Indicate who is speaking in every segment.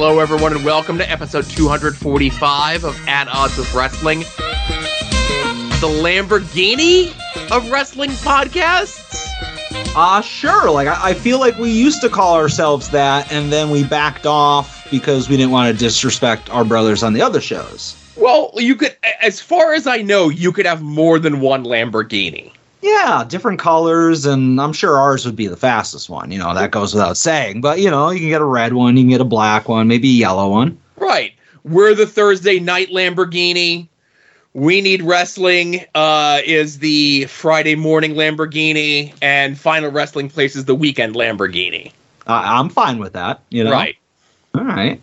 Speaker 1: Hello, everyone, and welcome to episode 245 of At Odds with Wrestling, the Lamborghini of wrestling podcasts.
Speaker 2: Uh, sure. Like, I, I feel like we used to call ourselves that, and then we backed off because we didn't want to disrespect our brothers on the other shows.
Speaker 1: Well, you could, as far as I know, you could have more than one Lamborghini.
Speaker 2: Yeah, different colors, and I'm sure ours would be the fastest one. You know, that goes without saying. But, you know, you can get a red one, you can get a black one, maybe a yellow one.
Speaker 1: Right. We're the Thursday night Lamborghini. We Need Wrestling uh, is the Friday morning Lamborghini, and Final Wrestling Place is the weekend Lamborghini.
Speaker 2: Uh, I'm fine with that. You know,
Speaker 1: Right.
Speaker 2: All right.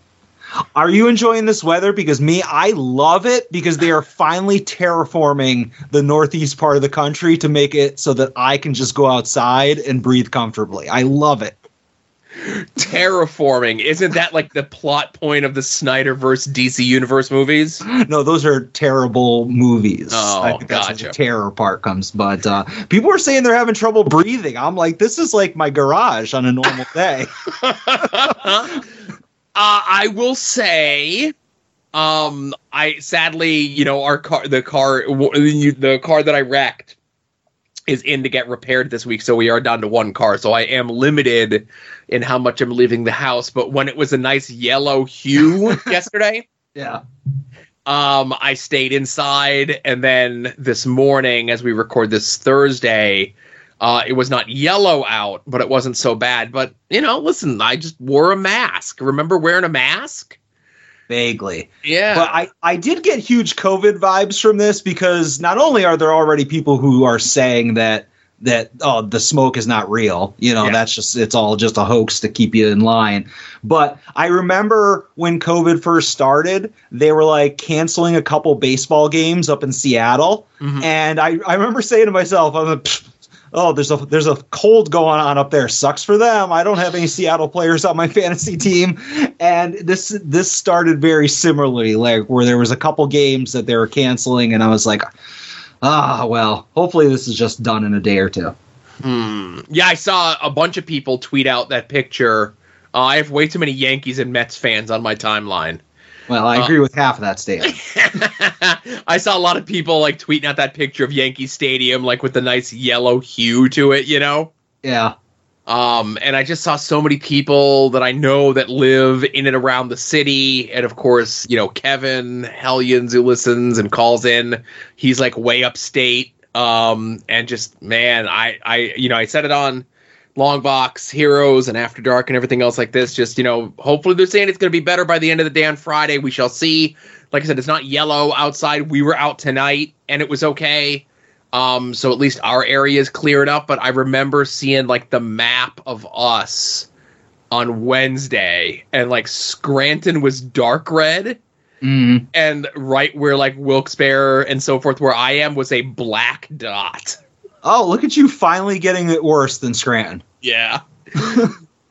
Speaker 2: Are you enjoying this weather? Because me, I love it because they are finally terraforming the northeast part of the country to make it so that I can just go outside and breathe comfortably. I love it.
Speaker 1: Terraforming. Isn't that like the plot point of the Snyderverse DC Universe movies?
Speaker 2: No, those are terrible movies.
Speaker 1: Oh,
Speaker 2: I think that's where
Speaker 1: gotcha.
Speaker 2: the terror part comes. But uh, people are saying they're having trouble breathing. I'm like, this is like my garage on a normal day.
Speaker 1: uh, I will say, um, I sadly, you know, our car, the car, the car that I wrecked is in to get repaired this week, so we are down to one car. So I am limited in how much I'm leaving the house. But when it was a nice yellow hue yesterday,
Speaker 2: yeah.
Speaker 1: um, I stayed inside, and then this morning, as we record this Thursday, uh, it was not yellow out, but it wasn't so bad. But you know, listen, I just wore a mask. Remember wearing a mask?
Speaker 2: Vaguely.
Speaker 1: Yeah,
Speaker 2: But I, I did get huge COVID vibes from this because not only are there already people who are saying that that oh the smoke is not real, you know,
Speaker 1: Yeah.
Speaker 2: that's just it's all just a hoax to keep you in line. But I remember when COVID first started, they were like canceling a couple baseball games up in Seattle.
Speaker 1: Mhm.
Speaker 2: And I, I remember saying to myself, I'm like, "Pfft, Oh, there's a there's a cold going on up there. Sucks for them. I don't have any Seattle players on my fantasy team, and this this started very similarly, like where there was a couple games that they were canceling, and I was like, ah, well, hopefully this is just done in a day or two.
Speaker 1: Hmm. yeah. I saw a bunch of people tweet out that picture. Uh, I have way too many Yankees and Mets fans on my timeline.
Speaker 2: Well, I
Speaker 1: Uh,
Speaker 2: agree with half of that statement.
Speaker 1: I saw a lot of people like tweeting out that picture of Yankee Stadium, like with the nice yellow hue to it. You know.
Speaker 2: Yeah,
Speaker 1: Um, and I just saw so many people that I know that live in and around the city. And of course, you know, Kevin Hellions who listens and calls in. He's like way upstate. Um, and just man, I, I, you know, I said it on Long Box, Heroes, and After Dark, and everything else like this. Just you know, hopefully they're saying it's going to be better by the end of the day on Friday. We shall see. Like I said, it's not yellow outside. We were out tonight, and it was okay. Um, so at least our area is cleared up. But I remember seeing like the map of us on Wednesday, and like Scranton was dark red,
Speaker 2: mm.
Speaker 1: and right where like Wilkes-Barre and so forth, where I am, was a black dot.
Speaker 2: Oh, look at you finally getting it worse than Scranton.
Speaker 1: Yeah.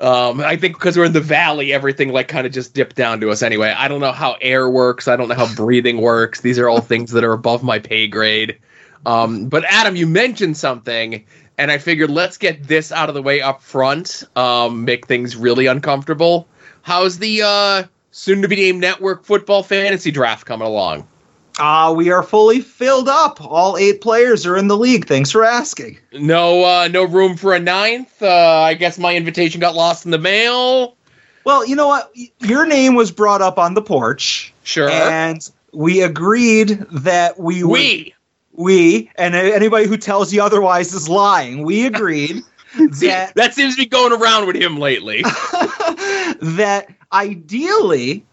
Speaker 1: um, I think because we're in the valley, everything like kind of just dipped down to us anyway. I don't know how air works. I don't know how breathing works. These are all things that are above my pay grade. Um, but Adam, you mentioned something, and I figured let's get this out of the way up front. Um, make things really uncomfortable. How's the uh, soon-to-be named network football fantasy draft coming along?
Speaker 2: Ah, we are fully filled up. All eight players are in the league. Thanks for asking.
Speaker 1: No, uh, no room for a ninth. Uh, I guess my invitation got lost in the mail.
Speaker 2: Well, you know what? Your name was brought up on the porch.
Speaker 1: Sure.
Speaker 2: and we agreed that we would-
Speaker 1: we.
Speaker 2: we and anybody who tells you otherwise is lying. We agreed that
Speaker 1: that seems to be going around with him lately.
Speaker 2: that ideally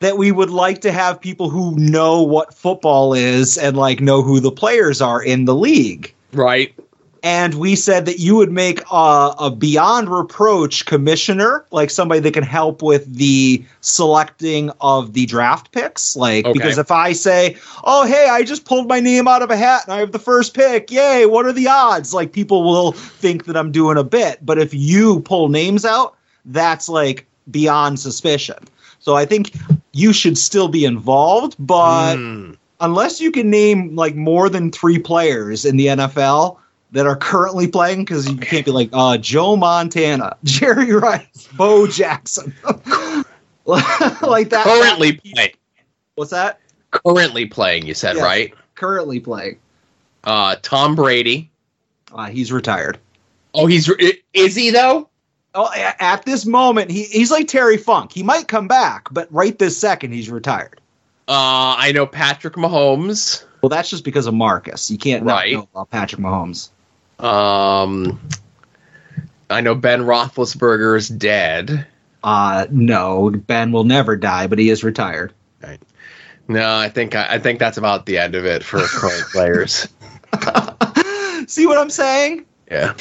Speaker 2: that we would like to have people who know what football is and like know who the players are in the league.
Speaker 1: right.
Speaker 2: And we said that you would make a, a beyond reproach commissioner, like somebody that can help with the selecting of the draft picks. Like,
Speaker 1: Okay.
Speaker 2: because if I say, oh, hey, I just pulled my name out of a hat and I have the first pick, yay, what are the odds? Like, people will think that I'm doing a bit. But if you pull names out, that's like beyond suspicion. So I think you should still be involved, but
Speaker 1: Mm.
Speaker 2: unless you can name like more than three players in the NFL that are currently playing, because you can't be like uh, Joe Montana, Jerry Rice, Bo Jackson. like that.
Speaker 1: Currently playing.
Speaker 2: What's that?
Speaker 1: Currently playing, you said,
Speaker 2: Yes.
Speaker 1: right?
Speaker 2: Currently playing.
Speaker 1: Uh, Tom Brady.
Speaker 2: Uh, he's retired.
Speaker 1: Oh, he's i- is he though?
Speaker 2: Oh, at this moment, he, he's like Terry Funk. He might come back, but right this second, he's retired.
Speaker 1: Uh, I know Patrick Mahomes.
Speaker 2: Well, that's just because of Marcus. You can't not
Speaker 1: Right.
Speaker 2: know about Patrick Mahomes.
Speaker 1: Um, I know Ben Roethlisberger is dead.
Speaker 2: Uh, no, Ben will never die, but he is retired. Right.
Speaker 1: No, I think I, I think that's about the end of it for current players.
Speaker 2: See what I'm saying?
Speaker 1: Yeah.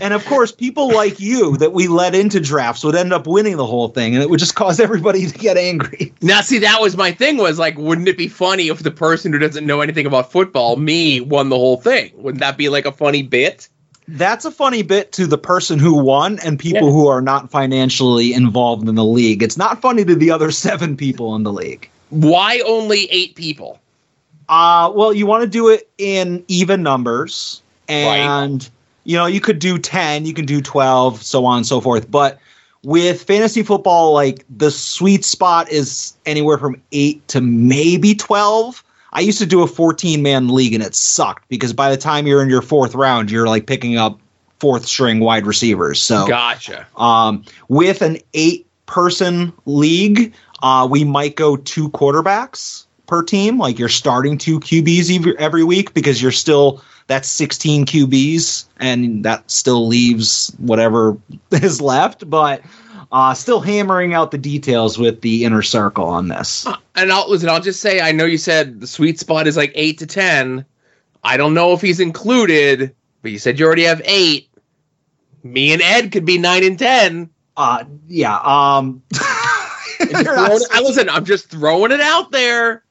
Speaker 2: And of course, people like you that we let into drafts would end up winning the whole thing, and it would just cause everybody to get angry.
Speaker 1: Now, see, that was my thing. Was like, wouldn't it be funny if the person who doesn't know anything about football, me, won the whole thing? Wouldn't that be like a funny bit?
Speaker 2: That's a funny bit to the person who won and people
Speaker 1: Yeah.
Speaker 2: who are not financially involved in the league. It's not funny to the other seven people in the league.
Speaker 1: Why only eight people?
Speaker 2: Uh, well, you want to do it in even numbers, and you know you could do ten, you can do twelve, so on and so forth. But with fantasy football, like the sweet spot is anywhere from eight to maybe twelve. I used to do a fourteen man league, and it sucked because by the time you're in your fourth round, you're like picking up fourth string wide receivers. So
Speaker 1: Gotcha.
Speaker 2: um, with an eight person league, uh, we might go two quarterbacks per team. Like you're starting two QBs every, every week because you're still that's 16 QBs and that still leaves whatever is left. But uh, still hammering out the details with the inner circle on this.
Speaker 1: And I'll listen. I'll just say, I know you said the sweet spot is like eight to ten. I don't know if he's included, but you said you already have eight. Me and Ed could be nine and ten.
Speaker 2: Uh, yeah. Um,
Speaker 1: Just
Speaker 2: you're not
Speaker 1: throwing it- I- listen, I'm just throwing it out there.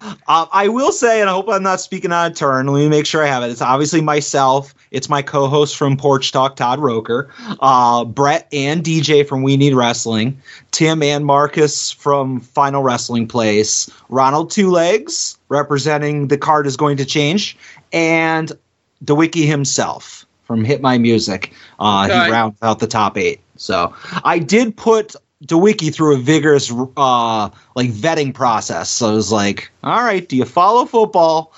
Speaker 2: Uh, I will say, and I hope I'm not speaking out of turn. Let me make sure I have it. It's obviously myself. It's my co-host from Porch Talk, Todd Roker, uh, Brett and DJ from We Need Wrestling, Tim and Marcus from Final Wrestling Place, Ronald Two Legs representing the card is going to change, and DeWicki himself from Hit My Music. Uh,
Speaker 1: Okay.
Speaker 2: He rounds out the top eight. So I did put DeWicki through a vigorous uh like vetting process. So it was like, all right, do you follow football?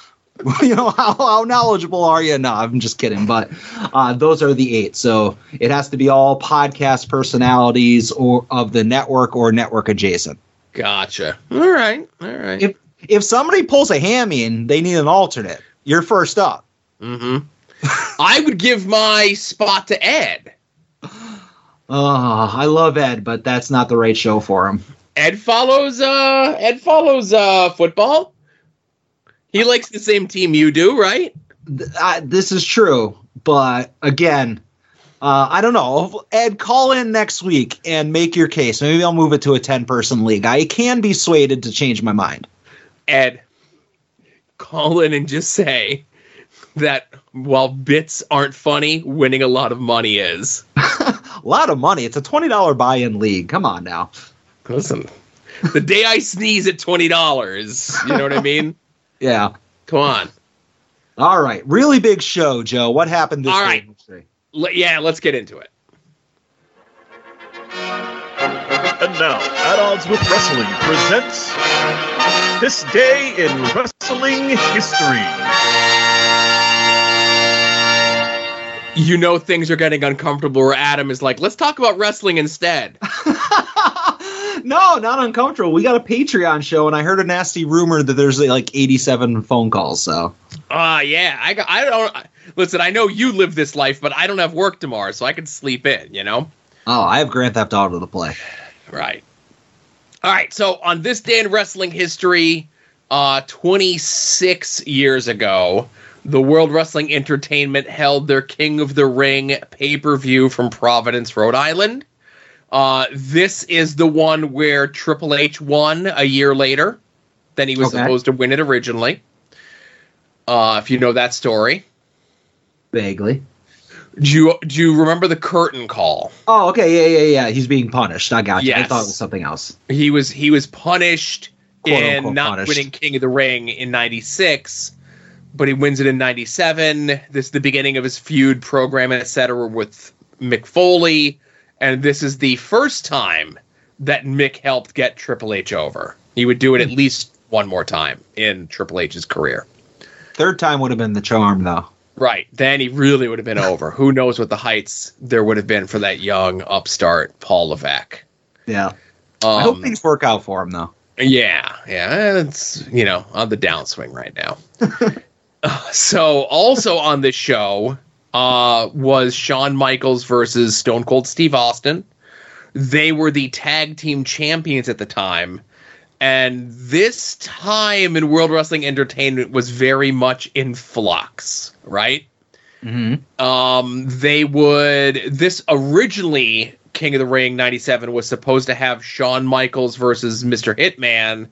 Speaker 2: you know, how, how knowledgeable are you? No, I'm just kidding. But uh, those are the eight. So it has to be all podcast personalities or of the network or network adjacent.
Speaker 1: Gotcha. All right. All right.
Speaker 2: If if somebody pulls a hammy and they need an alternate, you're first up.
Speaker 1: Mm-hmm. I would give my spot to Ed.
Speaker 2: Oh, I love Ed, but that's not the right show for him.
Speaker 1: Ed follows uh Ed follows uh football. He likes the same team you do, right?
Speaker 2: Th- I, this is true, but again, uh, I don't know. Ed, call in next week and make your case. Maybe I'll move it to a ten-person league. I can be swayed to change my mind.
Speaker 1: Ed, call in and just say that while bits aren't funny, winning a lot of money is.
Speaker 2: A lot of money. It's a twenty-dollar buy-in league. Come on now.
Speaker 1: Listen, the day I sneeze at twenty dollars, you know what I mean?
Speaker 2: Yeah.
Speaker 1: Come on.
Speaker 2: All right. Really big show, Joe. What happened this
Speaker 1: All
Speaker 2: week?
Speaker 1: right. L- yeah, let's get into it.
Speaker 3: And now, At Odds with Wrestling presents This Day in Wrestling History.
Speaker 1: You know things are getting uncomfortable where Adam is like, let's talk about wrestling instead.
Speaker 2: no, not uncomfortable. We got a Patreon show, and I heard a nasty rumor that there's like 87 phone calls. So
Speaker 1: Ah, yeah. I got, I don't listen, I know you live this life, but I don't have work tomorrow, so I can sleep in, you know?
Speaker 2: Oh, I have Grand Theft Auto to play.
Speaker 1: Right. All right. So on this day in wrestling history, uh, 26 years ago, the World Wrestling Entertainment held their King of the Ring pay per view from Providence, Rhode Island. Uh, this is the one where Triple H won a year later than he was
Speaker 2: Okay.
Speaker 1: supposed to win it originally. Uh, if you know that story,
Speaker 2: Vaguely.
Speaker 1: do you do you remember the curtain call?
Speaker 2: Oh, okay. Yeah, yeah, yeah. He's being punished. I got you. I thought it was something else.
Speaker 1: he was he was punished
Speaker 2: Quote,
Speaker 1: in
Speaker 2: unquote,
Speaker 1: not
Speaker 2: punished.
Speaker 1: winning King of the Ring in '96, but he wins it in '97. This is the beginning of his feud program, etc., with Mick Foley, and this is the first time that Mick helped get Triple H over. He would do it at least one more time in Triple H's career.
Speaker 2: Third time would have been the charm, though.
Speaker 1: Right. Then he really would have been over. Who knows what the heights there would have been for that young upstart Paul Levesque.
Speaker 2: Yeah.
Speaker 1: Um,
Speaker 2: I hope things work out for him, though.
Speaker 1: Yeah, yeah, it's you know on the downswing right now. So also on this show uh, was Shawn Michaels versus Stone Cold Steve Austin. They were the tag team champions at the time, and this time in World Wrestling Entertainment was very much in flux. Right?
Speaker 2: Mm-hmm.
Speaker 1: Um, they would this originally King of the Ring '97 was supposed to have Shawn Michaels versus Mr. Hitman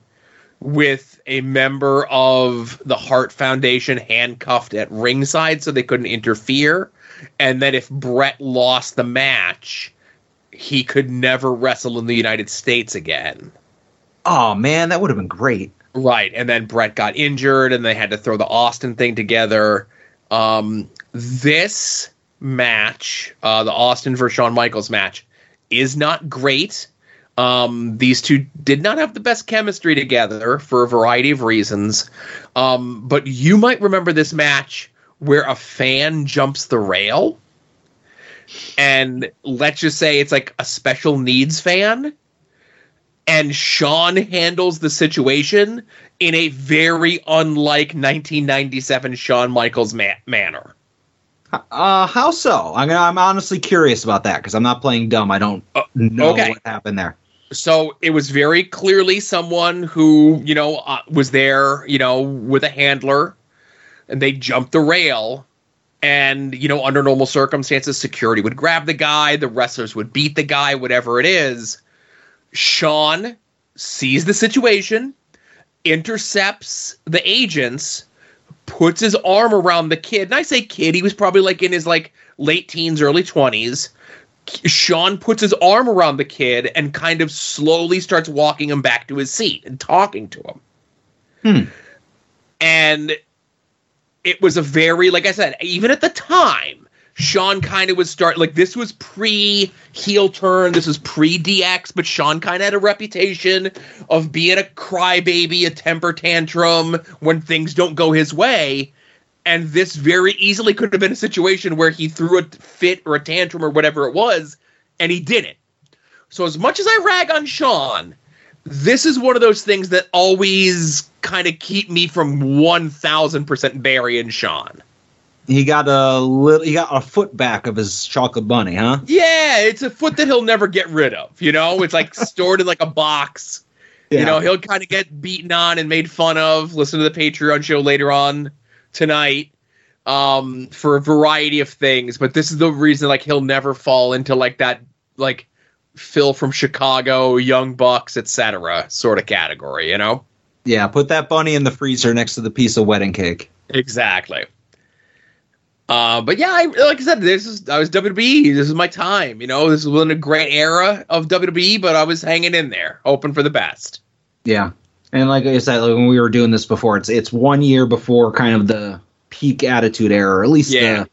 Speaker 1: with a member of the Hart Foundation handcuffed at ringside so they couldn't interfere, and that if Bret lost the match, he could never wrestle in the United States again.
Speaker 2: Oh man, that would have been great.
Speaker 1: Right, and then Bret got injured, and they had to throw the Austin thing together. Um, this match, uh, the Austin versus Shawn Michaels match, is not great. Um, these two did not have the best chemistry together for a variety of reasons. Um, but you might remember this match where a fan jumps the rail. And let's just say it's like a special needs fan. And Shawn handles the situation in a very unlike 1997 Shawn Michaels ma- manner.
Speaker 2: Uh, how so? I'm I'm honestly curious about that because I'm not playing dumb. I don't
Speaker 1: Uh,
Speaker 2: know
Speaker 1: okay.
Speaker 2: what happened there.
Speaker 1: So it was very clearly someone who you know uh, was there you know with a handler and they jumped the rail and you know under normal circumstances security would grab the guy the wrestlers would beat the guy whatever it is. Shawn sees the situation intercepts the agents puts his arm around the kid and i say kid he was probably like in his like late teens early 20s Shawn puts his arm around the kid and kind of slowly starts walking him back to his seat and talking to him.
Speaker 2: Hmm.
Speaker 1: And it was a very, like I said, even at the time, Shawn kind of was start like this was pre heel turn, this was pre DX, but Shawn kind of had a reputation of being a crybaby, a temper tantrum when things don't go his way and this very easily could have been a situation where he threw a fit or a tantrum or whatever it was, and he didn't. So as much as I rag on Shawn, this is one of those things that always kind of keep me from one thousand percent burying Shawn.
Speaker 2: He got a little. He got a foot back of his chocolate bunny, huh?
Speaker 1: Yeah, it's a foot that he'll never get rid of. You know, it's like stored in like a box. You know, he'll kind of get beaten on and made fun of. Listen to the Patreon show later on tonight um for a variety of things but this is the reason like he'll never fall into like that like phil from chicago young bucks etc sort of category you know
Speaker 2: yeah. Put that bunny in the freezer next to the piece of wedding cake.
Speaker 1: exactly uh but yeah I, like i said this is i was wwe this is my time you know this was in a great era of wwe but i was hanging in there hoping for the best
Speaker 2: Yeah, and like I said, like when we were doing this before, it's it's one year before kind of the peak attitude era, or at least
Speaker 1: Yeah.
Speaker 2: the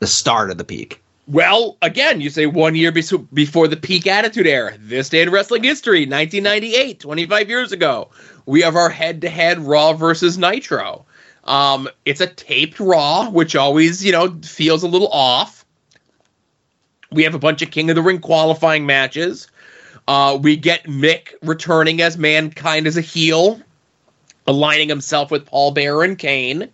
Speaker 2: the start of the peak.
Speaker 1: Well, again, you say one year before the peak attitude era. This day in wrestling history, 1998, 25 years ago. We have our head to head Raw versus Nitro. Um, it's a taped Raw, which always, you know, feels a little off. We have a bunch of King of the Ring qualifying matches. Uh, we get Mick returning as Mankind as a heel, aligning himself with Paul Bearer and Kane.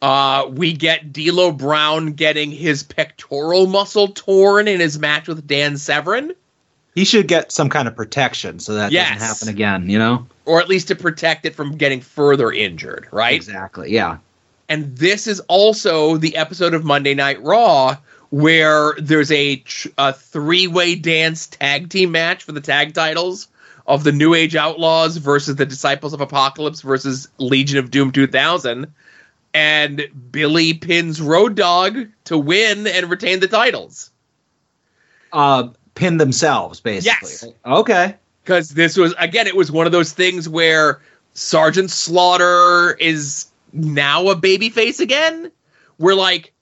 Speaker 1: Uh, we get D'Lo Brown getting his pectoral muscle torn in his match with Dan Severn.
Speaker 2: He should get some kind of protection so that
Speaker 1: Yes.
Speaker 2: doesn't happen again. You know.
Speaker 1: or at least to protect it from getting further injured, right?
Speaker 2: Exactly. Yeah.
Speaker 1: And this is also the episode of Monday Night Raw where there's a, a three way dance tag team match for the tag titles of the New Age Outlaws versus the Disciples of Apocalypse versus Legion of Doom 2000. And Billy pins Road Dog to win and retain the titles.
Speaker 2: Uh, pin themselves basically.
Speaker 1: Yes.
Speaker 2: Okay.
Speaker 1: because this was again it was one of those things where sergeant slaughter is now a babyface again we're like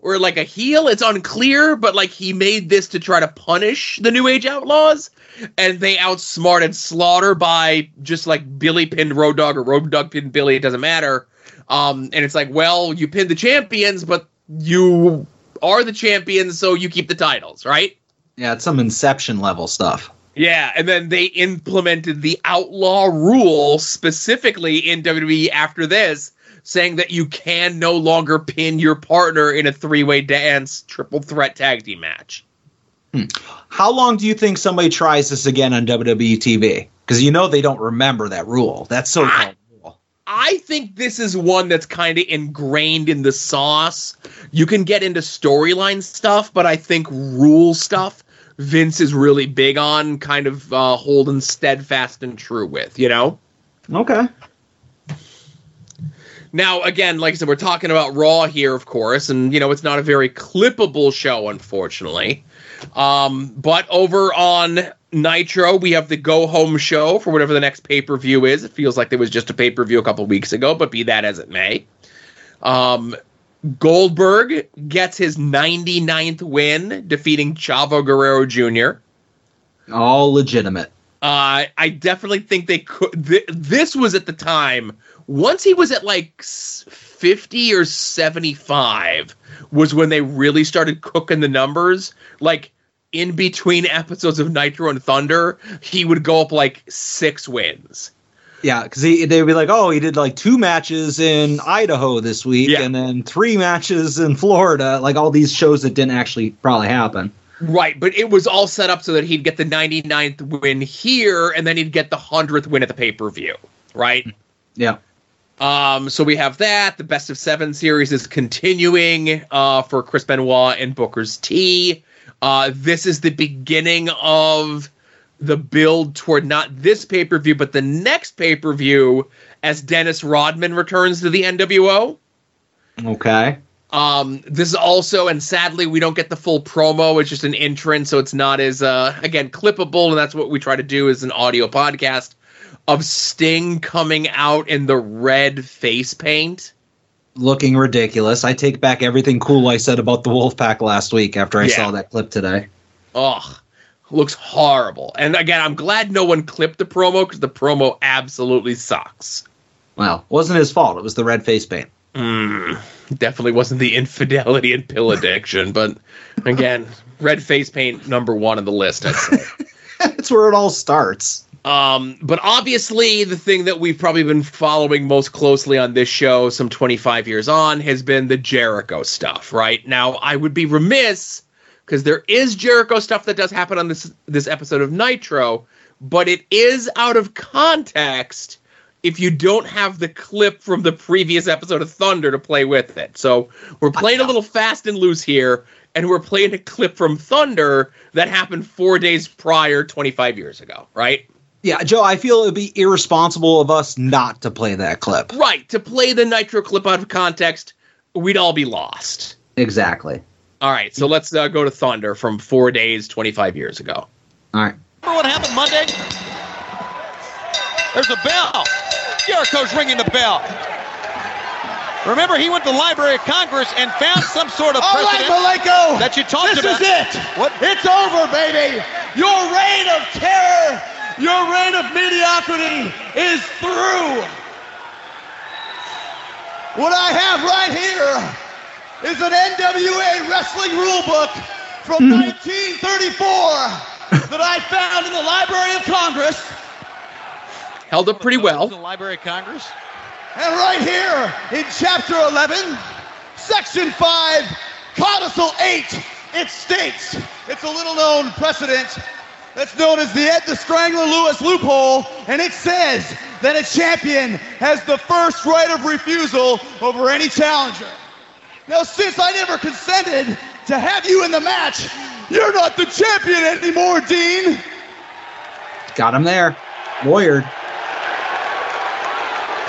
Speaker 1: or like a heel. It's unclear, but like he made this to try to punish the New Age Outlaws, and they outsmarted Slaughter by just like Billy pinned Road Dog or Road Dog pinned Billy. It doesn't matter. Um, and it's like, well, you pinned the champions, but you are the champions, so you keep the titles, right?
Speaker 2: Yeah, it's some Inception level stuff.
Speaker 1: Yeah, and then they implemented the outlaw rule specifically in WWE after this, saying that you can no longer pin your partner in a three way dance triple threat tag team match.
Speaker 2: How long do you think somebody tries this again on WWE TV? Because you know they don't remember that rule. That's so called rule.
Speaker 1: I think this is one that's kind of ingrained in the sauce. You can get into storyline stuff, but I think rule stuff Vince is really big on, kind of uh, holding steadfast and true with, you know?
Speaker 2: Okay.
Speaker 1: Now, again, like I said, we're talking about Raw here, of course, and you know it's not a very clippable show, unfortunately. Um, but over on Nitro, we have the Go Home show for whatever the next pay per view is. It feels like there was just a pay per view a couple weeks ago, but be that as it may. Um, Goldberg gets his 99th win, defeating Chavo Guerrero Jr.
Speaker 2: All legitimate.
Speaker 1: Uh, I definitely think they could. Th- this was at the time once he was at like 50 or 75 was when they really started cooking the numbers. Like in between episodes of Nitro and Thunder, he would go up like six wins.
Speaker 2: Yeah, because they'd be like, oh, he did like two matches in Idaho this week
Speaker 1: Yeah.
Speaker 2: and then three matches in Florida. Like all these shows that didn't actually probably happen.
Speaker 1: Right, but it was all set up so that he'd get the 99th win here and then he'd get the 100th win at the pay per view, right?
Speaker 2: Yeah.
Speaker 1: Um, so we have that. The best of seven series is continuing uh, for Chris Benoit and Booker's T. Uh, this is the beginning of the build toward not this pay per view, but the next pay per view as Dennis Rodman returns to the NWO.
Speaker 2: Okay.
Speaker 1: Um, this is also, and sadly, we don't get the full promo. It's just an entrance, so it's not as uh, again clippable, and that's what we try to do as an audio podcast of Sting coming out in the red face paint.
Speaker 2: Looking ridiculous. I take back everything cool I said about the Wolfpack last week after I
Speaker 1: Yeah.
Speaker 2: saw that clip today.
Speaker 1: Ugh, looks horrible. And again, I'm glad no one clipped the promo because the promo absolutely sucks.
Speaker 2: Well, wasn't his fault. It was the red face paint.
Speaker 1: Mm, definitely wasn't the infidelity and pill addiction, but again, red face paint number one on the list.
Speaker 2: That's where it all starts.
Speaker 1: Um, but obviously, the thing that we've probably been following most closely on this show, some 25 years on, has been the Jericho stuff. Right now, I would be remiss because there is Jericho stuff that does happen on this this episode of Nitro, but it is out of context if you don't have the clip from the previous episode of Thunder to play with it. So we're playing a little fast and loose here, and we're playing a clip from Thunder that happened four days prior, 25 years ago, right?
Speaker 2: Yeah, Joe, I feel it would be irresponsible of us not to play that clip.
Speaker 1: Right. To play the Nitro clip out of context, we'd all be lost.
Speaker 2: Exactly.
Speaker 1: All right, so let's uh, go to Thunder from four days, 25 years ago.
Speaker 2: All right.
Speaker 4: Remember what happened Monday? There's a bell. Jericho's ringing the bell. Remember, he went to the Library of Congress and found some sort of
Speaker 5: All right,
Speaker 4: precedent
Speaker 5: Malenko.
Speaker 4: that you talked about.
Speaker 5: this is it.
Speaker 4: What?
Speaker 5: It's over, baby. Your reign of terror, your reign of mediocrity is through. What I have right here is an NWA wrestling rule book from hmm. 1934 that I found in the Library of Congress.
Speaker 1: Held up pretty well. In the.
Speaker 4: Library of Congress.
Speaker 5: And right here in chapter 11, section 5, codicil 8, it states it's a little known precedent that's known as the Ed the Strangler Lewis loophole, and it says that a champion has the first right of refusal over any challenger. Now, since I never consented to have you in the match, you're not the champion anymore, Dean.
Speaker 2: Got him there. Lawyered.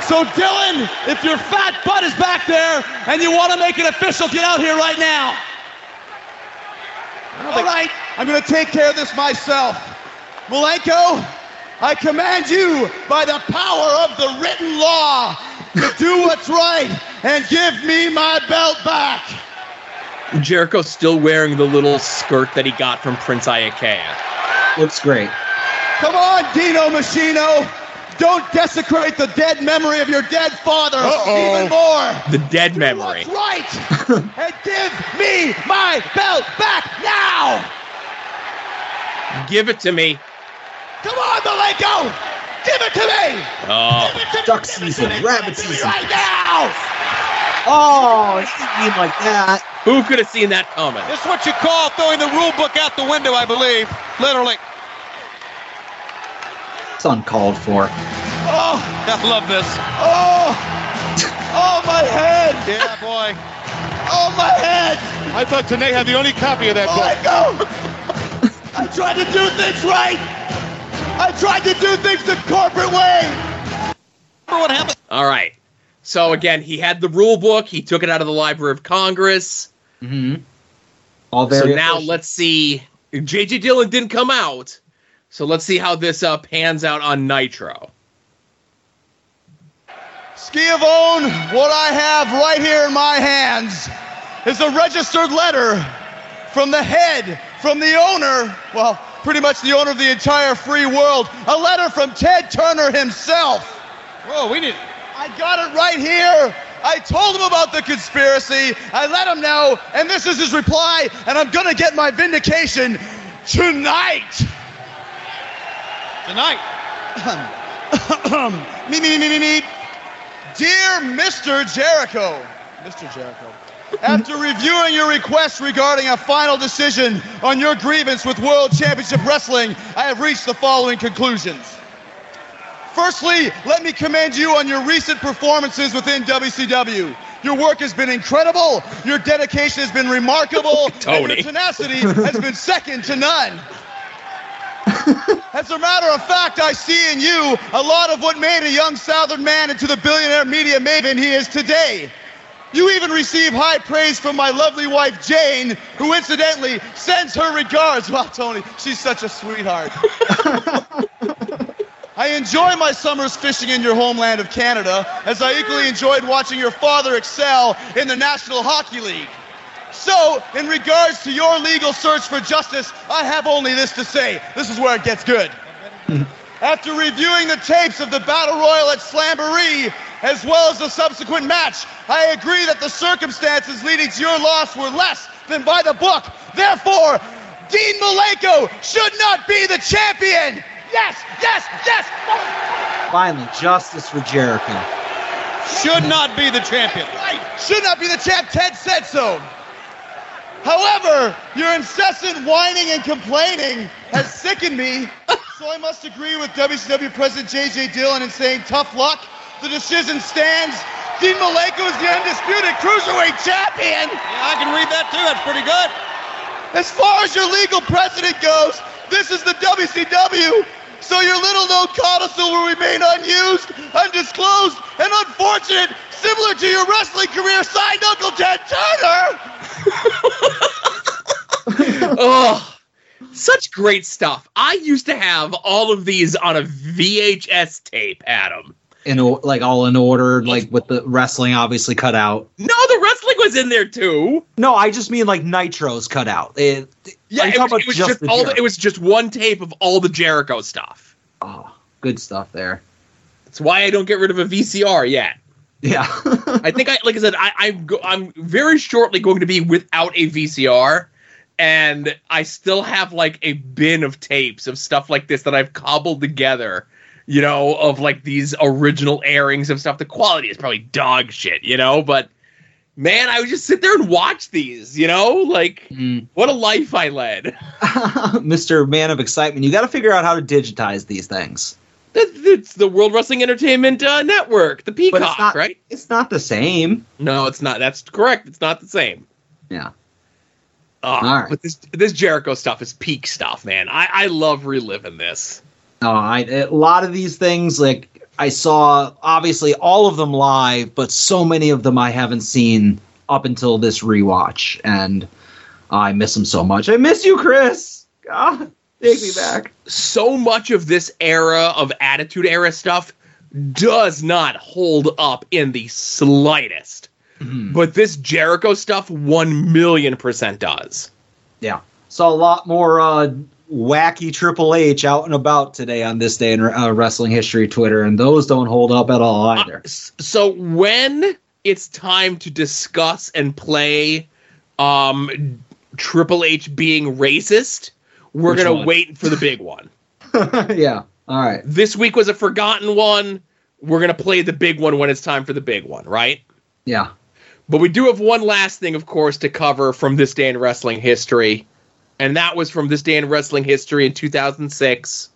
Speaker 5: So, Dillon, if your fat butt is back there and you want to make it official, get out here right now. All right, I'm going to take care of this myself. Malenko, I command you by the power of the written law to do what's right and give me my belt back.
Speaker 1: Jericho's still wearing the little skirt that he got from Prince Iaukea.
Speaker 2: Looks great.
Speaker 5: Come on, Dino Machino. Don't desecrate the dead memory of your dead father
Speaker 3: Uh-oh.
Speaker 5: even more.
Speaker 1: The dead memory.
Speaker 5: What's right? and give me my belt back now.
Speaker 1: Give it to me.
Speaker 5: Come on, Malenko. Give it to me.
Speaker 1: Oh,
Speaker 5: Give it to.
Speaker 2: Duck
Speaker 5: Give
Speaker 2: season,
Speaker 5: me.
Speaker 2: rabbit
Speaker 5: Give it to me
Speaker 2: season.
Speaker 5: Right now.
Speaker 2: Oh, he didn't mean like that.
Speaker 1: who could have seen that coming?
Speaker 4: This is what you call throwing the rule book out the window, I believe. Literally.
Speaker 2: It's uncalled for.
Speaker 5: Oh,
Speaker 4: I love this.
Speaker 5: oh, oh, my head.
Speaker 4: Yeah, boy.
Speaker 5: Oh, my head.
Speaker 3: I thought Tenay had the only copy of that oh, book.
Speaker 5: Malenko. I tried to do things right. I tried to do things the corporate way.
Speaker 4: Remember what happened?
Speaker 1: All right. So again, he had the rule book. He took it out of the Library of Congress.
Speaker 2: Mm-hmm. All
Speaker 1: So
Speaker 2: very
Speaker 1: now let's see. JJ Dillon didn't come out. So let's see how this uh, pans out on Nitro.
Speaker 5: Schiavone, what I have right here in my hands is a registered letter from the head, from the owner, well, pretty much the owner of the entire free world. A letter from Ted Turner himself.
Speaker 4: Whoa, we need.
Speaker 5: I got it right here. I told him about the conspiracy. I let him know, and this is his reply, and I'm gonna get my vindication tonight.
Speaker 4: Tonight.
Speaker 5: me, me, me, me, me. Dear Mr. Jericho, Mr. Jericho, after reviewing your request regarding a final decision on your grievance with World Championship Wrestling, I have reached the following conclusions. Firstly, let me commend you on your recent performances within WCW. Your work has been incredible, your dedication has been remarkable, and your tenacity has been second to none. As a matter of fact, I see in you a lot of what made a young Southern man into the billionaire media maven he is today. You even receive high praise from my lovely wife Jane, who incidentally sends her regards. Wow, Tony, she's such a sweetheart. I enjoy my summers fishing in your homeland of Canada, as I equally enjoyed watching your father excel in the National Hockey League. So, in regards to your legal search for justice, I have only this to say. This is where it gets good. After reviewing the tapes of the Battle Royal at Slamboree, as well as the subsequent match, I agree that the circumstances leading to your loss were less than by the book. Therefore, Dean Malenko should not be the champion. Yes, yes, yes.
Speaker 2: Finally, justice for Jericho.
Speaker 4: Should not be the champion.
Speaker 5: Right. Should not be the champ. Ted said so. However, your incessant whining and complaining has sickened me, so I must agree with WCW President JJ Dillon in saying tough luck. The decision stands. Dean Malenko is the undisputed cruiserweight champion.
Speaker 4: Yeah, I can read that too. That's pretty good.
Speaker 5: As far as your legal precedent goes, this is the WCW. So your little known codicil will remain unused, undisclosed, and unfortunate, similar to your wrestling career signed Uncle Ted Turner.
Speaker 1: oh, such great stuff. I used to have all of these on a VHS tape, Adam.
Speaker 2: In like all in order, like with the wrestling obviously cut out.
Speaker 1: No, the wrestling was in there too.
Speaker 2: No, I just mean like Nitro's cut out. It,
Speaker 1: Yeah, it was,
Speaker 2: about
Speaker 1: it was
Speaker 2: just
Speaker 1: just all. The, it was just one tape of all the Jericho stuff.
Speaker 2: Oh, good stuff there.
Speaker 1: That's why I don't get rid of a VCR yet.
Speaker 2: Yeah.
Speaker 1: I think I, like I said, I, I'm go, I'm very shortly going to be without a VCR, and I still have like a bin of tapes of stuff like this that I've cobbled together. You know, of like these original airings of stuff. The quality is probably dog shit, you know, but man, I would just sit there and watch these. You know, like
Speaker 2: Mm.
Speaker 1: what a life I led.
Speaker 2: Mr. Man of Excitement, you got to figure out how to digitize these things.
Speaker 1: It's the World Wrestling Entertainment uh, Network, the
Speaker 2: But
Speaker 1: Peacock,
Speaker 2: it's not
Speaker 1: right?
Speaker 2: It's not the same.
Speaker 1: No, it's not. That's correct. It's not the same.
Speaker 2: Yeah.
Speaker 1: Oh,
Speaker 2: All right.
Speaker 1: But this this Jericho stuff is peak stuff, man. I, I love reliving this.
Speaker 2: No, I a lot of these things like I saw obviously all of them live, but so many of them I haven't seen up until this rewatch, and I miss them so much. I miss you, Chris. God, take me back.
Speaker 1: So much of this era of Attitude Era stuff does not hold up in the slightest. but this Jericho stuff one million percent does.
Speaker 2: Yeah. Saw a lot more uh, wacky Triple H out and about today on this day in uh, wrestling history Twitter, and those don't hold up at all either.
Speaker 1: Uh, so when it's time to discuss and play um Triple H being racist, we're
Speaker 2: Which
Speaker 1: gonna
Speaker 2: one?
Speaker 1: wait for the big one.
Speaker 2: yeah. All right.
Speaker 1: This week was a forgotten one. We're gonna play the big one when it's time for the big one, right?
Speaker 2: Yeah.
Speaker 1: But we do have one last thing, of course, to cover from this day in wrestling history. And that was from this day in wrestling history in 2006.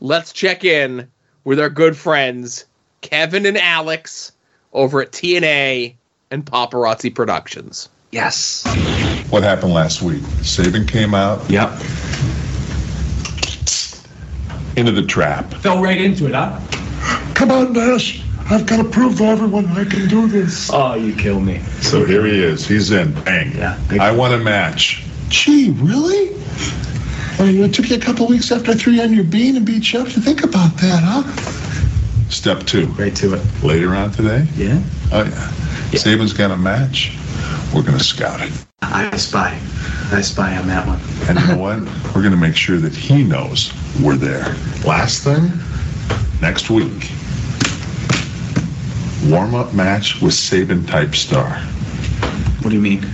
Speaker 1: Let's check in with our good friends, Kevin and Alex, over at TNA and Paparazzi Productions.
Speaker 2: Yes.
Speaker 6: What happened last week? Sabin came out
Speaker 7: Yep.
Speaker 6: into the trap.
Speaker 7: Fell right into it, huh?
Speaker 6: Come on, Nash. I've got to prove to everyone I can do this.
Speaker 7: Oh, you kill me.
Speaker 6: So here he is. He's in. Bang.
Speaker 7: Yeah.
Speaker 6: I want a match. Gee, really? I mean, it took you a couple weeks after I threw you on your bean and beat you up to think about that, huh? Step two.
Speaker 7: Right to it.
Speaker 6: Later on today.
Speaker 7: Yeah?
Speaker 6: Oh, yeah. Sabin's got a match. We're going to scout it.
Speaker 7: I spy. I spy on that one.
Speaker 6: And you know what? We're going to make sure that he knows we're there. Last thing, next week, warm up match with Sabin type star.
Speaker 7: What do you mean?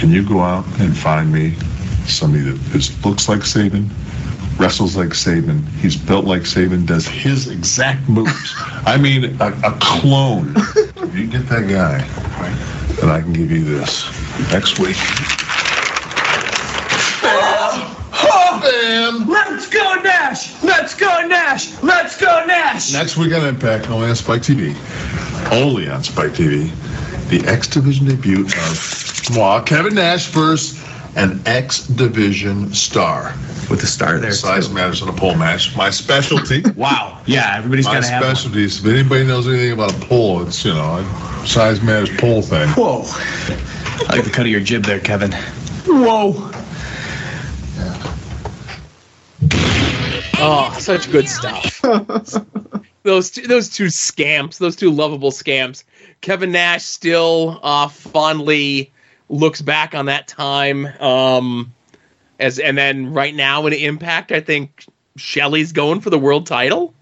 Speaker 6: Can you go out and find me somebody that is, looks like Sabin, wrestles like Sabin, he's built like Sabin, does his exact moves? I mean, a, a clone. if you get that guy, then I can give you this next week. Bam!
Speaker 7: Let's go, Nash! Let's go, Nash! Let's go, Nash!
Speaker 6: Next week on Impact, only on Spike TV. Only on Spike TV. The X Division debut of well, Kevin Nash versus an X Division star.
Speaker 7: With the star there.
Speaker 6: Size
Speaker 7: too.
Speaker 6: matters in a pole match. My specialty.
Speaker 7: Wow. Yeah, everybody's got to have one.
Speaker 6: specialties. If anybody knows anything about a pole, it's you know a size matters pole thing.
Speaker 7: Whoa. I like the cut of your jib there, Kevin. Whoa.
Speaker 1: Oh, such good stuff. those two, those two scamps, those two lovable scamps. Kevin Nash still uh, fondly looks back on that time. Um, as and then right now in Impact, I think Shelley's going for the world title.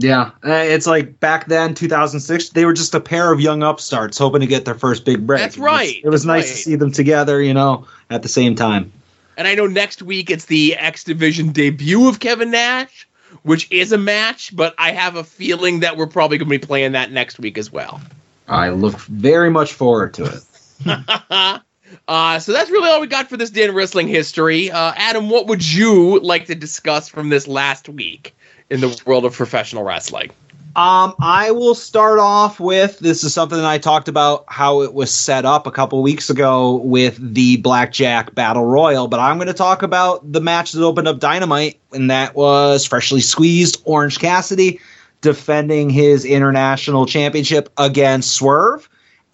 Speaker 2: Yeah. Uh, it's like back then, 2006, they were just a pair of young upstarts hoping to get their first big break.
Speaker 1: That's
Speaker 2: It was-
Speaker 1: right.
Speaker 2: It was nice
Speaker 1: Right.
Speaker 2: to see them together, you know, at the same time.
Speaker 1: And I know next week it's the X Division debut of Kevin Nash, which is a match, but I have a feeling that we're probably going to be playing that next week as well.
Speaker 2: I look very much forward to it.
Speaker 1: uh, so that's really all we got for this day in wrestling history. Uh, Adam, what would you like to discuss from this last week in the world of professional wrestling?
Speaker 2: Um, I will start off with this is something that I talked about how it was set up a couple weeks ago with the Blackjack Battle Royal, but I'm going to talk about the match that opened up Dynamite, and that was freshly squeezed Orange Cassidy defending his international championship against Swerve.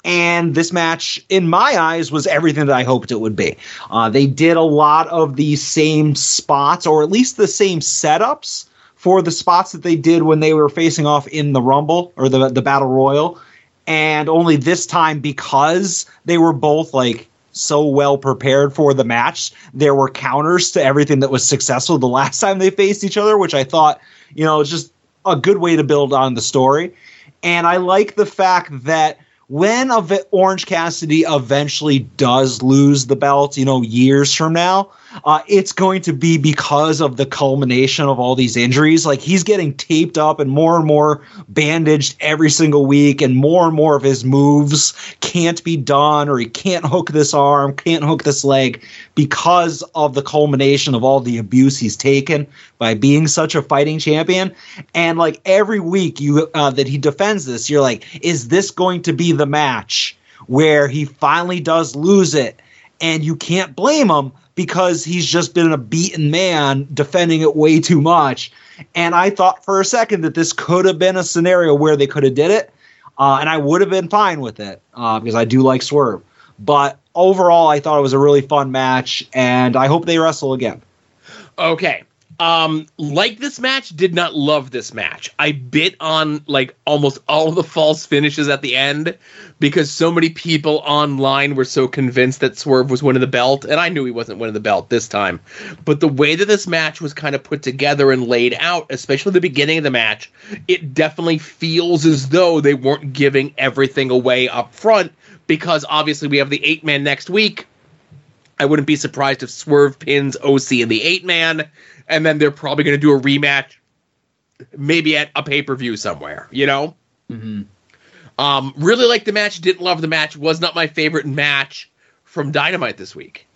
Speaker 2: And this match, in my eyes, was everything that I hoped it would be. Uh, they did a lot of the same spots, or at least the same setups for the spots that they did when they were facing off in the Rumble or the the Battle Royal, and only this time because they were both like so well prepared for the match, there were counters to everything that was successful the last time they faced each other, which I thought, you know, just a good way to build on the story. And I like the fact that when Orange Cassidy eventually does lose the belt, you know, years from now, uh, it's going to be because of the culmination of all these injuries. Like he's getting taped up and more and more bandaged every single week, and more and more of his moves can't be done, or he can't hook this arm, can't hook this leg because of the culmination of all the abuse he's taken by being such a fighting champion. And like every week you uh, that he defends this, you're like, is this going to be the match where he finally does lose it? And you can't blame him because he's just been a beaten man defending it way too much. And I thought for a second that this could have been a scenario where they could have did it, uh, and I would have been fine with it uh, because I do like Swerve. But overall, I thought it was a really fun match, and I hope they wrestle again.
Speaker 1: Okay. Um, like this match, did not love this match. I bit on like almost all of the false finishes at the end because so many people online were so convinced that Swerve was winning the belt, and I knew he wasn't winning the belt this time. But the way that this match was kind of put together and laid out, especially the beginning of the match, it definitely feels as though they weren't giving everything away up front because obviously we have the eight man next week. I wouldn't be surprised if Swerve pins OC in the eight man and then they're probably going to do a rematch, maybe at a pay per view somewhere. You know.
Speaker 2: Mm-hmm.
Speaker 1: Um, really liked the match. Didn't love the match. Was not my favorite match from Dynamite this week.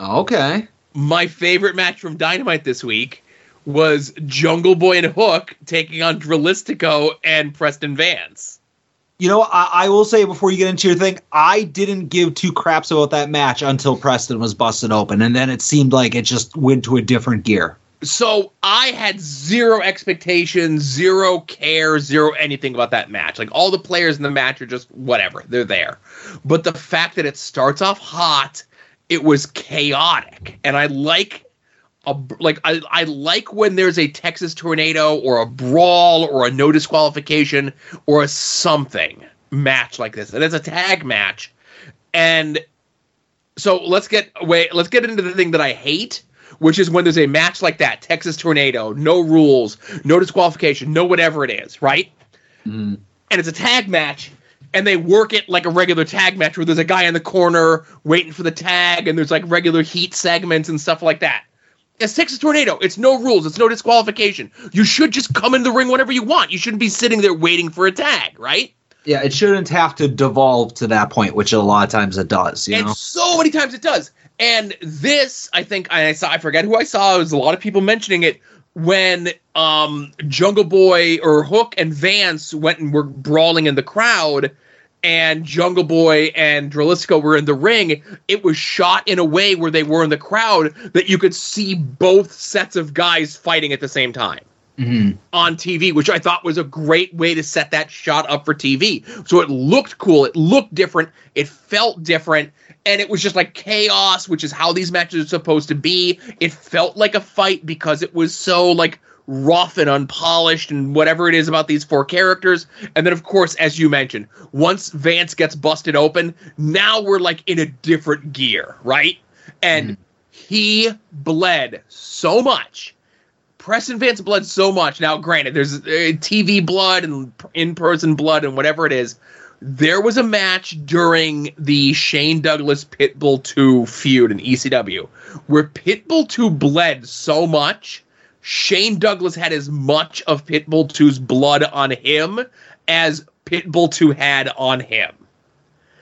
Speaker 2: Okay.
Speaker 1: My favorite match from Dynamite this week was Jungle Boy and Hook taking on Dralistico and Preston Vance.
Speaker 2: You know, I, I, will say before you get into your thing, I didn't give two craps about that match until Preston was busted open, and then it seemed like it just went to a different gear.
Speaker 1: So I had zero expectations, zero care, zero anything about that match. Like all the players in the match are just whatever, they're there. But the fact that it starts off hot, it was chaotic, and I like a, like I, I like when there's a Texas tornado or a brawl or a no disqualification or a something match like this. And it's a tag match. And so let's get away let's get into the thing that I hate, which is when there's a match like that, Texas tornado, no rules, no disqualification, no whatever it is, right?
Speaker 2: Mm.
Speaker 1: And it's a tag match and they work it like a regular tag match where there's a guy in the corner waiting for the tag and there's like regular heat segments and stuff like that. It's Texas Tornado. It's no rules. It's no disqualification. You should just come in the ring whenever you want. You shouldn't be sitting there waiting for a tag, right?
Speaker 2: Yeah, it shouldn't have to devolve to that point, which a lot of times it does. You
Speaker 1: and
Speaker 2: know?
Speaker 1: so many times it does. And this, I think, I saw. I forget who I saw. It was a lot of people mentioning it when um, Jungle Boy or Hook and Vance went and were brawling in the crowd and Jungle Boy and Dralistico were in the ring, it was shot in a way where they were in the crowd that you could see both sets of guys fighting at the same time.
Speaker 2: Mm-hmm.
Speaker 1: On TV, which I thought was a great way to set that shot up for TV. So it looked cool, it looked different, it felt different, and it was just like chaos, which is how these matches are supposed to be. It felt like a fight because it was so like rough and unpolished and whatever it is about these four characters. And then, of course, as you mentioned, once Vance gets busted open, now we're like in a different gear, right? And mm-hmm. he bled so much. Preston Vance bled so much. Now, granted, there's uh, TV blood and in person blood and whatever it is. There was a match during the Shane Douglas Pitbull 2 feud in ECW where Pitbull 2 bled so much Shane Douglas had as much of Pitbull 2's blood on him as Pitbull 2 had on him.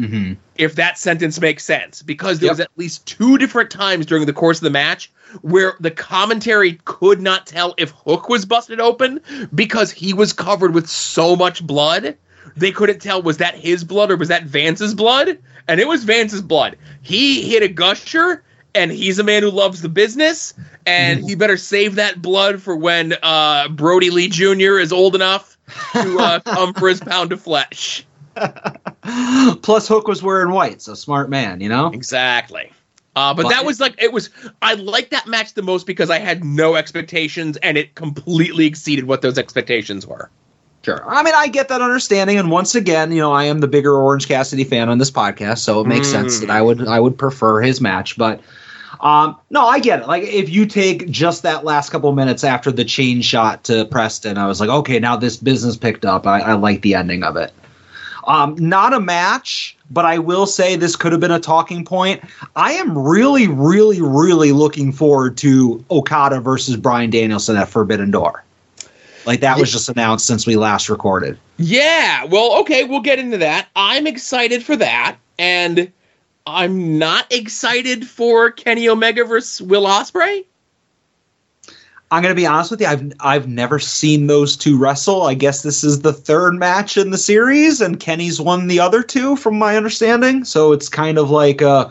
Speaker 2: Mm-hmm.
Speaker 1: If that sentence makes sense, because there yep. was at least two different times during the course of the match where the commentary could not tell if Hook was busted open because he was covered with so much blood. They couldn't tell was that his blood or was that Vance's blood? And it was Vance's blood. He hit a gusher and he's a man who loves the business, and he better save that blood for when uh, Brodie Lee Jr. is old enough to uh, come for his pound of flesh.
Speaker 2: Plus, Hook was wearing white, so smart man, you know.
Speaker 1: Exactly. Uh, but, but, that was like it was. I liked that match the most because I had no expectations, and it completely exceeded what those expectations were.
Speaker 2: Sure. I mean, I get that understanding, and once again, you know, I am the bigger Orange Cassidy fan on this podcast, so it makes mm. sense that I would I would prefer his match, but um, no, I get it. Like if you take just that last couple minutes after the chain shot to Preston, I was like, okay, now this business picked up. I, I like the ending of it. Um, not a match, but I will say this could have been a talking point. I am really, really, really looking forward to Okada versus Bryan Danielson at Forbidden Door. Like that was just announced since we last recorded.
Speaker 1: Yeah, well, okay, we'll get into that. I'm excited for that, and I'm not excited for Kenny Omega versus Will Ospreay.
Speaker 2: I'm gonna be honest with you. I've I've never seen those two wrestle. I guess this is the third match in the series, and Kenny's won the other two, from my understanding. So it's kind of like, uh,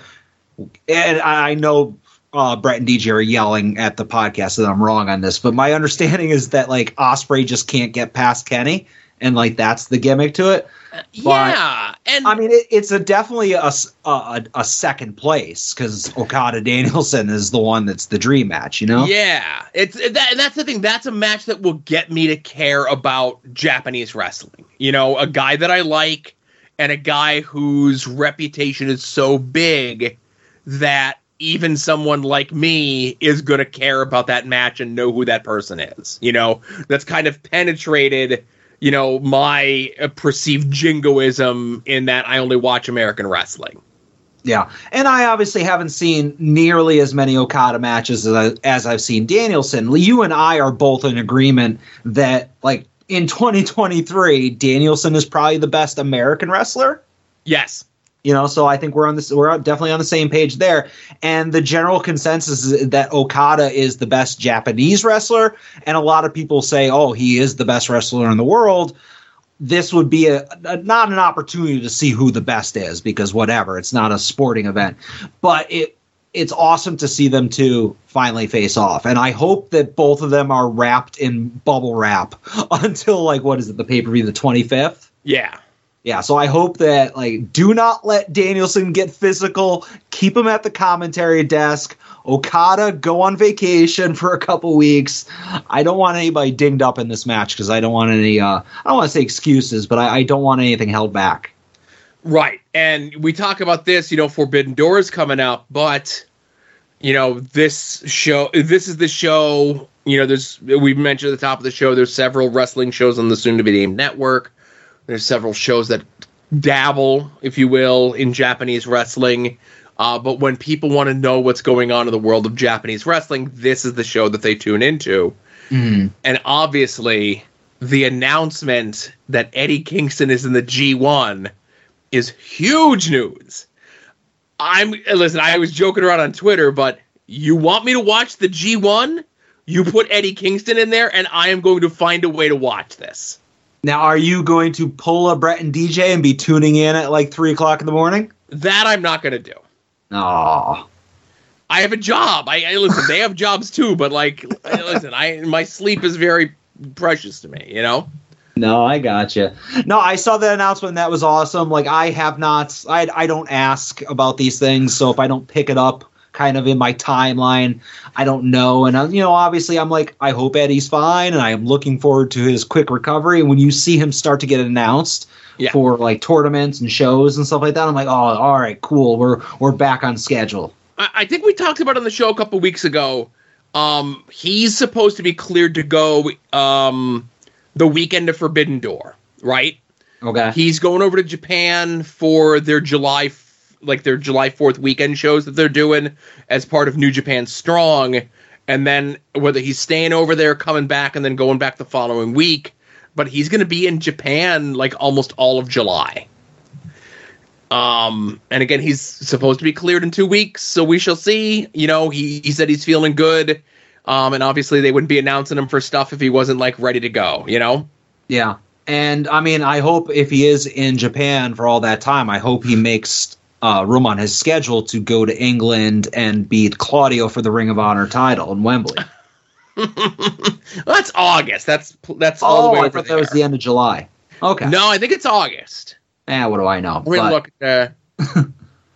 Speaker 2: and I know uh, Brett and DJ are yelling at the podcast that I'm wrong on this, but my understanding is that like Ospreay just can't get past Kenny, and like that's the gimmick to it.
Speaker 1: yeah, and
Speaker 2: I mean, it, it's a definitely a- a- a second place because Okada Danielson is the one that's the dream match, you know?
Speaker 1: Yeah, it's that, and that's the thing. That's a match that will get me to care about Japanese wrestling. You know, a guy that I like and a guy whose reputation is so big that even someone like me is going to care about that match and know who that person is. You know, that's kind of penetrated. You know, my uh, perceived jingoism in that I only watch American wrestling.
Speaker 2: Yeah, and I obviously haven't seen nearly as many Okada matches as, I, as I've seen Danielson. You and I are both in agreement that, like, in 2023, Danielson is probably the best American wrestler.
Speaker 1: Yes.
Speaker 2: You know, so I think we're on this. We're definitely on the same page there. And the general consensus is that Okada is the best Japanese wrestler, and a lot of people say, "Oh, he is the best wrestler in the world." This would be a, a not an opportunity to see who the best is because whatever, it's not a sporting event, but it it's awesome to see them two finally face off, and I hope that both of them are wrapped in bubble wrap until like what is it, the pay per view, the twenty fifth.
Speaker 1: Yeah.
Speaker 2: Yeah, so I hope that like do not let Danielson get physical. Keep him at the commentary desk. Okada go on vacation for a couple weeks. I don't want anybody dinged up in this match because I don't want any. Uh, I don't want to say excuses, but I, I don't want anything held back.
Speaker 1: Right. And we talk about this, you know, Forbidden Doors coming up, but you know, this show this is the show, you know, there's we mentioned at the top of the show there's several wrestling shows on the soon to be named network. There's several shows that dabble, if you will, in Japanese wrestling. Uh, but when people want to know what's going on in the world of Japanese wrestling, this is the show that they tune into. And obviously, the announcement that Eddie Kingston is in the G1 is huge news. I'm listen, I was joking around on Twitter, but you want me to watch the G1? You put Eddie Kingston in there, and I am going to find a way to watch this.
Speaker 2: Now, are you going to pull a Brett and DJ and be tuning in at like three o'clock in the morning?
Speaker 1: That I'm not going to do.
Speaker 2: Oh,
Speaker 1: I have a job. I, I listen. They have jobs too, but like, listen, I my sleep is very precious to me. You know.
Speaker 2: No, I gotcha. No, I saw that announcement. That was awesome. Like I have not, I I don't ask about these things, so if I don't pick it up, kind of in my timeline, I don't know. And uh, you know, obviously, I'm like, I hope Eddie's fine, and I am looking forward to his quick recovery. And when you see him start to get announced
Speaker 1: Yeah.
Speaker 2: for like tournaments and shows and stuff like that, I'm like, oh, all right, cool. We're we're back on schedule.
Speaker 1: I, I think we talked about on the show a couple weeks ago. Um, he's supposed to be cleared to go um, the weekend of Forbidden Door, right?
Speaker 2: Okay.
Speaker 1: He's going over to Japan for their July, like their July Fourth weekend shows that they're doing as part of New Japan Strong, and then whether he's staying over there, coming back, and then going back the following week. But he's going to be in Japan like almost all of July. Um, and again, he's supposed to be cleared in two weeks, so we shall see. You know, he, he said he's feeling good. Um, and obviously they wouldn't be announcing him for stuff if he wasn't like ready to go, you know?
Speaker 2: Yeah. And I mean, I hope if he is in Japan for all that time, I hope he makes uh, room on his schedule to go to England and beat Claudio for the Ring of Honor title in Wembley.
Speaker 1: That's August. That's that's all the
Speaker 2: oh,
Speaker 1: way
Speaker 2: I
Speaker 1: over
Speaker 2: thought
Speaker 1: there.
Speaker 2: that was the end of July. Okay.
Speaker 1: No, I think it's August.
Speaker 2: Eh, what do I know?
Speaker 1: We're gonna
Speaker 2: But
Speaker 1: look. Uh,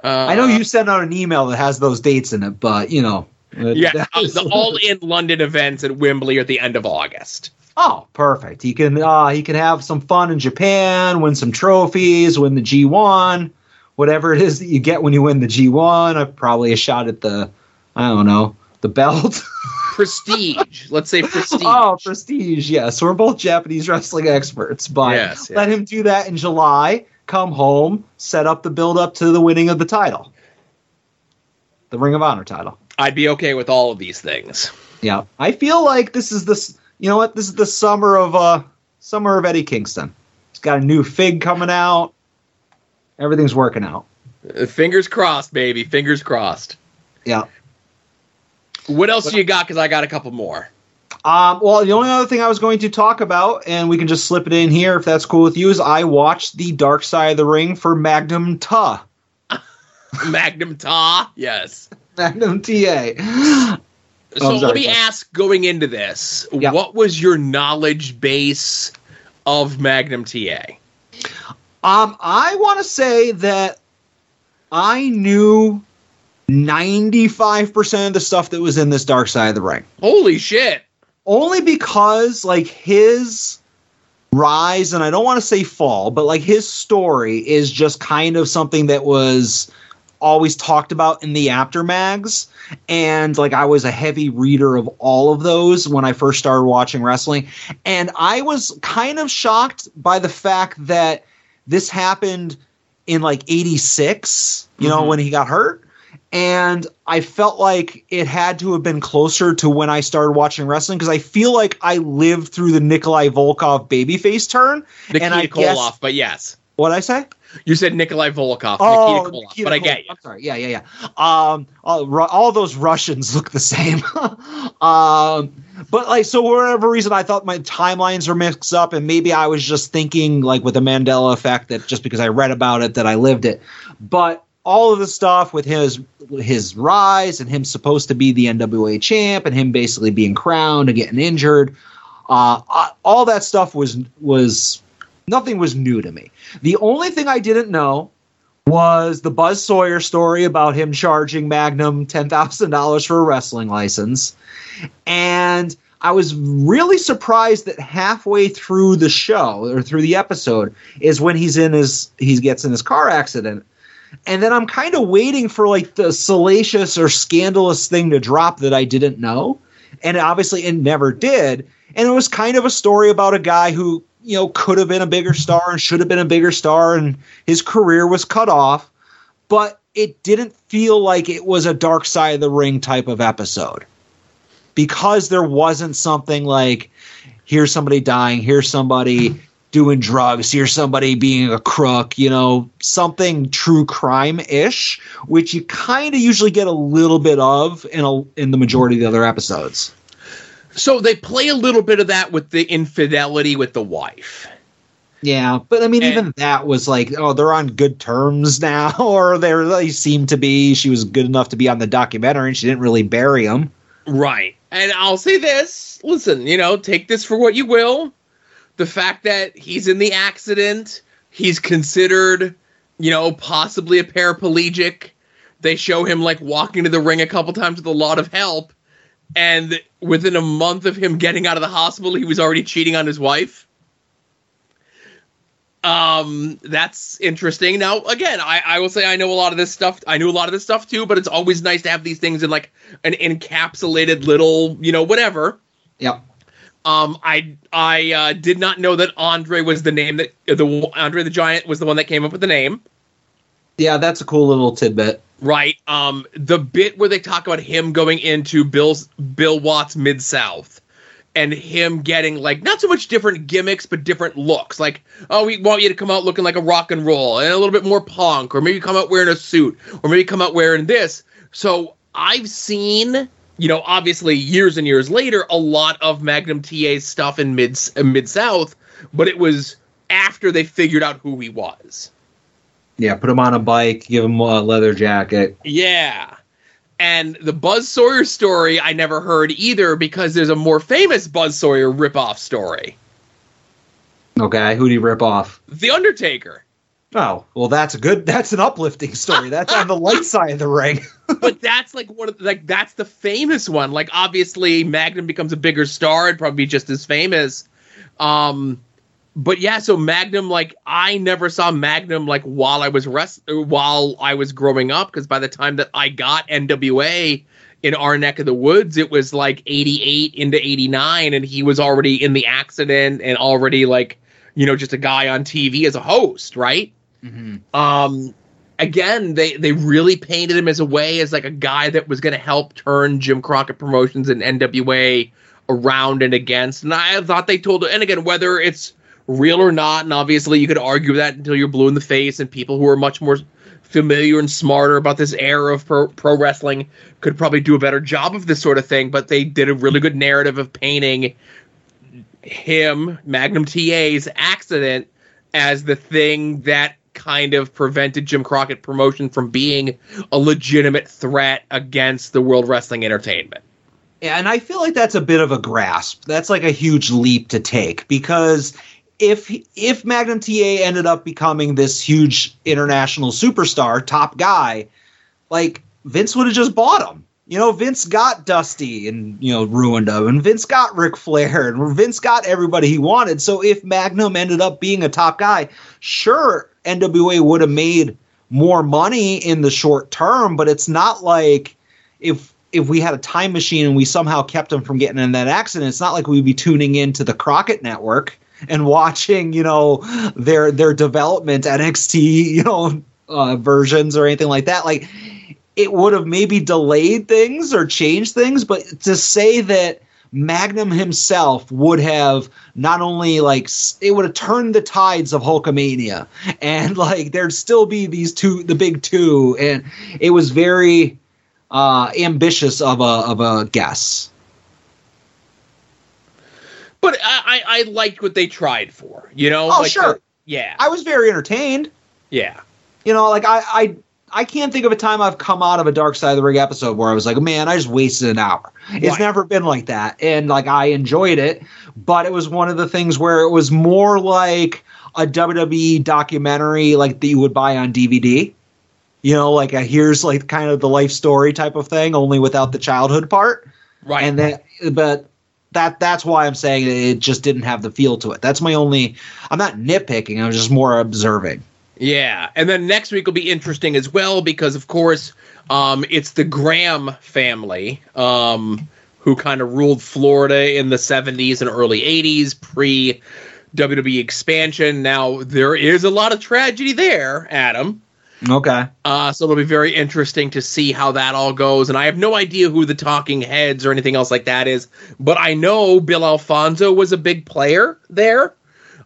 Speaker 1: uh,
Speaker 2: I know you sent out an email that has those dates in it, but you know.
Speaker 1: Yeah, the all in London events at Wembley at the end of August.
Speaker 2: Oh, perfect. He can uh, he can have some fun in Japan, win some trophies, win the G1, whatever it is that you get when you win the G1. Uh, probably a shot at the I don't know the belt.
Speaker 1: Prestige. Let's say prestige.
Speaker 2: oh, prestige. Yes, we're both Japanese wrestling experts, but
Speaker 1: Yes,
Speaker 2: let him do that in July. Come home, set up the build up to the winning of the title, the Ring of Honor title.
Speaker 1: I'd be okay with all of these things.
Speaker 2: Yeah, I feel like this is this. You know what? This is the summer of uh summer of Eddie Kingston. He's got a new fig coming out. Everything's working out.
Speaker 1: Uh, Fingers crossed, baby. Fingers crossed.
Speaker 2: Yeah.
Speaker 1: What else do you got? Because I got a couple more.
Speaker 2: Um, well, the only other thing I was going to talk about, and we can just slip it in here if that's cool with you, is I watched the Dark Side of the Ring for Magnum Ta.
Speaker 1: Magnum Ta. Yes.
Speaker 2: Magnum TA.
Speaker 1: So
Speaker 2: Oh, sorry,
Speaker 1: let me
Speaker 2: sorry.
Speaker 1: ask going into this,
Speaker 2: Yeah.
Speaker 1: what was your knowledge base of Magnum TA?
Speaker 2: Um, I want to say that I knew 95% of the stuff that was in this Dark Side of the Ring.
Speaker 1: Holy shit.
Speaker 2: Only because, like, his rise, and I don't want to say fall, but, like, his story is just kind of something that was always talked about in the Apter mags. And, like, I was a heavy reader of all of those when I first started watching wrestling. And I was kind of shocked by the fact that this happened in like 86, you know,
Speaker 1: Mhm.
Speaker 2: when he got hurt. And I felt like it had to have been closer to when I started watching wrestling because I feel like I lived through the Nikolai Volkov babyface turn.
Speaker 1: Nikita
Speaker 2: And I
Speaker 1: Koloff,
Speaker 2: guess-
Speaker 1: but yes.
Speaker 2: What I say?
Speaker 1: You said Nikolai Volkov,
Speaker 2: Oh,
Speaker 1: Nikita Koloff,
Speaker 2: Nikita
Speaker 1: but I get you.
Speaker 2: I'm sorry. Yeah, yeah, yeah. Um, all, Ru- all those Russians look the same. um, but like, so for whatever reason, I thought my timelines were mixed up, and maybe I was just thinking like with the Mandela effect that just because I read about it that I lived it. But all of the stuff with his his rise and him supposed to be the NWA champ and him basically being crowned and getting injured, uh, uh, all that stuff was was nothing was new to me. The only thing I didn't know was the Buzz Sawyer story about him charging Magnum $10,000 for a wrestling license. And I was really surprised that halfway through the show or through the episode is when he's in his he gets in his car accident. And then I'm kind of waiting for like the salacious or scandalous thing to drop that I didn't know. And obviously it never did. And it was kind of a story about a guy who, you know, could have been a bigger star and should have been a bigger star and his career was cut off. But it didn't feel like it was a dark side of the ring type of episode. Because there wasn't something like here's somebody dying, here's somebody doing drugs, here's somebody being a crook, you know, something true crime ish, which you kind of usually get a little bit of in a, in the majority of the other episodes.
Speaker 1: So they play a little bit of that with the infidelity with the wife.
Speaker 2: Yeah, but I mean,
Speaker 1: And-
Speaker 2: even that was like, oh, they're on good terms now, or they seem to be. She was good enough to be on the documentary, and she didn't really bury him.
Speaker 1: Right. And I'll say this listen, you know, take this for what you will. The fact that he's in the accident, he's considered, you know, possibly a paraplegic. They show him like walking to the ring a couple times with a lot of help. And within a month of him getting out of the hospital, he was already cheating on his wife. Um, that's interesting. Now, again, I, I will say I know a lot of this stuff. I knew a lot of this stuff too, but it's always nice to have these things in like an encapsulated little, you know, whatever.
Speaker 2: Yep.
Speaker 1: Um, I I uh, did not know that Andre was the name that the Andre the Giant was the one that came up with the name.
Speaker 2: Yeah, that's a cool little tidbit.
Speaker 1: Right. Um, the bit where they talk about him going into Bill's Bill Watts Mid South and him getting like not so much different gimmicks but different looks. Like, oh, we want you to come out looking like a rock and roll and a little bit more punk, or maybe come out wearing a suit, or maybe come out wearing this. So I've seen, you know, obviously years and years later, a lot of Magnum ta stuff in mid mid South, but it was after they figured out who he was.
Speaker 2: Yeah, put him on a bike, give him a leather jacket.
Speaker 1: Yeah. And the Buzz Sawyer story I never heard either because there's a more famous Buzz Sawyer ripoff story.
Speaker 2: Okay, who do you rip off?
Speaker 1: The Undertaker.
Speaker 2: Oh, well, that's a good. That's an uplifting story. That's on the light side of the ring.
Speaker 1: but that's like one of the, like that's the famous one. Like obviously Magnum becomes a bigger star and probably just as famous. Um but yeah, so Magnum like I never saw Magnum like while I was rest while I was growing up because by the time that I got NWA in our neck of the woods it was like 88 into 89 and he was already in the accident and already like you know just a guy on TV as a host, right? um again they they really painted him as a way as like a guy that was going to help turn jim crockett promotions and nwa around and against and i thought they told and again whether it's real or not and obviously you could argue that until you're blue in the face and people who are much more familiar and smarter about this era of pro, pro wrestling could probably do a better job of this sort of thing but they did a really good narrative of painting him magnum ta's accident as the thing that kind of prevented Jim Crockett promotion from being a legitimate threat against the World Wrestling Entertainment.
Speaker 2: Yeah, and I feel like that's a bit of a grasp. That's like a huge leap to take because if if Magnum TA ended up becoming this huge international superstar, top guy, like Vince would have just bought him. You know, Vince got Dusty and you know ruined him, and Vince got Ric Flair, and Vince got everybody he wanted. So if Magnum ended up being a top guy, sure, NWA would have made more money in the short term, but it's not like if if we had a time machine and we somehow kept him from getting in that accident, it's not like we'd be tuning into the Crockett Network and watching, you know, their their development NXT, you know, uh, versions or anything like that. Like it would have maybe delayed things or changed things, but to say that Magnum himself would have not only like it would have turned the tides of Hulkamania, and like there'd still be these two, the big two, and it was very uh, ambitious of a of a guess.
Speaker 1: But I, I, I liked what they tried for. You know?
Speaker 2: Oh,
Speaker 1: like
Speaker 2: sure.
Speaker 1: the- yeah.
Speaker 2: I was very entertained.
Speaker 1: yeah.
Speaker 2: You know, like I, I I can't think of a time I've come out of a Dark Side of the Ring episode where I was like, man, I just wasted an hour. It's never been like that, and like I enjoyed it, but it was one of the things where it was more like a WWE documentary, like that you would buy on DVD. You know, like a here's like kind of the life story type of thing, only without the childhood part.
Speaker 1: Right.
Speaker 2: And that, but that that's why I'm saying it just didn't have the feel to it. That's my only. I'm not nitpicking. I'm just more observing.
Speaker 1: Yeah, and then next week will be interesting as well because, of course, um, it's the Graham family um, who kind of ruled Florida in the 70s and early 80s, pre WWE expansion. Now, there is a lot of tragedy there, Adam.
Speaker 2: Okay.
Speaker 1: Uh, so it'll be very interesting to see how that all goes. And I have no idea who the talking heads or anything else like that is, but I know Bill Alfonso was a big player there.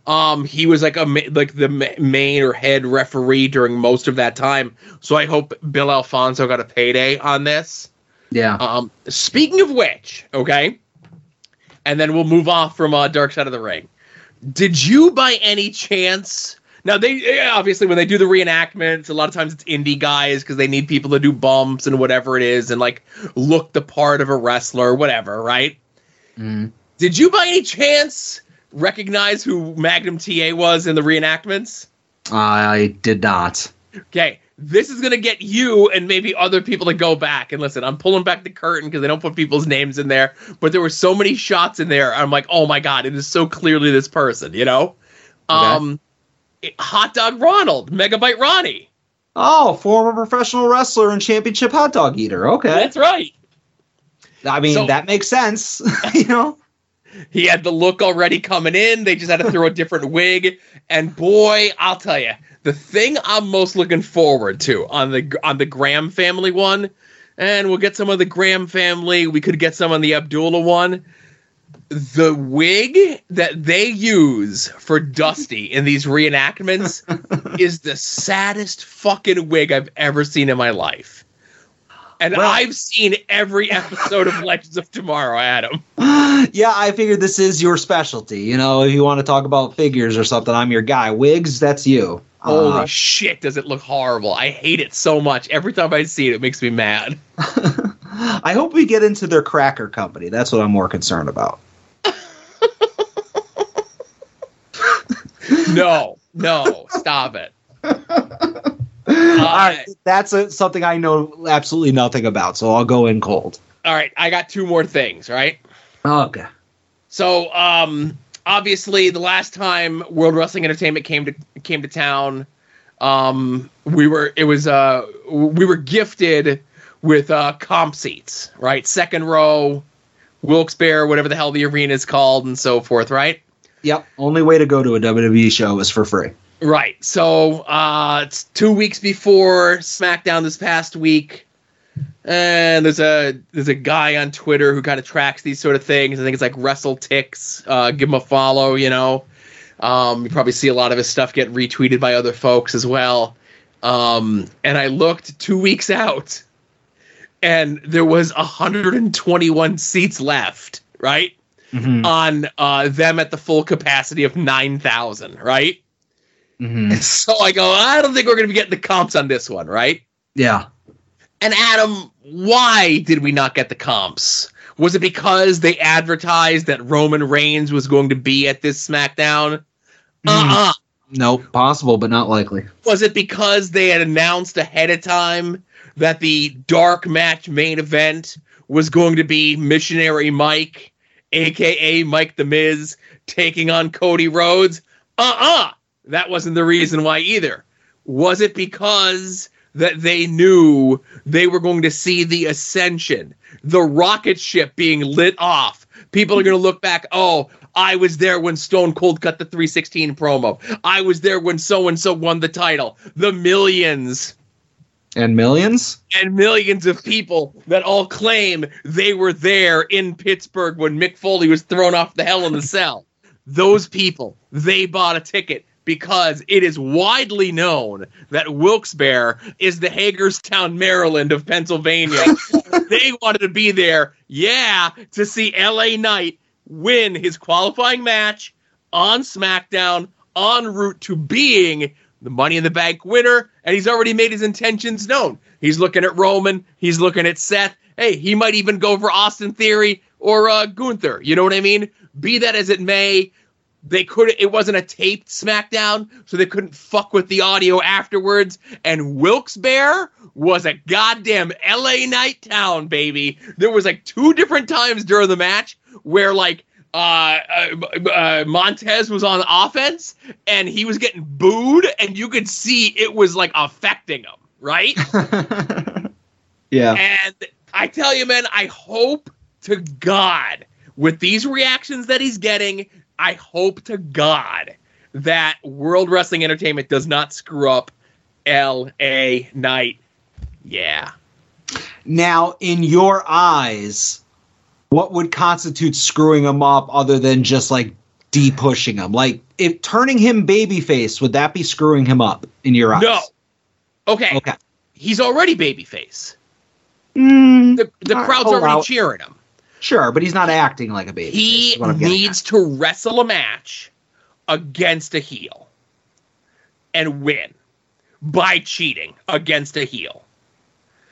Speaker 1: Um, he was like a like the main or head referee during most of that time. So I hope Bill Alfonso got a payday on this.
Speaker 2: Yeah.
Speaker 1: Um, speaking of which, okay, and then we'll move off from uh, Dark Side of the Ring. Did you, by any chance? Now they obviously when they do the reenactments, a lot of times it's indie guys because they need people to do bumps and whatever it is, and like look the part of a wrestler, or whatever, right? Did you, by any chance, recognize who Magnum TA was in the reenactments?
Speaker 2: I did not.
Speaker 1: Okay, this is gonna get you and maybe other people to go back and listen. I'm pulling back the curtain because they don't put people's names in there, but there were so many shots in there. I'm like, oh my god, it is so clearly this person, you know? Um, it- Hot Dog Ronald, Megabyte Ronnie.
Speaker 2: Oh, former professional wrestler and championship hot dog eater. Okay.
Speaker 1: That's right.
Speaker 2: I mean,
Speaker 1: So-
Speaker 2: that makes sense. you know?
Speaker 1: He had the look already coming in. They just had to throw a different wig. And boy, I'll tell you, the thing I'm most looking forward to on the on the Graham family one, and we'll get some of the Graham family. We could get some on the Abdullah one. The wig that they use for Dusty in these reenactments is the saddest fucking wig I've ever seen in my life. And
Speaker 2: Well-
Speaker 1: I've seen every episode of Legends of Tomorrow, Adam.
Speaker 2: Yeah, I figured this is your specialty. You know, if you want to talk about figures or something, I'm your guy. Wigs, that's you.
Speaker 1: Holy
Speaker 2: Uh,
Speaker 1: shit, does it look horrible? I hate it so much. Every time I see it, it makes me mad.
Speaker 2: I hope we get into their cracker company. That's what I'm more concerned about.
Speaker 1: No, no, stop it.
Speaker 2: All right, that's a, something I know absolutely nothing about, so I'll go in cold.
Speaker 1: All right, I got two more things, right?
Speaker 2: Okay.
Speaker 1: So, um, obviously, the last time World Wrestling Entertainment came to came to town, um, we were it was uh we were gifted with uh comp seats, right? Second row, Wilkes-Barre, whatever the hell the arena is called, and so forth, right?
Speaker 2: Yep. Only way to go to a WWE show is for free.
Speaker 1: Right. So uh it's two weeks before SmackDown this past week. And there's a there's a guy on Twitter who kind of tracks these sort of things. I think it's like WrestleTix. Uh, give him a follow. You know, um, you probably see a lot of his stuff get retweeted by other folks as well. Um, and I looked two weeks out, and there was 121 seats left. Right
Speaker 2: Mhm.
Speaker 1: on uh, them at the full capacity of 9,000. Right.
Speaker 2: Mhm.
Speaker 1: So I go, I don't think we're going to be getting the comps on this one, right?
Speaker 2: Yeah.
Speaker 1: And Adam, why did we not get the comps? Was it because they advertised that Roman Reigns was going to be at this SmackDown? Uh-uh.
Speaker 2: Nope, possible, but not likely.
Speaker 1: Was it because they had announced ahead of time that the dark match main event was going to be Missionary Mike, aka Mike the Miz, taking on Cody Rhodes? Uh-uh. That wasn't the reason why either. Was it because that they knew they were going to see the ascension, the rocket ship being lit off? People are going to look back, oh, I was there when Stone Cold cut the 316 promo. I was there when so and so won the title. The millions
Speaker 2: And millions?
Speaker 1: and millions of people that all claim they were there in Pittsburgh when Mick Foley was thrown off the Hell in the Cell. Those people, they bought a ticket because it is widely known that Wilkes-Barre is the Hagerstown, Maryland of Pennsylvania. they wanted to be there, yeah, to see LA Knight win his qualifying match on SmackDown en route to being the Money in the Bank winner, and he's already made his intentions known. He's looking at Roman, he's looking at Seth. Hey, he might even go for Austin Theory or uh, Gunther. You know what I mean? Be that as it may, they could it wasn't a taped SmackDown, so they couldn't fuck with the audio afterwards. And Wilkes-Barre was a goddamn LA Knight town, baby. There was like two different times during the match where like uh, uh, uh, Montez was on offense and he was getting booed, and you could see it was like affecting him, right?
Speaker 2: yeah.
Speaker 1: And I tell you, man, I hope to God with these reactions that he's getting, I hope to God that World Wrestling Entertainment does not screw up L.A. Knight. Yeah.
Speaker 2: Now, in your eyes, what would constitute screwing him up other than just like de pushing him? Like, if turning him babyface, would that be screwing him up in your eyes?
Speaker 1: No. Okay.
Speaker 2: Okay.
Speaker 1: He's already babyface.
Speaker 2: Mm,
Speaker 1: The, the crowd's already
Speaker 2: out.
Speaker 1: cheering him.
Speaker 2: sure, but he's not acting like a baby.
Speaker 1: He needs to wrestle a match against a heel and win by cheating against a heel.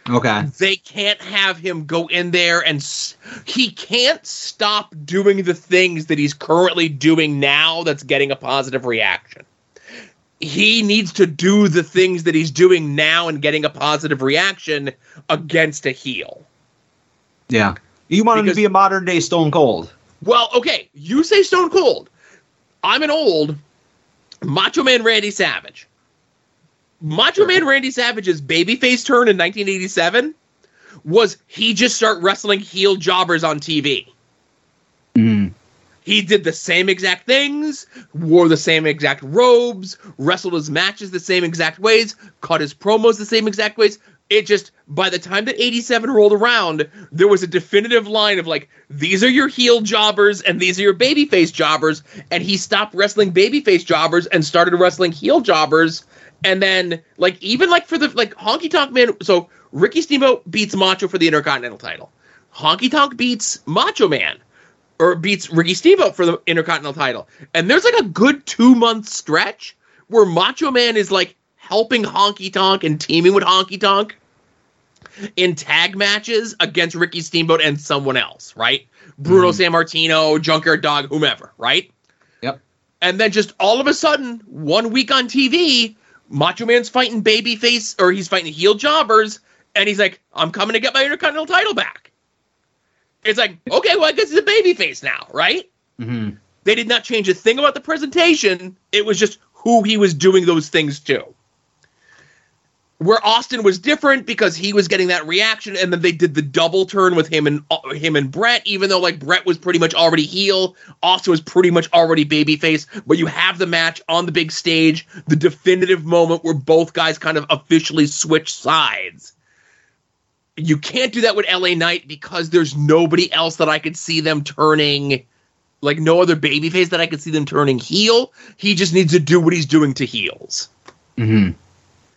Speaker 2: Okay.
Speaker 1: They can't have him go in there and s- he can't stop doing the things that he's currently doing now that's getting a positive reaction. He needs to do the things that he's doing now and getting a positive reaction against a heel.
Speaker 2: Yeah. You want him to be a modern day Stone Cold.
Speaker 1: Well, okay, you say Stone Cold. I'm an old Macho Man Randy Savage. Macho Man Randy Savage's babyface turn in 1987 was he just start wrestling heel jobbers on TV.
Speaker 2: Mm.
Speaker 1: He did the same exact things, wore the same exact robes, wrestled his matches the same exact ways, cut his promos the same exact ways. It just, by the time that 87 rolled around, there was a definitive line of like, these are your heel jobbers and these are your babyface jobbers. And he stopped wrestling babyface jobbers and started wrestling heel jobbers. And then, like, even like for the, like, Honky Tonk Man, so Ricky Steamboat beats Macho for the Intercontinental title. Honky Tonk beats Macho Man or beats Ricky Steamboat for the Intercontinental title. And there's like a good two month stretch where Macho Man is like helping Honky Tonk and teaming with Honky Tonk in tag matches against Ricky Steamboat and someone else, right? Bruno mm-hmm. Sammartino, Junkyard Dog, whomever, right?
Speaker 2: Yep.
Speaker 1: And then just all of a sudden, one week on TV, Macho Man's fighting babyface or he's fighting heel jobbers, and he's like, I'm coming to get my Intercontinental title back. It's like, okay, well, I guess he's a babyface now, right?
Speaker 2: hmm
Speaker 1: They did not change a thing about the presentation. It was just who he was doing those things to. Where Austin was different because he was getting that reaction, and then they did the double turn with him and uh, him and Bret. Even though like Bret was pretty much already heel, Austin was pretty much already babyface. But you have the match on the big stage, the definitive moment where both guys kind of officially switch sides. You can't do that with LA Knight because there's nobody else that I could see them turning like no other babyface that I could see them turning heel. He just needs to do what he's doing to heels.
Speaker 2: hmm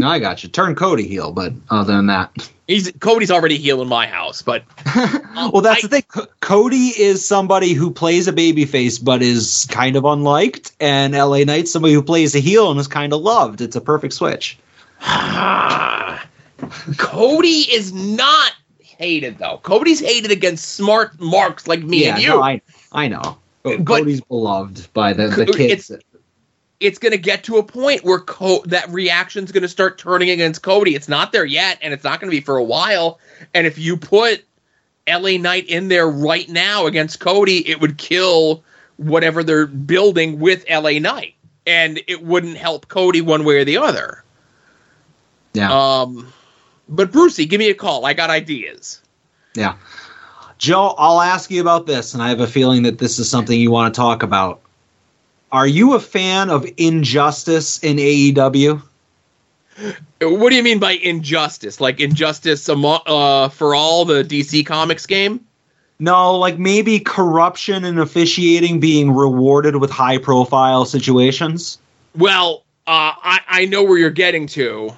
Speaker 2: No, I got you. Turn Cody heel, but other than that,
Speaker 1: He's Cody's already heel in my house, but
Speaker 2: well, that's
Speaker 1: I-
Speaker 2: the thing. Co- Cody is somebody who plays a babyface but is kind of unliked, and LA Knight's somebody who plays a heel and is kind of loved. It's a perfect switch.
Speaker 1: Cody is not hated though. Cody's hated against smart marks like me
Speaker 2: yeah,
Speaker 1: and you.
Speaker 2: no, I I know.
Speaker 1: But-
Speaker 2: Cody's beloved by the, the kids.
Speaker 1: it's- it's going to get to a point where Co- that reaction's going to start turning against Cody. It's not there yet, and it's not going to be for a while. And if you put LA Knight in there right now against Cody, it would kill whatever they're building with LA Knight, and it wouldn't help Cody one way or the other.
Speaker 2: Yeah.
Speaker 1: Um, but Brucey, give me a call. I got ideas.
Speaker 2: Yeah. Joe, I'll ask you about this, and I have a feeling that this is something you want to talk about. Are you a fan of injustice in AEW?
Speaker 1: What do you mean by injustice? Like injustice uh, for all the DC Comics game?
Speaker 2: No, like maybe corruption and officiating being rewarded with high profile situations?
Speaker 1: Well, uh, I, I know where you're getting to,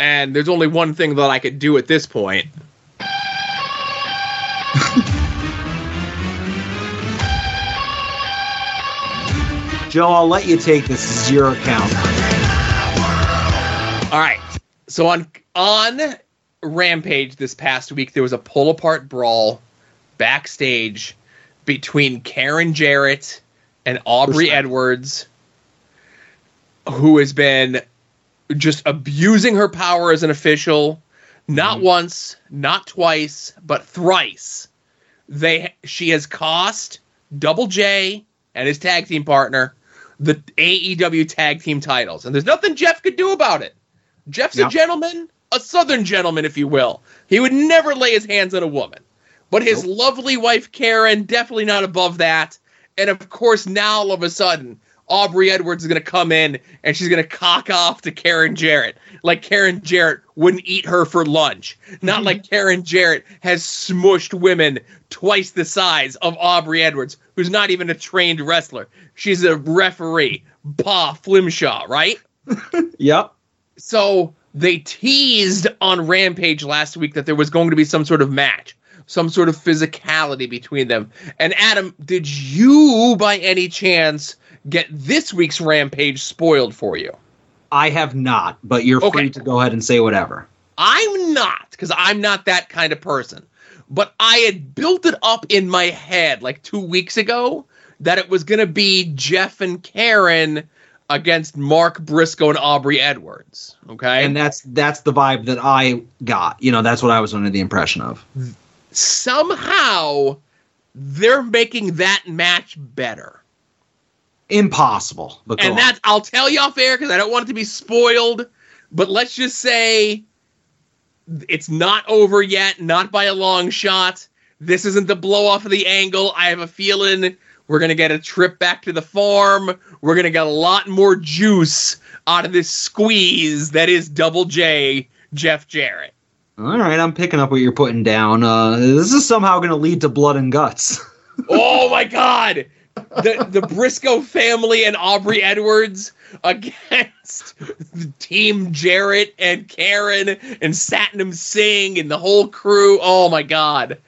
Speaker 1: and there's only one thing that I could do at this point.
Speaker 2: Joe, I'll let you take this. This is your account.
Speaker 1: All right. So on on Rampage this past week, there was a pull apart brawl backstage between Karen Jarrett and Aubrey. Edwards, who has been just abusing her power as an official, not mm-hmm. once, not twice, but thrice. They she has cost Double J and his tag team partner the AEW tag team titles, and there's nothing Jeff could do about it. Jeff's a gentleman, a southern gentleman, if you will. He would never lay his hands on a woman. But his lovely wife, Karen, definitely not above that. And of course, now all of a sudden, Aubrey Edwards is going to come in and she's going to cock off to Karen Jarrett. Like Karen Jarrett wouldn't eat her for lunch. Not like Karen Jarrett has smushed women twice the size of Aubrey Edwards, who's not even a trained wrestler. She's a referee. Pa Flimshaw, right?
Speaker 2: Yep.
Speaker 1: So they teased on Rampage last week that there was going to be some sort of match, some sort of physicality between them. And Adam, did you by any chance get this week's Rampage spoiled for you?
Speaker 2: I have not, but you're
Speaker 1: Okay.
Speaker 2: free to go ahead and say whatever.
Speaker 1: I'm not, because I'm not that kind of person. But I had built it up in my head like two weeks ago that it was going to be Jeff and Karen against Mark Briscoe and Aubrey Edwards. Okay.
Speaker 2: And that's that's the vibe that I got. You know, that's what I was under the impression of.
Speaker 1: somehow they're making that match better.
Speaker 2: Impossible. But
Speaker 1: and that I'll tell you off air because I don't want it to be spoiled. But let's just say it's not over yet, not by a long shot. This isn't the blow off of the angle. I have a feeling we're gonna get a trip back to the farm. We're gonna get a lot more juice out of this squeeze that is Double J Jeff Jarrett.
Speaker 2: All right, I'm picking up what you're putting down. Uh, this is somehow going to lead to blood and guts.
Speaker 1: Oh my god! The the Briscoe family and Aubrey Edwards against team Jarrett and Karen and Satnam Singh and the whole crew. Oh my god.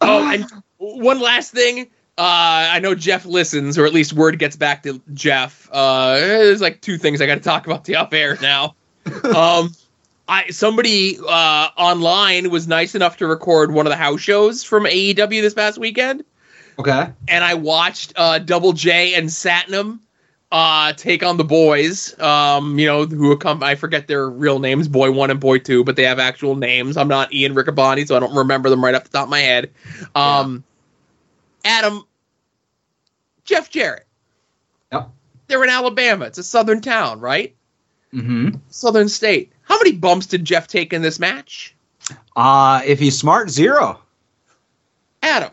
Speaker 1: Oh, and one last thing. Uh, I know Jeff listens, or at least word gets back to Jeff. Uh, there's like two things I got to talk about the off air now. Um, I somebody uh, online was nice enough to record one of the house shows from AEW this past weekend,
Speaker 2: Okay.
Speaker 1: and I watched uh, Double J and Satnam uh, take on the boys. Um, you know who come? I forget their real names, Boy One and Boy Two, but they have actual names. I'm not Ian Riccaboni, so I don't remember them right off the top of my head. Um, Adam, Jeff Jarrett.
Speaker 2: Yep.
Speaker 1: They're in Alabama. It's a southern town, right?
Speaker 2: Mm-hmm.
Speaker 1: Southern state. How many bumps did Jeff take in this match?
Speaker 2: Uh, if he's smart, zero.
Speaker 1: Adam.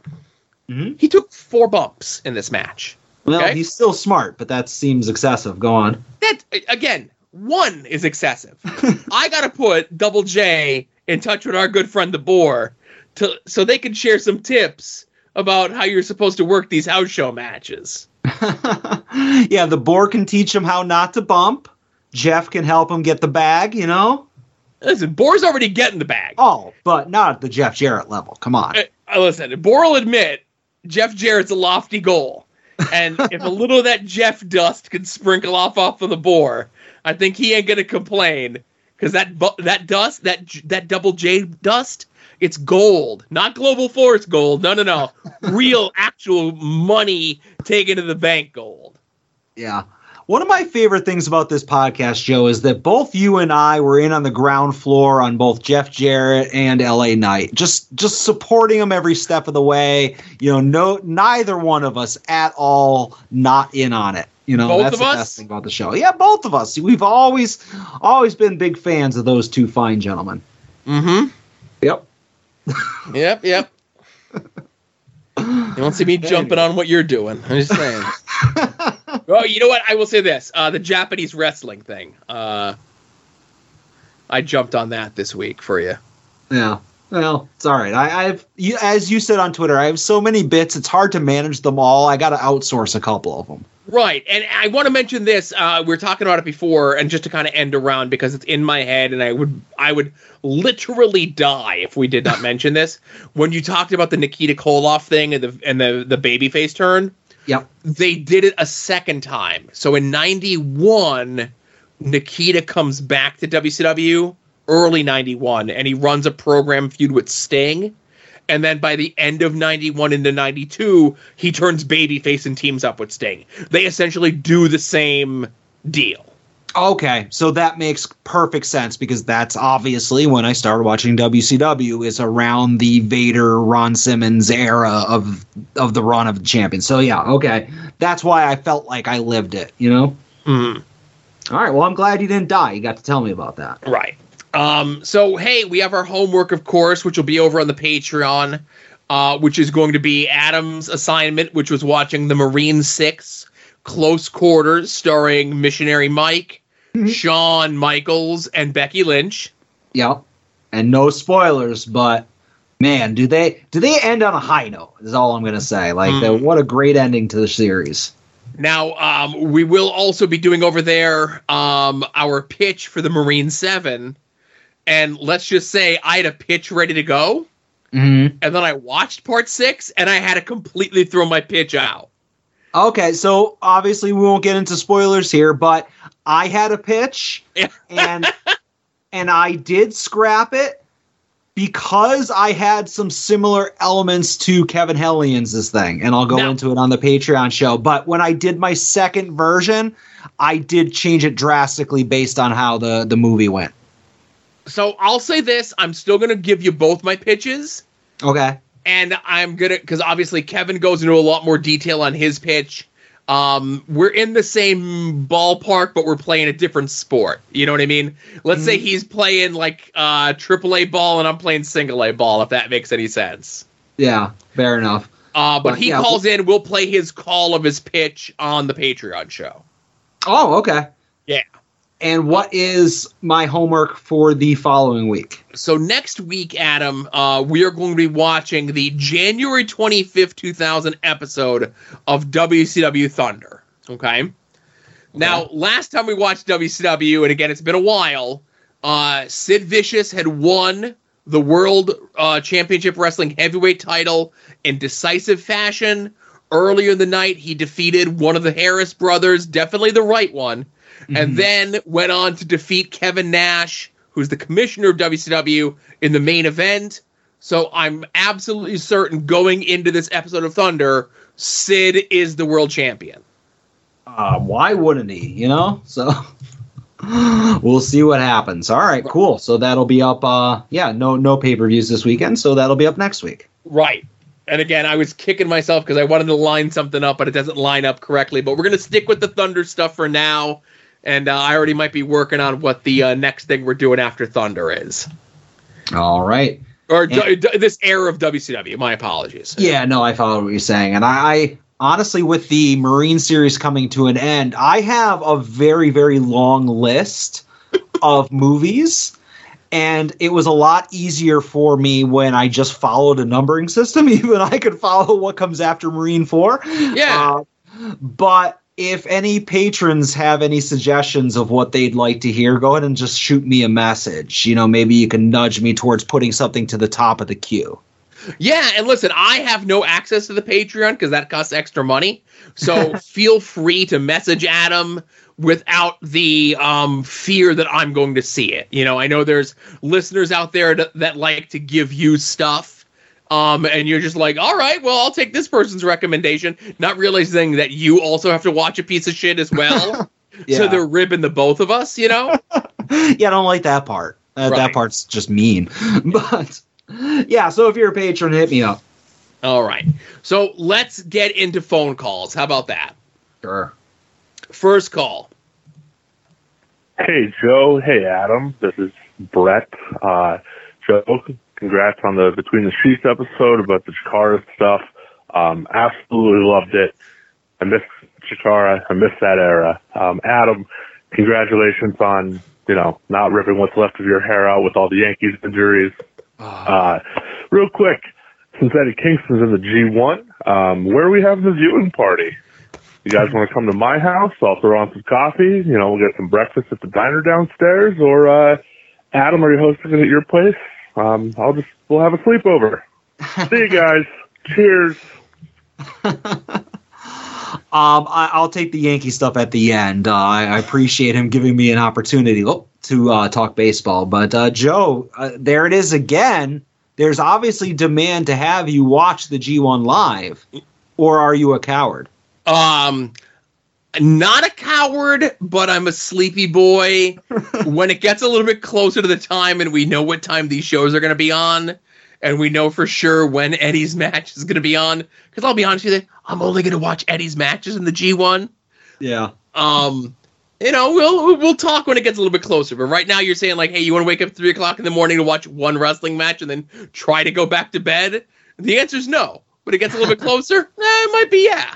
Speaker 2: Mhm.
Speaker 1: He took four bumps in this match.
Speaker 2: Well,
Speaker 1: Okay.
Speaker 2: he's still smart, but that seems excessive. Go on.
Speaker 1: That again, one is excessive. I gotta put Double J in touch with our good friend the Boar to so they can share some tips about how you're supposed to work these house show matches.
Speaker 2: yeah, the boar can teach him how not to bump. Jeff can help him get the bag, you know?
Speaker 1: Listen, Boar's already getting the bag.
Speaker 2: Oh, but not at the Jeff Jarrett level. Come on.
Speaker 1: Uh, uh, listen, Boar will admit Jeff Jarrett's a lofty goal. And if a little of that Jeff dust could sprinkle off off of the Boar, I think he ain't gonna complain. Because that bu- that dust, that that double J dust, it's gold, not global force gold. No, no, no, real, actual money taken to the bank gold.
Speaker 2: Yeah. One of my favorite things about this podcast, Joe, is that both you and I were in on the ground floor on both Jeff Jarrett and LA Knight, just just supporting them every step of the way. You know, no, neither one of us at all not in on it. You know,
Speaker 1: Both
Speaker 2: that's
Speaker 1: of
Speaker 2: the
Speaker 1: us?
Speaker 2: best thing about the show. Yeah, both of us. We've always always been big fans of those two fine gentlemen.
Speaker 1: Mm-hmm.
Speaker 2: Yep.
Speaker 1: Yep, yep. You don't see me jumping on what you're doing. I'm just saying. oh, you know what? I will say this: uh, the Japanese wrestling thing. Uh, I jumped on that this week for you.
Speaker 2: Yeah. Well, it's all right. I, I've, you, as you said on Twitter, I have so many bits. It's hard to manage them all. I got to outsource a couple of them.
Speaker 1: Right, and I want to mention this. Uh, we were talking about it before, and just to kind of end around because it's in my head, and I would, I would literally die if we did not mention this. When you talked about the Nikita Koloff thing and the and the the babyface turn,
Speaker 2: Yep.
Speaker 1: they did it a second time. So in '91, Nikita comes back to WCW early '91, and he runs a program feud with Sting. And then by the end of 91 into 92, he turns babyface and teams up with Sting. They essentially do the same deal.
Speaker 2: Okay, so that makes perfect sense because that's obviously when I started watching WCW is around the Vader Ron Simmons era of of the run of the champion. So yeah, okay, that's why I felt like I lived it. You know.
Speaker 1: Mm.
Speaker 2: All right. Well, I'm glad you didn't die. You got to tell me about that.
Speaker 1: Right. Um, so hey, we have our homework, of course, which will be over on the Patreon, uh, which is going to be Adam's assignment, which was watching the Marine Six Close Quarters, starring Missionary Mike, Shawn Michaels, and Becky Lynch.
Speaker 2: Yep. And no spoilers, but man, do they do they end on a high note? Is all I'm gonna say. Like, the, what a great ending to the series.
Speaker 1: Now, um, we will also be doing over there um, our pitch for the Marine Seven, and let's just say I had a pitch ready to go,
Speaker 2: Mm-hmm.
Speaker 1: and then I watched Part Six, and I had to completely throw my pitch out.
Speaker 2: Okay, so obviously we won't get into spoilers here, but I had a pitch and and I did scrap it because I had some similar elements to Kevin Hellions' thing, and I'll go
Speaker 1: Now-
Speaker 2: into it on the Patreon show. But when I did my second version, I did change it drastically based on how the the movie went.
Speaker 1: So I'll say this: I'm still going to give you both my pitches,
Speaker 2: Okay.
Speaker 1: And I'm gonna because obviously Kevin goes into a lot more detail on his pitch. Um, we're in the same ballpark, but we're playing a different sport. You know what I mean? Let's say he's playing like uh, AAA ball, and I'm playing single A ball. If that makes any sense.
Speaker 2: Yeah, fair enough.
Speaker 1: Uh, but
Speaker 2: But,
Speaker 1: he
Speaker 2: yeah,
Speaker 1: calls in. We'll play his call of his pitch on the Patreon show.
Speaker 2: Oh, okay. And what is my homework for the following week?
Speaker 1: So next week, Adam, uh, we are going to be watching the January 25th, 2000 episode of WCW Thunder. Okay. Now, last time we watched WCW, and again, it's been a while, uh, Sid Vicious had won the World uh, Championship Wrestling Heavyweight title in decisive fashion. Earlier in the night, he defeated one of the Harris brothers, definitely the right one, and then went on to defeat Kevin Nash, who's the commissioner of WCW, in the main event. So I'm absolutely certain going into this episode of Thunder, Sid is the world champion.
Speaker 2: Uh, why wouldn't he? You know, so we'll see what happens. All right, cool. So that'll be up. Uh, yeah, no, no pay per views this weekend, so that'll be up next week.
Speaker 1: Right. And again, I was kicking myself because I wanted to line something up, but it doesn't line up correctly. But we're going to stick with the Thunder stuff for now. And uh, I already might be working on what the uh, next thing we're doing after Thunder is.
Speaker 2: All right.
Speaker 1: Or d- d- this era of WCW. My apologies.
Speaker 2: Yeah, no, I follow what you're saying, and I, I honestly, with the Marine series coming to an end, I have a very, very long list of movies. And it was a lot easier for me when I just followed a numbering system. Even I could follow what comes after Marine 4.
Speaker 1: Yeah.
Speaker 2: Uh, but if any patrons have any suggestions of what they'd like to hear, go ahead and just shoot me a message. You know, maybe you can nudge me towards putting something to the top of the queue.
Speaker 1: Yeah, and listen, I have no access to the Patreon because that costs extra money. So feel free to message Adam without the um, fear that I'm going to see it. You know, I know there's listeners out there that, that like to give you stuff. Um, and you're just like, all right, well, I'll take this person's recommendation, not realizing that you also have to watch a piece of shit as well.
Speaker 2: Yeah.
Speaker 1: So they're ribbing the both of us, you know?
Speaker 2: yeah, I don't like that part. Uh, That part's just mean. But yeah, so if you're a patron, hit me up.
Speaker 1: all right. So let's get into phone calls. How about that?
Speaker 2: Sure.
Speaker 1: First call.
Speaker 8: Hey, Joe. Hey, Adam. This is Brett. Uh, Joe, congrats on the Between the Sheets episode about the Chikara stuff. Um, absolutely loved it. I miss Chikara. I miss that era. Um, Adam, congratulations on, you know, not ripping what's left of your hair out with all the Yankees injuries. Uh, real quick, since Eddie Kingston's in the G1, um, where are we having the viewing party? You guys want to come to my house? I'll throw on some coffee. You know, we'll get some breakfast at the diner downstairs. Or uh, Adam, are you hosting it at your place? Um, I'll just we'll have a sleepover. See you guys. Cheers.
Speaker 2: Um, I, I'll take the Yankee stuff at the end. Uh, I, I appreciate him giving me an opportunity oh, to uh, talk baseball. But uh, Joe, uh, there it is again. There's obviously demand to have you watch the G1 live, or are you a coward?
Speaker 1: Um, not a coward, but I'm a sleepy boy. when it gets a little bit closer to the time and we know what time these shows are going to be on, and we know for sure when Eddie's match is going to be on, because I'll be honest with you, I'm only going to watch Eddie's matches in the G1.
Speaker 2: Yeah.
Speaker 1: Um, you know, we'll we'll talk when it gets a little bit closer. But right now, you're saying like, hey, you want to wake up three o'clock in the morning to watch one wrestling match and then try to go back to bed? The answer is no. But it gets a little bit closer. Eh, it might be yeah.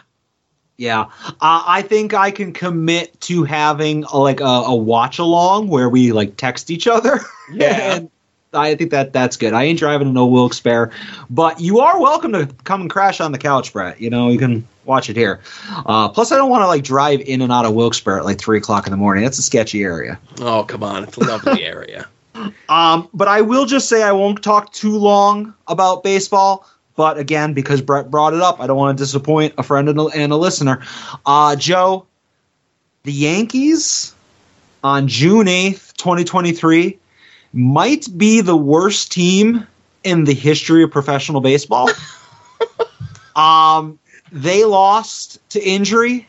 Speaker 2: Yeah, uh, I think I can commit to having a, like a, a watch along where we like text each other.
Speaker 1: Yeah.
Speaker 2: and I think that that's good. I ain't driving a no Wilkes Barre, but you are welcome to come and crash on the couch, Brett. You know you can watch it here. Uh, plus, I don't want to like drive in and out of Wilkes Barre at like three o'clock in the morning. That's a sketchy area.
Speaker 1: Oh come on, it's a lovely area.
Speaker 2: Um, but I will just say I won't talk too long about baseball. But again, because Brett brought it up, I don't want to disappoint a friend and a, and a listener. Uh, Joe, the Yankees on June 8th, 2023, might be the worst team in the history of professional baseball. um, they lost to injury,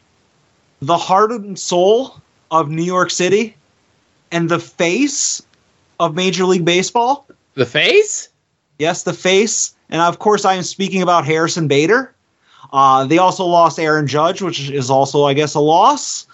Speaker 2: the heart and soul of New York City, and the face of Major League Baseball.
Speaker 1: The face?
Speaker 2: Yes, the face. And of course, I am speaking about Harrison Bader. Uh, they also lost Aaron Judge, which is also, I guess, a loss.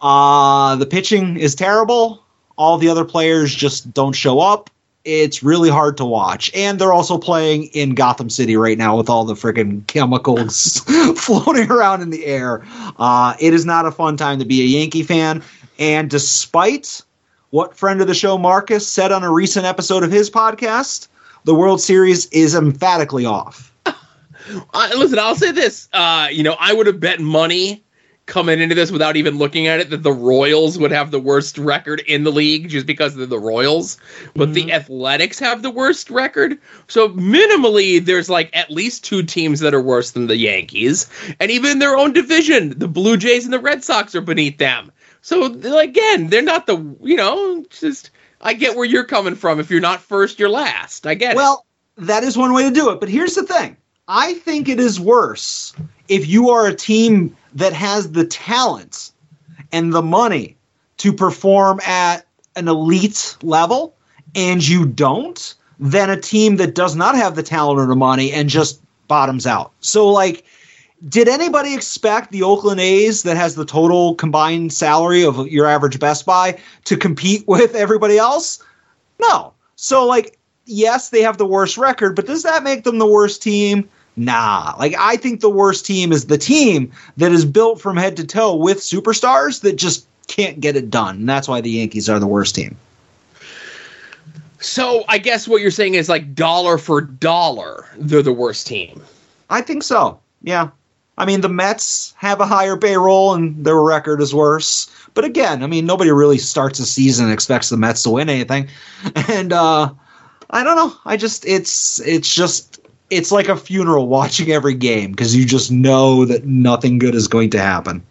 Speaker 2: Uh, the pitching is terrible. All the other players just don't show up. It's really hard to watch. And they're also playing in Gotham City right now with all the freaking chemicals floating around in the air. Uh, it is not a fun time to be a Yankee fan. And despite what friend of the show Marcus said on a recent episode of his podcast, the World Series is emphatically off.
Speaker 1: Uh, listen, I'll say this. Uh, you know, I would have bet money coming into this without even looking at it that the Royals would have the worst record in the league just because they're the Royals. But the Athletics have the worst record. So minimally, there's like at least two teams that are worse than the Yankees. And even in their own division, the Blue Jays and the Red Sox are beneath them. So again, they're not the, you know, just I get where you're coming from. If you're not first, you're last. I get it.
Speaker 2: Well, that is one way to do it. But here's the thing I think it is worse if you are a team that has the talent and the money to perform at an elite level and you don't than a team that does not have the talent or the money and just bottoms out. So, like, did anybody expect the Oakland A's that has the total combined salary of your average Best Buy to compete with everybody else? No. So like yes, they have the worst record, but does that make them the worst team? Nah. Like I think the worst team is the team that is built from head to toe with superstars that just can't get it done. And that's why the Yankees are the worst team.
Speaker 1: So I guess what you're saying is like dollar for dollar, they're the worst team.
Speaker 2: I think so. Yeah. I mean, the Mets have a higher payroll and their record is worse. But again, I mean, nobody really starts a season and expects the Mets to win anything. And uh I don't know. I just it's it's just it's like a funeral watching every game because you just know that nothing good is going to happen.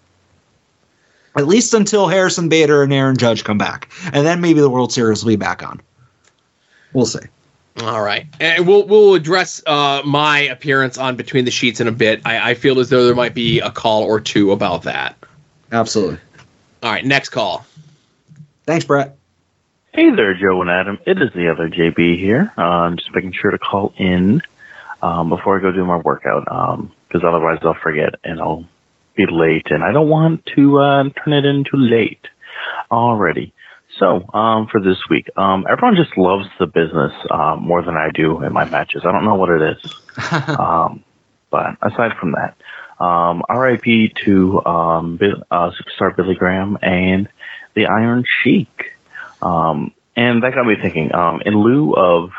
Speaker 2: At least until Harrison Bader and Aaron Judge come back. And then maybe the World Series will be back on. We'll see.
Speaker 1: All right, and we'll we'll address uh, my appearance on Between the Sheets in a bit. I, I feel as though there might be a call or two about that.
Speaker 2: Absolutely.
Speaker 1: All right, next call.
Speaker 2: Thanks, Brett.
Speaker 9: Hey there, Joe and Adam. It is the other JB here. Uh, I'm just making sure to call in um, before I go do my workout, because otherwise I'll forget and I'll be late, and I don't want to uh, turn it into late already. So, um, for this week, um, everyone just loves the business uh, more than I do in my matches. I don't know what it is. um, but aside from that, um, RIP to um, uh, superstar Billy Graham and the Iron Sheik. Um, and that got me thinking, um, in lieu of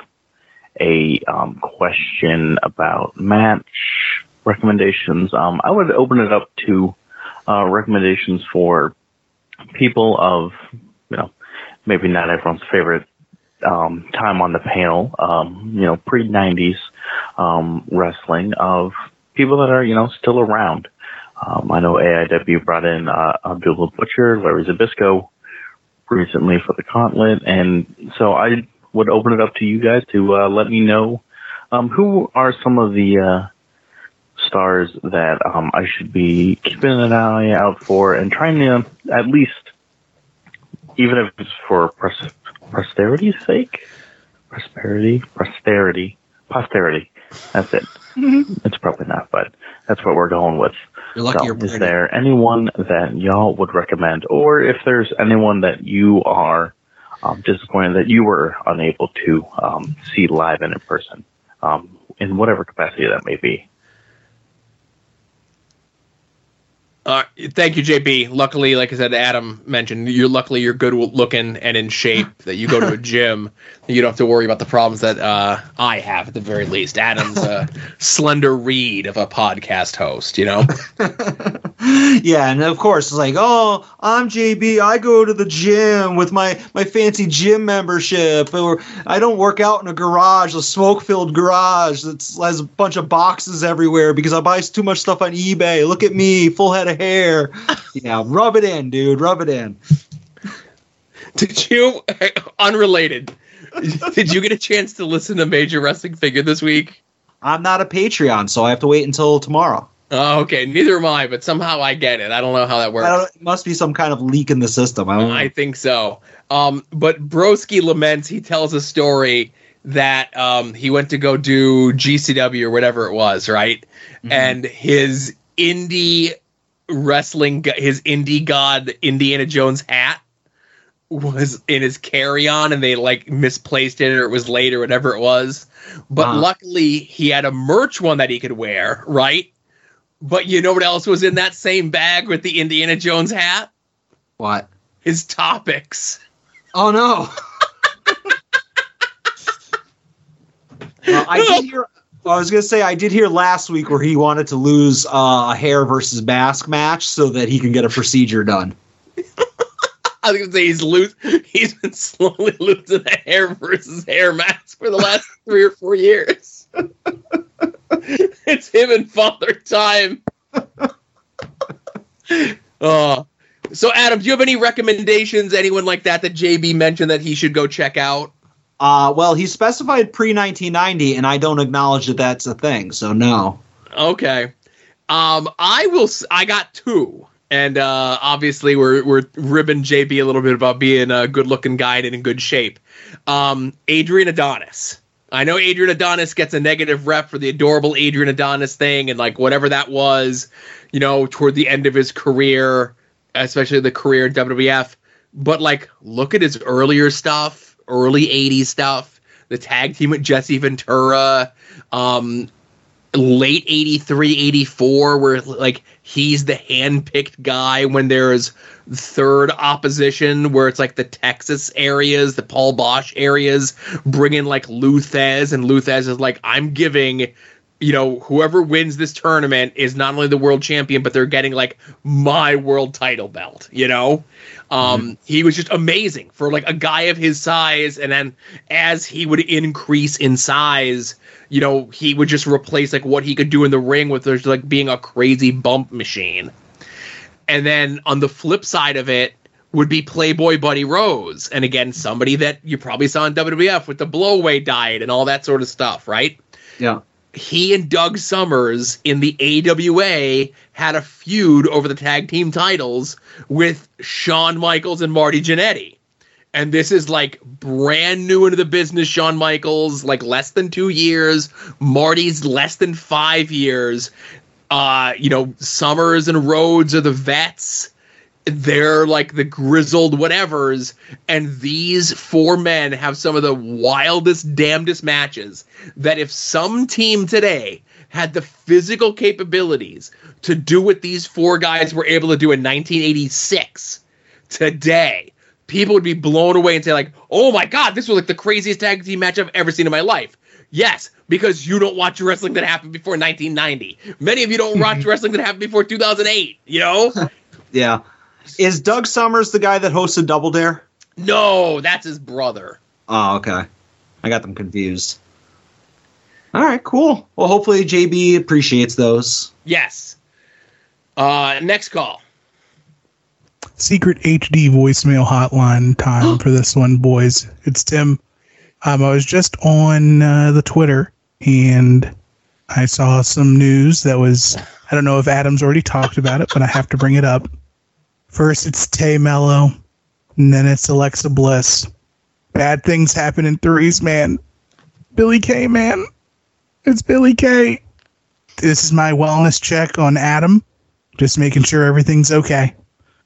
Speaker 9: a um, question about match recommendations, um, I would open it up to uh, recommendations for people of, maybe not everyone's favorite um, time on the panel, um, you know, pre 90s um, wrestling of people that are, you know, still around. Um, I know AIW brought in uh, Abdullah Butcher, Larry Zbyszko recently for the Gauntlet, and so I would open it up to you guys to uh, let me know um, who are some of the uh, stars that um, I should be keeping an eye out for and trying to at least, even if it's for pros- posterity's sake, prosperity, posterity, posterity. That's it. It's probably not, but that's what we're going with.
Speaker 2: You're lucky
Speaker 9: So,
Speaker 2: you're
Speaker 9: is there anyone that y'all would recommend, or if there's anyone that you are um, disappointed that you were unable to um, see live and in person, um, in whatever capacity that may be?
Speaker 1: Uh, thank you, JB. Luckily, like I said, Adam mentioned, you're luckily you're good looking and in shape that you go to a gym. You don't have to worry about the problems that uh, I have at the very least. Adam's a slender reed of a podcast host, you know?
Speaker 2: yeah, and of course it's like, oh, I'm JB. I go to the gym with my my fancy gym membership, or I don't work out in a garage, a smoke-filled garage that has a bunch of boxes everywhere because I buy too much stuff on eBay. Look at me, full head of hair. yeah, rub it in, dude. Rub it in.
Speaker 1: Did you, unrelated, did you get a chance to listen to Major Wrestling Figure this week?
Speaker 2: I'm not a Patreon, so I have to wait until tomorrow.
Speaker 1: Oh, okay. Neither am I, but somehow I get it. I don't know how that works.
Speaker 2: It must be some kind of leak in the system. I.
Speaker 1: I think so. Um, but Broski laments. He tells a story that um, he went to go do GCW or whatever it was, right? And his indie wrestling, his indie god Indiana Jones hat was in his carry-on, and they like misplaced it, or it was late, or whatever it was. But
Speaker 2: Uh-huh.
Speaker 1: luckily, he had a merch one that he could wear, right? But you know what else was in that same bag with the Indiana Jones hat?
Speaker 2: What?
Speaker 1: His topics.
Speaker 2: Oh no. Well, I did hear. I was gonna say I did hear last week where he wanted to lose uh, a hair versus mask match so that he can get a procedure done.
Speaker 1: I was gonna say he's loose. He's been slowly losing a hair versus hair mask for the last three or four years. it's him and Father Time. uh, so Adam, do you have any recommendations? Anyone like that that JB mentioned that he should go check out?
Speaker 2: Uh, well, he specified pre 1990, and I don't acknowledge that that's a thing. So no.
Speaker 1: Okay. Um, I will. I got two, and uh, obviously we're we're ribbing JB a little bit about being a good-looking guy and in good shape. Um, Adrian Adonis. I know Adrian Adonis gets a negative rep for the adorable Adrian Adonis thing and like whatever that was, you know, toward the end of his career, especially the career in WWF. But like, look at his earlier stuff, early '80s stuff, the tag team with Jesse Ventura, um, late 83 84 where like he's the hand-picked guy when there's third opposition where it's like the texas areas the paul boesch areas bring in like lou thesz and lou thesz is like i'm giving you know whoever wins this tournament is not only the world champion but they're getting like my world title belt you know um he was just amazing for like a guy of his size and then as he would increase in size you know he would just replace like what he could do in the ring with there's like being a crazy bump machine and then on the flip side of it would be Playboy Buddy Rose. And again, somebody that you probably saw in WWF with the blowaway diet and all that sort of stuff, right?
Speaker 2: Yeah.
Speaker 1: He and Doug Somers in the AWA had a feud over the tag team titles with Shawn Michaels and Marty Jannetty. And this is like brand new into the business, Shawn Michaels, like less than two years. Marty's less than five years. Uh, you know, Somers and Rose are the vets they're like the grizzled whatevers and these four men have some of the wildest damnedest matches that if some team today had the physical capabilities to do what these four guys were able to do in 1986 today people would be blown away and say like oh my god this was like the craziest tag team match i've ever seen in my life. Yes because you don't watch wrestling that happened before 1990 many of you don't watch wrestling that happened before 2008 you know?
Speaker 2: Yeah. Is Doug Somers the guy that hosted Double Dare?
Speaker 1: No, that's his brother.
Speaker 2: Oh, okay. I got them confused. All right, cool. Well, hopefully JB appreciates those.
Speaker 1: Yes. Uh, next call.
Speaker 10: secret HD voicemail hotline time for this one, boys. It's Tim. Um, I was just on uh, the Twitter and I saw some news that was, I don't know if Adam's already talked about it, but I have to bring it up. First, it's Tay Melo, and then it's Alexa Bliss. Bad things happen in threes, man. Billie Kay, man. It's Billie Kay. This is my wellness check on Adam. Just making sure everything's okay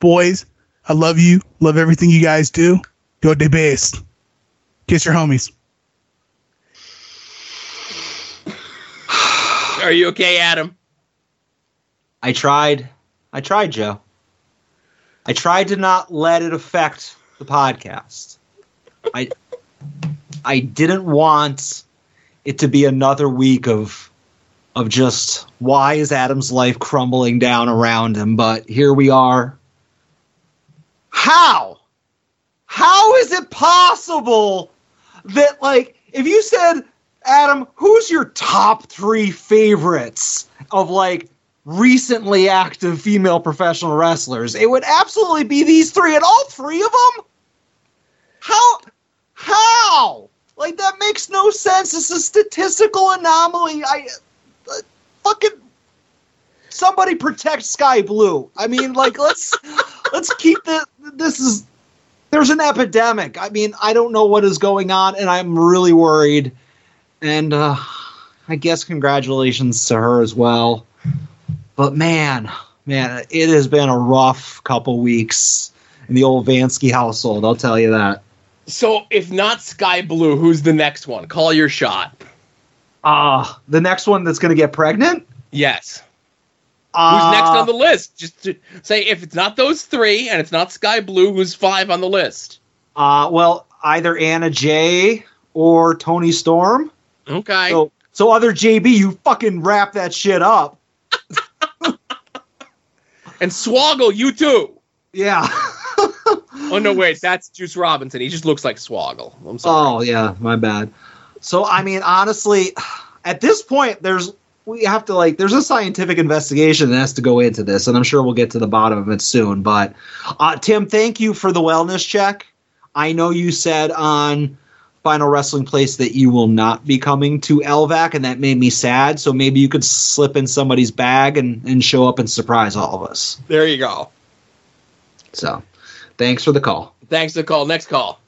Speaker 10: boys, I love you. Love everything you guys do. Go de base. Kiss your homies.
Speaker 1: Are you okay, Adam?
Speaker 2: I tried. I tried, Joe. I tried to not let it affect the podcast. I I didn't want it to be another week of of just why is Adam's life crumbling down around him, but here we are. How? How is it possible that like if you said Adam, who's your top 3 favorites of like recently active female professional wrestlers, it would absolutely be these three, and all three of them. How? How? Like that makes no sense. It's a statistical anomaly. I uh, fucking somebody protect Skye Blue. I mean, like let's let's keep the this is there's an epidemic. I mean, I don't know what is going on, and I'm really worried. And uh, I guess congratulations to her as well. But man, man, it has been a rough couple weeks in the old Vansky household. I'll tell you that.
Speaker 1: So, if not Skye Blue, who's the next one? Call your shot.
Speaker 2: Ah, the next one that's going to get pregnant.
Speaker 1: Yes.
Speaker 2: Uh,
Speaker 1: who's next on the list? Just to say if it's not those three and it's not Skye Blue, who's five on the list?
Speaker 2: Uh, well, either Anna Jay or Toni Storm.
Speaker 1: Okay.
Speaker 2: So, so other JB, you fucking wrap that shit up.
Speaker 1: and Swoggle, you too.
Speaker 2: Yeah.
Speaker 1: oh no, wait, that's Juice Robinson. He just looks like Swoggle. I'm sorry.
Speaker 2: Oh yeah, my bad. So I mean, honestly, at this point, there's we have to like there's a scientific investigation that has to go into this, and I'm sure we'll get to the bottom of it soon. But uh, Tim, thank you for the wellness check. I know you said on Final Wrestling Place that you will not be coming to LVAC, and that made me sad. So maybe you could slip in somebody's bag and, and show up and surprise all of us.
Speaker 1: There you go.
Speaker 2: So, thanks for the call.
Speaker 1: Thanks for the call. Next call.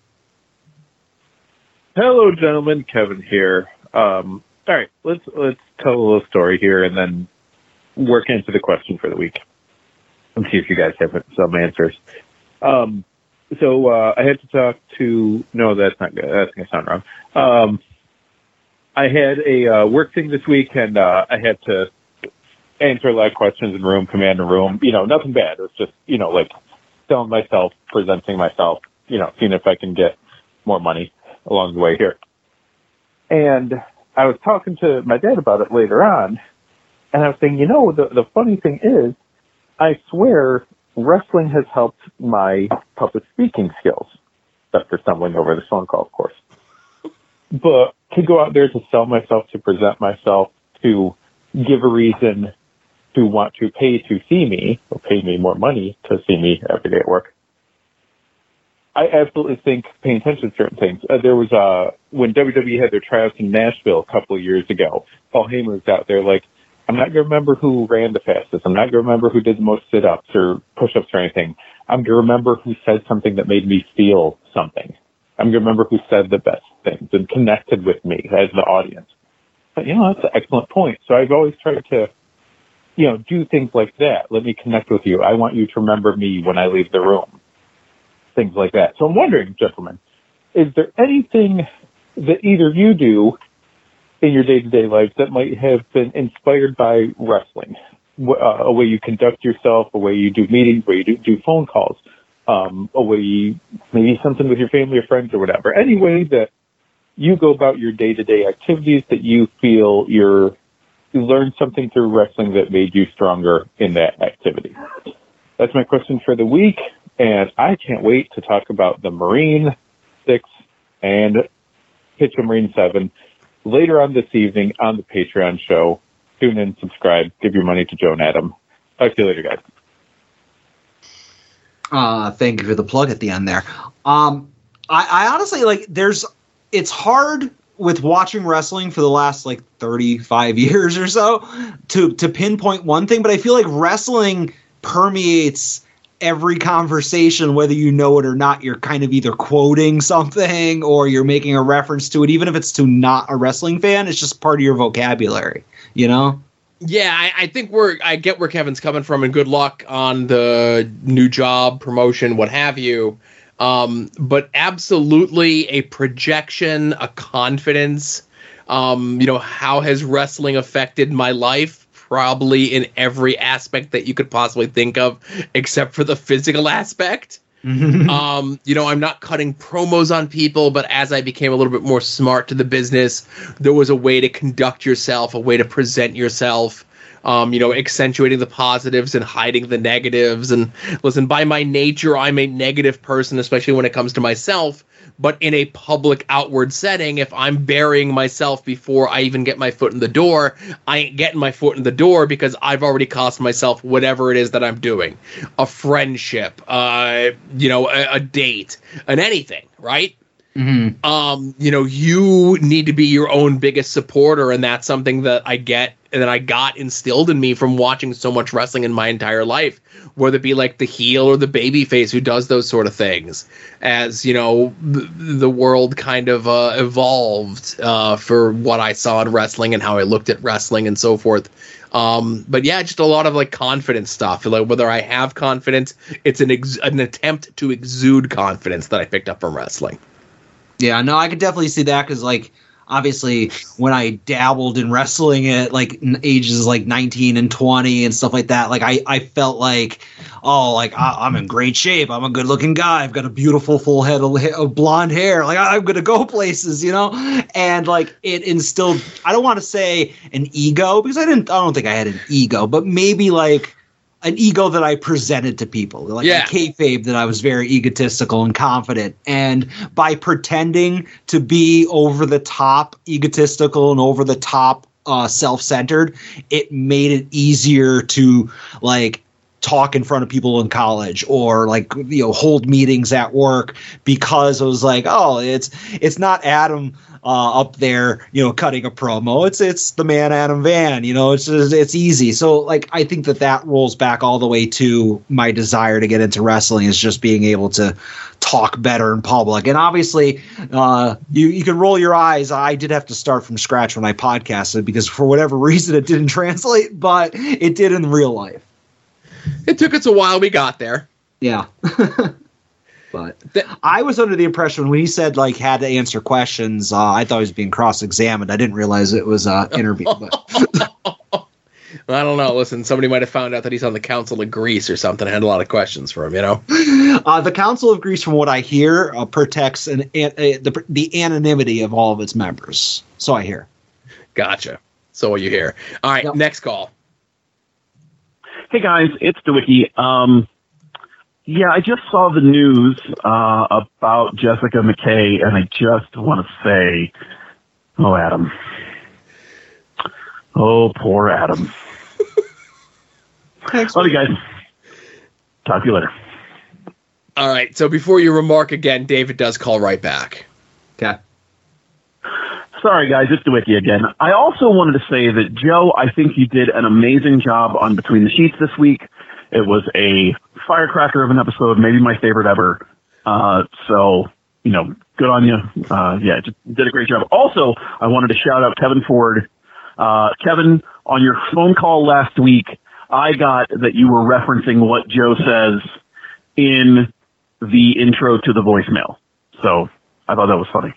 Speaker 11: Hello, gentlemen. Kevin here. Um, all right, let's let's tell a little story here, and then work into the question for the week, and see if you guys have some answers. Um, so uh, I had to talk to. No, that's not good. That's gonna sound wrong. Um, I had a uh, work thing this week, and uh, I had to answer a lot of questions in room, command a room. You know, nothing bad. It was just you know like selling myself, presenting myself. You know, seeing if I can get more money along the way here. And I was talking to my dad about it later on, and I was saying, you know, the the funny thing is, I swear wrestling has helped my public speaking skills, for stumbling over this phone call, of course. But to go out there to sell myself, to present myself, to give a reason to want to pay to see me or pay me more money to see me every day at work. I absolutely think paying attention to certain things. Uh, there was uh when WWE had their tryouts in Nashville a couple of years ago. Paul Heyman was out there like, I'm not gonna remember who ran the fastest. I'm not gonna remember who did the most sit-ups or push-ups or anything. I'm gonna remember who said something that made me feel something. I'm gonna remember who said the best things and connected with me as the audience. But you know, that's an excellent point. So I've always tried to, you know, do things like that. Let me connect with you. I want you to remember me when I leave the room. Things like that. So I'm wondering, gentlemen, is there anything that either of you do in your day-to-day life that might have been inspired by wrestling, uh, a way you conduct yourself, a way you do meetings, a way you do, do phone calls, um, a way you, maybe something with your family or friends or whatever. Any way that you go about your day-to-day activities that you feel you're you learned something through wrestling that made you stronger in that activity. That's my question for the week, and I can't wait to talk about the Marine Six and Pitch a Marine Seven later on this evening on the Patreon show. Tune in, subscribe, give your money to Joan Adam. Talk to you later, guys.
Speaker 2: Uh, thank you for the plug at the end there. Um, I, I honestly like. There's. It's hard with watching wrestling for the last like 35 years or so to to pinpoint one thing, but I feel like wrestling permeates every conversation, whether you know it or not. You're kind of either quoting something or you're making a reference to it, even if it's to not a wrestling fan. It's just part of your vocabulary, you know.
Speaker 1: Yeah, I, I think we're. I get where Kevin's coming from, and good luck on the new job, promotion, what have you. Um, but absolutely a projection, a confidence. Um, you know, how has wrestling affected my life? Probably in every aspect that you could possibly think of, except for the physical aspect. um, you know, I'm not cutting promos on people, but as I became a little bit more smart to the business, there was a way to conduct yourself, a way to present yourself. Um, you know, accentuating the positives and hiding the negatives. And listen, by my nature, I'm a negative person, especially when it comes to myself. But in a public outward setting, if I'm burying myself before I even get my foot in the door, I ain't getting my foot in the door because I've already cost myself whatever it is that I'm doing a friendship, uh, you know, a, a date, and anything, right?
Speaker 2: Mm-hmm.
Speaker 1: um, you know, you need to be your own biggest supporter, and that's something that I get and that I got instilled in me from watching so much wrestling in my entire life. Whether it be like the heel or the baby face who does those sort of things, as you know, the, the world kind of uh, evolved uh, for what I saw in wrestling and how I looked at wrestling and so forth. Um, but yeah, just a lot of like confidence stuff. Like whether I have confidence, it's an ex- an attempt to exude confidence that I picked up from wrestling.
Speaker 2: Yeah, no, I could definitely see that because, like, obviously, when I dabbled in wrestling at like ages like 19 and 20 and stuff like that, like, I, I felt like, oh, like, I, I'm in great shape. I'm a good looking guy. I've got a beautiful full head of, of blonde hair. Like, I, I'm going to go places, you know? And, like, it instilled, I don't want to say an ego because I didn't, I don't think I had an ego, but maybe like, an ego that I presented to people, like
Speaker 1: Yeah.
Speaker 2: a kayfabe that I was very egotistical and confident, and by pretending to be over the top egotistical and over the top uh, self centered, it made it easier to like talk in front of people in college or like you know hold meetings at work because it was like oh it's it's not Adam uh, up there you know cutting a promo. It's it's the man Adam Van you know it's just, it's easy. So like I think that that rolls back all the way to my desire to get into wrestling is just being able to talk better in public. And obviously uh, you you can roll your eyes. I did have to start from scratch when I podcasted because for whatever reason it didn't translate but it did in real life
Speaker 1: It took us a while. We got there.
Speaker 2: yeah. but I was under the impression when he said like had to answer questions, uh, I thought he was being cross-examined. I didn't realize it was an interview. But
Speaker 1: I don't know. Listen, somebody might have found out that he's on the Council of Greece or something. I had a lot of questions for him. You know.
Speaker 2: uh, the Council of Greece, from what I hear, uh, protects an, an, uh, the the anonymity of all of its members. So I hear.
Speaker 1: Gotcha. So what you hear? All right. Next call.
Speaker 12: Hey guys, it's DeWiki. Um, yeah, I just saw the news uh, about Jessica McKay, and I just want to say, oh, Adam. Oh, poor Adam.
Speaker 2: Thanks.
Speaker 12: Love you guys. Talk to you later.
Speaker 1: All right. So before you remark again, David does call right back.
Speaker 2: Okay.
Speaker 12: Sorry, guys, it's DeWicky again. I also wanted to say that, Joe, I think you did an amazing job on Between the Sheets this week. It was a firecracker of an episode, maybe my favorite ever. Uh, so, you know, good on you. Uh, yeah, did a great job. Also, I wanted to shout out Kevin Ford. Uh, Kevin, on your phone call last week, I got that you were referencing what Joe says in the intro to the voicemail. So I thought that was funny,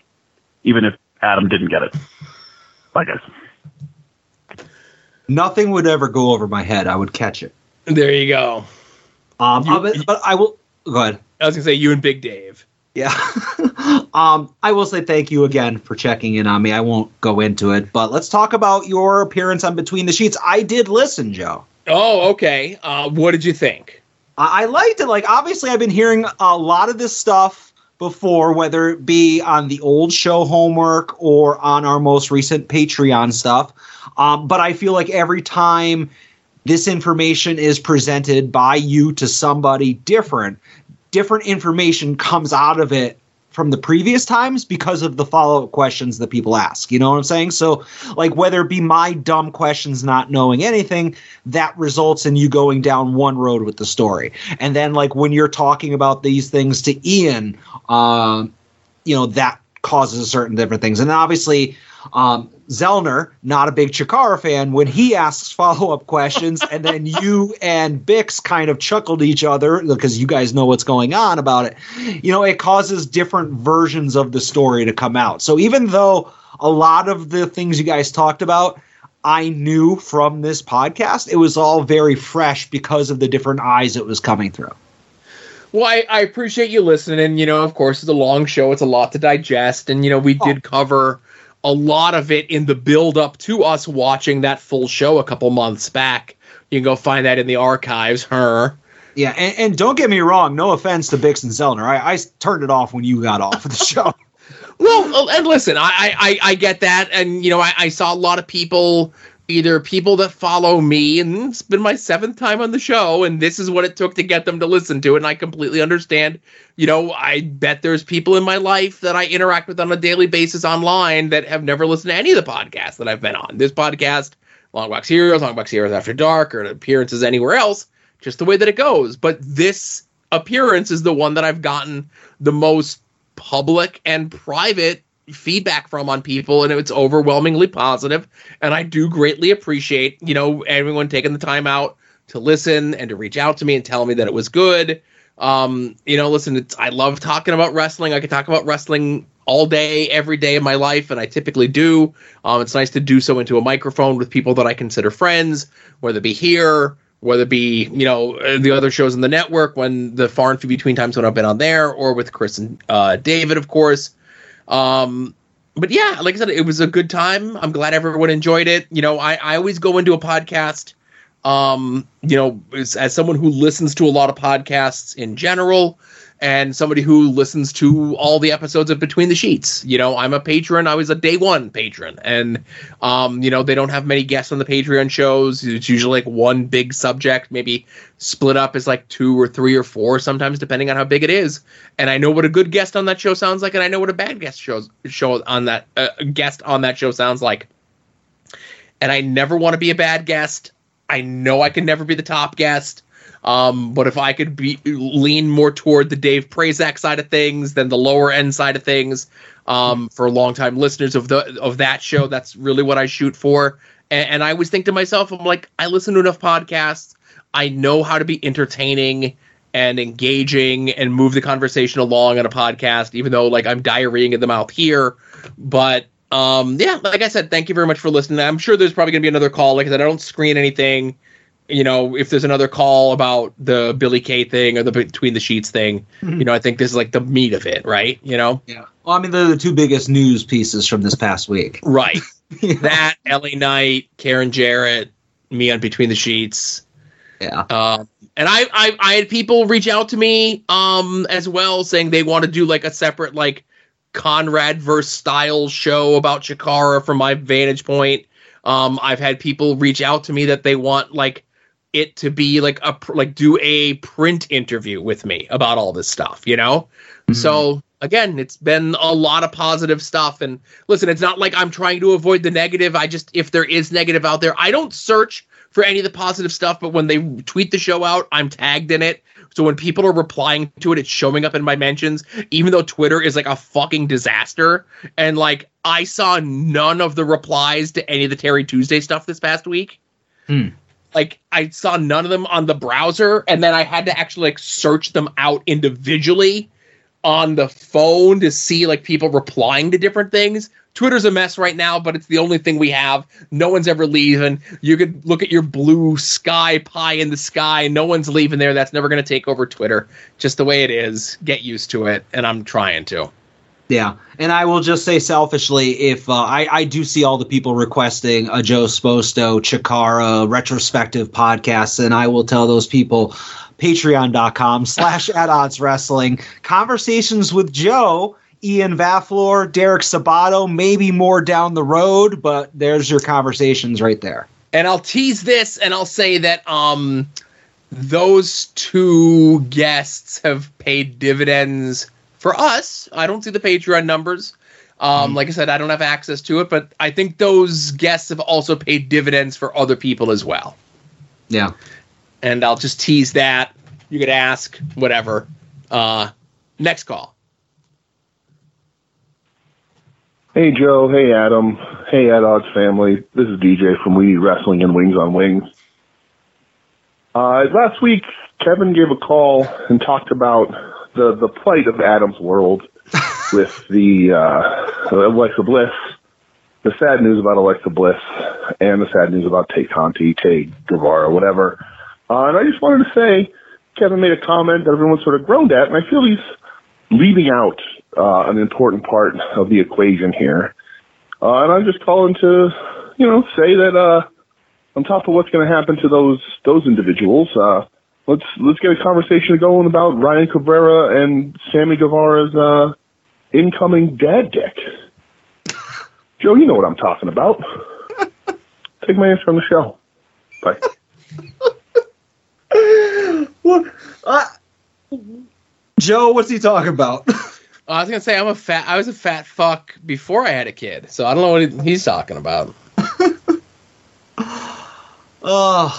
Speaker 12: even if Adam didn't get it. Bye, guys.
Speaker 2: Nothing would ever go over my head. I would catch it.
Speaker 1: There you go.
Speaker 2: Um, uh, but, but I will go ahead.
Speaker 1: I was gonna say you and Big Dave.
Speaker 2: Yeah. um, I will say thank you again for checking in on me. I won't go into it, but let's talk about your appearance on Between the Sheets. I did listen, Joe.
Speaker 1: Oh, okay. Uh, what did you think?
Speaker 2: I, I liked it. Like, obviously, I've been hearing a lot of this stuff before, whether it be on the old show homework or on our most recent Patreon stuff. Um, but I feel like every time this information is presented by you to somebody different, different information comes out of it from the previous times because of the follow up questions that people ask. You know what I'm saying? So, like, whether it be my dumb questions not knowing anything, that results in you going down one road with the story. And then, like, when you're talking about these things to Ian, uh, you know, that causes certain different things. And obviously, um, Zellner, not a big Chikara fan, when he asks follow up questions, and then you and Bix kind of chuckled each other because you guys know what's going on about it. You know, it causes different versions of the story to come out. So even though a lot of the things you guys talked about, I knew from this podcast, it was all very fresh because of the different eyes it was coming through.
Speaker 1: Well, I, I appreciate you listening. You know, of course, it's a long show; it's a lot to digest, and you know, we oh. did cover a lot of it in the build up to us watching that full show a couple months back. You can go find that in the archives. Her.
Speaker 2: Yeah, and, and don't get me wrong. No offense to Bix and Zellner, I, I turned it off when you got off of the show.
Speaker 1: well, and listen, I, I I get that, and you know, I, I saw a lot of people either people that follow me and it's been my seventh time on the show and this is what it took to get them to listen to it and i completely understand. You know i bet there's people in my life that i interact with on a daily basis online that have never listened to any of the podcasts that i've been on. This podcast long box heroes long box heroes after dark or appearances anywhere else just the way that it goes. But this appearance is the one that i've gotten the most public and private feedback from on people and it's overwhelmingly positive. And i do greatly appreciate you know everyone taking the time out to listen and to reach out to me and tell me that it was good. Um you know listen i love talking about wrestling. I could talk about wrestling all day every day of my life and i typically do. Um it's nice to do so into a microphone with people that i consider friends whether it be here whether it be you know the other shows in the network when the far and few between times when i've been on there or with chris and uh, david of course um, but yeah, like I said, it was a good time. I'm glad everyone enjoyed it. You know, I, I always go into a podcast, um, you know, as, as someone who listens to a lot of podcasts in general and somebody who listens to all the episodes of Between the Sheets. You know, I'm a patron. I was a day one patron, and um, you know, they don't have many guests on the Patreon shows. It's usually like one big subject, maybe split up as like two or three or four, sometimes depending on how big it is. And I know what a good guest on that show sounds like, and I know what a bad guest shows show on that uh, guest on that show sounds like. And I never want to be a bad guest. I know I can never be the top guest. Um, but if I could be lean more toward the Dave Prazak side of things than the lower end side of things, um, for longtime listeners of the of that show, that's really what I shoot for. And, and I always think to myself, I'm like, I listen to enough podcasts. I know how to be entertaining and engaging and move the conversation along on a podcast, even though like I'm diarrheaing in the mouth here. But um, yeah, like I said, thank you very much for listening. I'm sure there's probably gonna be another call. Like I said, I don't screen anything you know, if there's another call about the Billie Kay thing or the between the sheets thing,
Speaker 2: Mhm.
Speaker 1: you know, I think this is like the meat of it, right? You know,
Speaker 2: Yeah. Well, I mean, they're the two biggest news pieces from this past week.
Speaker 1: right? That LA Knight, Karen Jarrett, me on Between the Sheets.
Speaker 2: Yeah.
Speaker 1: Um, and I, I, I had people reach out to me, um, as well, saying they want to do like a separate like Conrad verse style show about Chikara from my vantage point. Um, I've had people reach out to me that they want like it to be like a like do a print interview with me about all this stuff, you know? So again, it's been a lot of positive stuff and listen, it's not like I'm trying to avoid the negative. I just if there is negative out there, I don't search for any of the positive stuff, but when they tweet the show out, I'm tagged in it. So when people are replying to it, it's showing up in my mentions, even though Twitter is like a fucking disaster. And like I saw none of the replies to any of the Terry Tuesday stuff this past week. Hmm. Like I saw none of them on the browser, and then I had to actually like search them out individually on the phone to see like people replying to different things. Twitter's a mess right now, but it's the only thing we have. No one's ever leaving. You could look at your blue sky pie in the sky. No one's leaving there. That's never going to take over Twitter. Just the way it is. Get used to it, and I'm trying to.
Speaker 2: Yeah, and I will just say selfishly, if uh, I, I do see all the people requesting a Joe Sposto Chikara retrospective podcast, and I will tell those people patreon.com slash at odds wrestling conversations with Joe, Ian Vafflor, Derek Sabato, maybe more down the road, but there's your conversations right there.
Speaker 1: And I'll tease this and I'll say that um those two guests have paid dividends for us. I don't see the Patreon numbers. Um, like I said, I don't have access to it, but I think those guests have also paid dividends for other people as well.
Speaker 2: Yeah.
Speaker 1: And I'll just tease that. You could ask, whatever. Uh, next call.
Speaker 8: Hey Joe, hey Adam, hey At Odds family. This is DJ from We Eat Wrestling and Wings on Wings. Uh, last week, Kevin gave a call and talked about the the plight of Adam's world with the uh, Alexa Bliss, the sad news about Alexa Bliss, and the sad news about Tay Conti, Tay Guevara, whatever. Uh, and I just wanted to say, Kevin made a comment that everyone sort of groaned at, and I feel he's leaving out uh, an important part of the equation here. Uh, and I'm just calling to, you know, say that uh, on top of what's going to happen to those those individuals, uh, let's let's get a conversation going about Ryan Cabrera and Sammy Guevara's uh, incoming dad dick. Joe, you know what I'm talking about. Take my answer on the show. Bye.
Speaker 2: What? Uh, Joe, what's he talking about?
Speaker 1: I was gonna say I'm a fat. I was a fat fuck before I had a kid, so I don't know what he- he's talking about.
Speaker 2: Uh,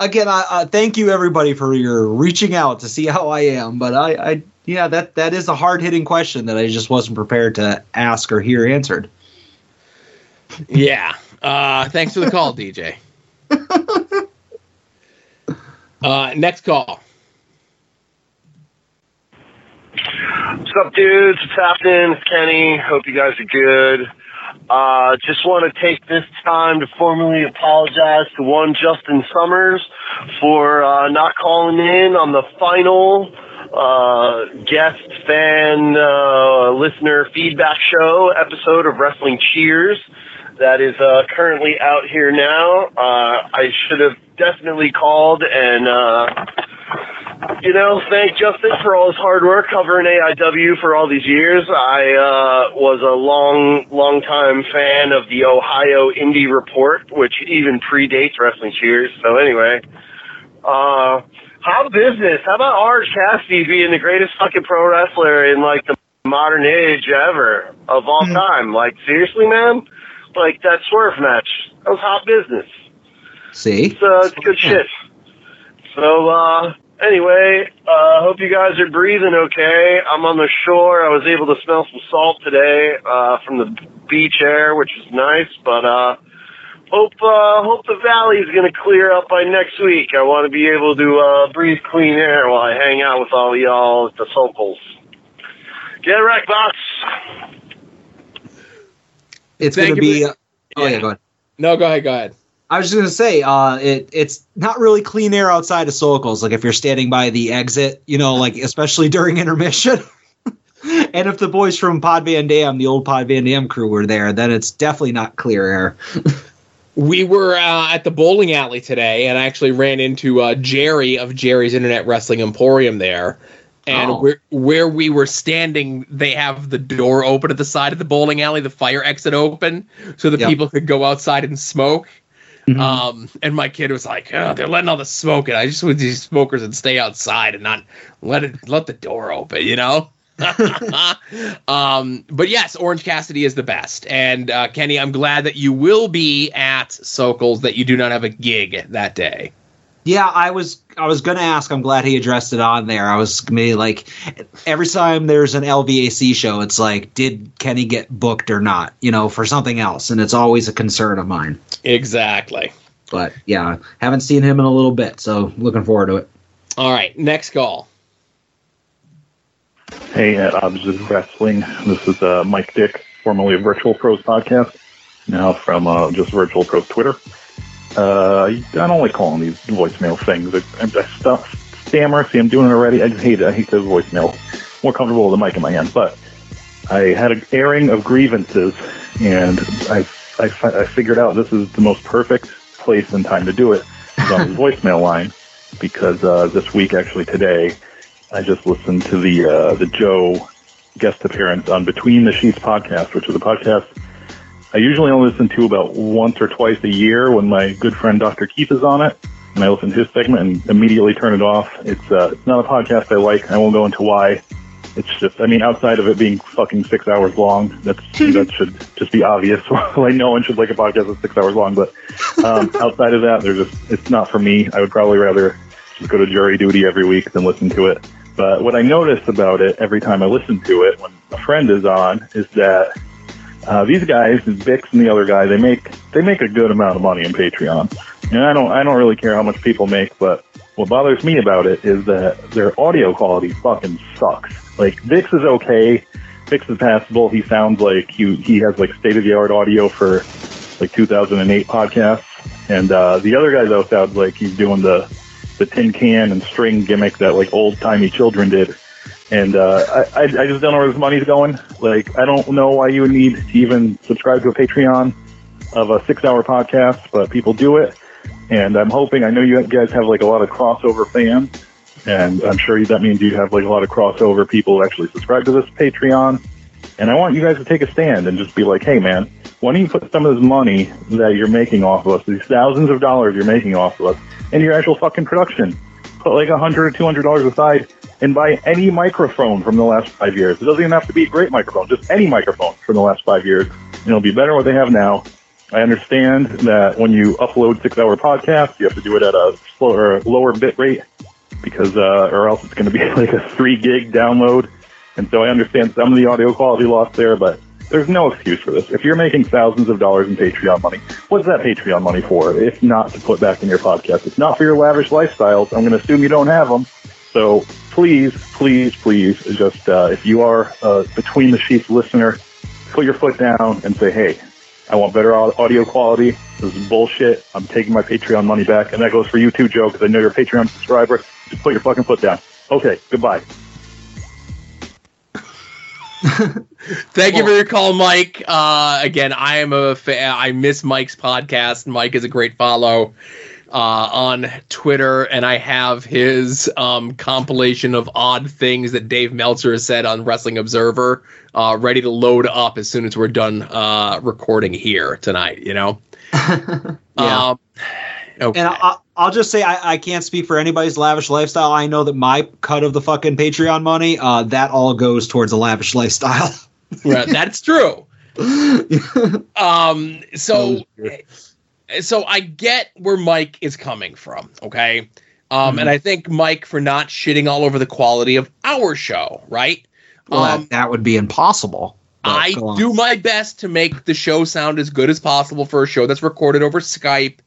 Speaker 2: again, I, uh, thank you everybody for your reaching out to see how I am. But I, I yeah, that that is a hard hitting question that I just wasn't prepared to ask or hear answered.
Speaker 1: Yeah. Uh, thanks for the call, DJ. Uh, next call.
Speaker 13: What's up, dudes? What's happening? It's Kenny. Hope you guys are good. Uh, just want to take this time to formally apologize to one Justin Summers for uh, not calling in on the final uh, guest fan uh, listener feedback show episode of Wrestling Cheers that is uh, currently out here now. Uh, I should have definitely called and uh, you know, thank Justin for all his hard work covering AIW for all these years. I uh, was a long, long time fan of the Ohio Indie Report, which even predates Wrestling Cheers. So anyway, uh, how business? How about Orange Cassidy being the greatest fucking pro wrestler in like the modern age ever of all time? Like seriously, man, like that swerve match. That was hot business.
Speaker 2: See,
Speaker 13: It's, uh, it's good shit. So, uh, anyway, uh, hope you guys are breathing okay. I'm on the shore. I was able to smell some salt today, uh, from the beach air, which is nice, but, uh, hope, uh, hope the valley's gonna clear up by next week. I want to be able to, uh, breathe clean air while I hang out with all y'all at the Sokals. Get wrecked, box.
Speaker 2: It's
Speaker 1: Thank
Speaker 2: going to be. Uh, oh yeah, go ahead.
Speaker 1: No, go ahead. Go ahead.
Speaker 2: I was just gonna say, uh, it it's not really clean air outside of Sokals. Like if you're standing by the exit, you know, like especially during intermission. and if the boys from Pod Van Dam, the old Pod Van Dam crew, were there, then it's definitely not clear air.
Speaker 1: We were uh, at the bowling alley today, and I actually ran into uh, Jerry of Jerry's Internet Wrestling Emporium there. And
Speaker 2: Oh.
Speaker 1: where, where we were standing, they have the door open at the side of the bowling alley, the fire exit open, so the
Speaker 2: Yep.
Speaker 1: people could go outside and smoke. Um, and my kid was like, oh, they're letting all the smoke in. I just want these smokers and stay outside and not let it let the door open, you know? um, but yes, Orange Cassidy is the best. And uh, Kenny, I'm glad that you will be at Sokals, that you do not have a gig that day.
Speaker 2: Yeah, I was I was gonna ask. I'm glad he addressed it on there. I was maybe like every time there's an LVAC show, it's like, did Kenny get booked or not? You know, for something else, and it's always a concern of mine.
Speaker 1: Exactly.
Speaker 2: But yeah, haven't seen him in a little bit, so looking forward to it.
Speaker 1: All right, next call.
Speaker 8: Hey, at Opposite Wrestling. This is uh, Mike Dick, formerly of Virtual Pros Podcast, now from uh, just Virtual Pros Twitter. Uh, I don't like calling these voicemail things. I, I stuff, stammer. See, I'm doing it already. I just hate it. I hate those voicemail. More comfortable with the mic in my hand. But I had an airing of grievances, and I, I, I figured out this is the most perfect place and time to do it on the voicemail line because uh, this week, actually today, I just listened to the uh, the Joe guest appearance on Between the Sheets podcast, which is a podcast I usually only listen to about once or twice a year when my good friend Dr. Keith is on it, and I listen to his segment and immediately turn it off. It's uh, it's not a podcast I like. I won't go into why. It's just, I mean, outside of it being fucking six hours long, that's that should just be obvious. like no one should like a podcast that's six hours long. But um, outside of that, there's just it's not for me. I would probably rather just go to jury duty every week than listen to it. But what I notice about it every time I listen to it when a friend is on is that uh, these guys, Bix and the other guy, they make they make a good amount of money in Patreon, and I don't I don't really care how much people make, but what bothers me about it is that their audio quality fucking sucks. Like Bix is okay, Bix is passable. He sounds like he he has like state of the art audio for like 2008 podcasts, and uh, the other guy though sounds like he's doing the the tin can and string gimmick that like old timey children did and uh, I, I just don't know where this money's going. Like, I don't know why you would need to even subscribe to a Patreon of a six-hour podcast, but people do it. And I'm hoping. I know you guys have like a lot of crossover fans, and I'm sure that means you have like a lot of crossover people who actually subscribe to this Patreon. And I want you guys to take a stand and just be like, hey, man, why don't you put some of this money that you're making off of us, these thousands of dollars you're making off of us, into your actual fucking production? Put like a hundred or two hundred dollars aside and buy any microphone from the last five years. It doesn't even have to be a great microphone, just any microphone from the last five years, and it'll be better than what they have now. I understand that when you upload six-hour podcasts, you have to do it at a slower, lower bit rate because, uh, or else it's going to be like a three gig download. And so I understand some of the audio quality loss there, but there's no excuse for this. If you're making thousands of dollars in Patreon money, what's that Patreon money for? If not to put back in your podcast, it's not for your lavish lifestyles. I'm going to assume you don't have them. So please, please, please, just uh, if you are between the sheets listener, put your foot down and say, hey, I want better audio quality. This is bullshit. I'm taking my Patreon money back. And that goes for you too, Joe, because I know you're a Patreon subscriber. Just put your fucking foot down. Okay, goodbye.
Speaker 1: Thank you for your call, Mike. Uh, again, I am a fan. I miss Mike's podcast. Mike is a great follow uh, on Twitter, and I have his um, compilation of odd things that Dave Meltzer has said on Wrestling Observer uh, ready to load up as soon as we're done uh, recording here tonight. You know.
Speaker 2: Yeah.
Speaker 1: Um, okay.
Speaker 2: And I, I'll just say I, I can't speak for anybody's lavish lifestyle. I know that my cut of the fucking Patreon money, uh, that all goes towards a lavish lifestyle.
Speaker 1: Right, that's true. um, so, so I get where Mike is coming from. Okay. Um, and I think Mike for not shitting all over the quality of our show, right?
Speaker 2: Well,
Speaker 1: um,
Speaker 2: that, that would be impossible.
Speaker 1: I do my best to make the show sound as good as possible for a show that's recorded over Skype.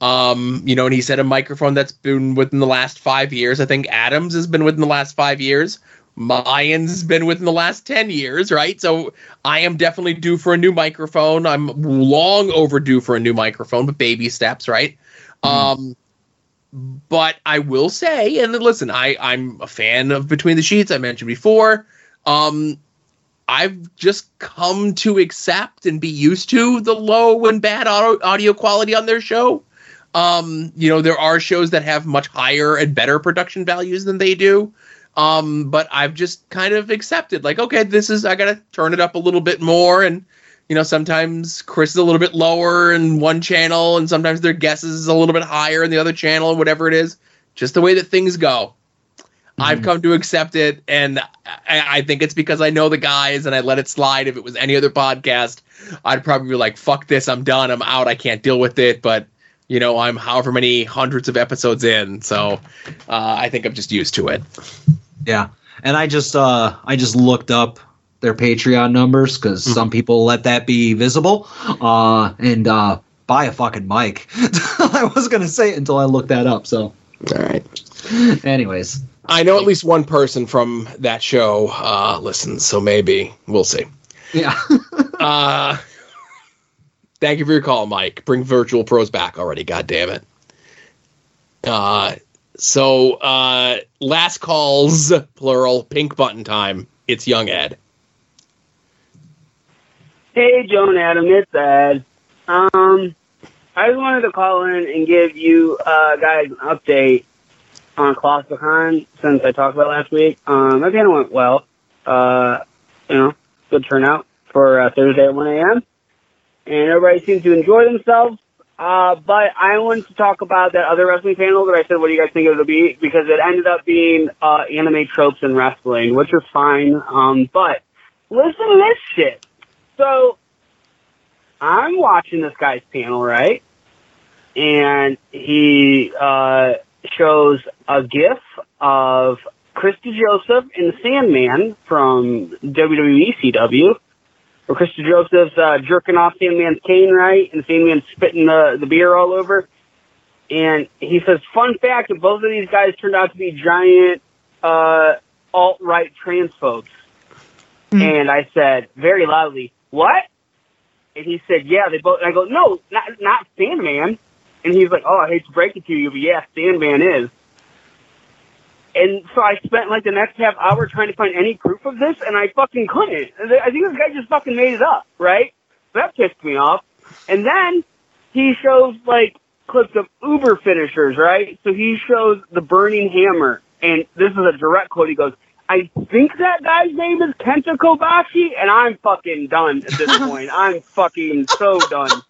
Speaker 1: Um, you know, and he said a microphone that's been within the last five years. I think Adams has been within the last five years. Mayans been within the last 10 years, right? So I am definitely due for a new microphone. I'm long overdue for a new microphone, but baby steps, right? Um, but I will say, and listen, I, I'm a fan of Between the Sheets. I mentioned before. Um, I've just come to accept and be used to the low and bad audio, audio quality on their show. Um, you know, there are shows that have much higher and better production values than they do. Um, but I've just kind of accepted, like, okay, this is I gotta turn it up a little bit more, and you know, sometimes Chris is a little bit lower in one channel, and sometimes their guesses is a little bit higher in the other channel, and whatever it is. Just the way that things go. I've come to accept it, and I, I think it's because I know the guys, and I let it slide. If it was any other podcast, I'd probably be like, "Fuck this! I'm done. I'm out. I can't deal with it." But you know, I'm however many hundreds of episodes in, so uh, I think I'm just used to it.
Speaker 2: Yeah, and I just uh I just looked up their Patreon numbers because
Speaker 1: Mm-hmm.
Speaker 2: some people let that be visible. Uh, and uh, buy a fucking mic. I was gonna say it until I looked that up. So,
Speaker 1: all right.
Speaker 2: Anyways,
Speaker 1: I know at least one person from that show uh, listens, so maybe we'll see.
Speaker 2: Yeah.
Speaker 1: uh, thank you for your call, Mike. Bring Virtual Pros back already. God damn it. Uh, so uh, last calls, plural, pink button time. It's young Ed.
Speaker 14: Hey, Joan Adam, it's Ed. Um, I just wanted to call in and give you uh, guys an update on ColossalCon since I talked about last week. Um, panel went well. Uh, you know, good turnout for uh, Thursday at 1 a.m. And everybody seemed to enjoy themselves. Uh, but I wanted to talk about that other wrestling panel that I said, what do you guys think it'll be? Because it ended up being uh, anime tropes in wrestling, which is fine. Um, but listen to this shit. So I'm watching this guy's panel, right? And he uh, shows a GIF of Christy Joseph and Sandman from WWE CW. Where Christy Joseph's uh, jerking off Sandman's cane, right? And Sandman's spitting the, the beer all over. And he says, fun fact, both of these guys turned out to be giant uh, alt-right transphobes. And I said very loudly, "What?" And he said, "Yeah, they both." And I go, "No, not not Sandman." And he's like, "Oh, I hate to break it to you, but yeah, Sandman is." And so I spent like the next half hour trying to find any proof of this, and I fucking couldn't. I think this guy just fucking made it up, right? So that pissed me off. And then he shows like clips of Uber finishers, right? So he shows the Burning Hammer, and this is a direct quote. He goes, I think that guy's name is Kenta Kobashi, and I'm fucking done at this point. I'm fucking so done.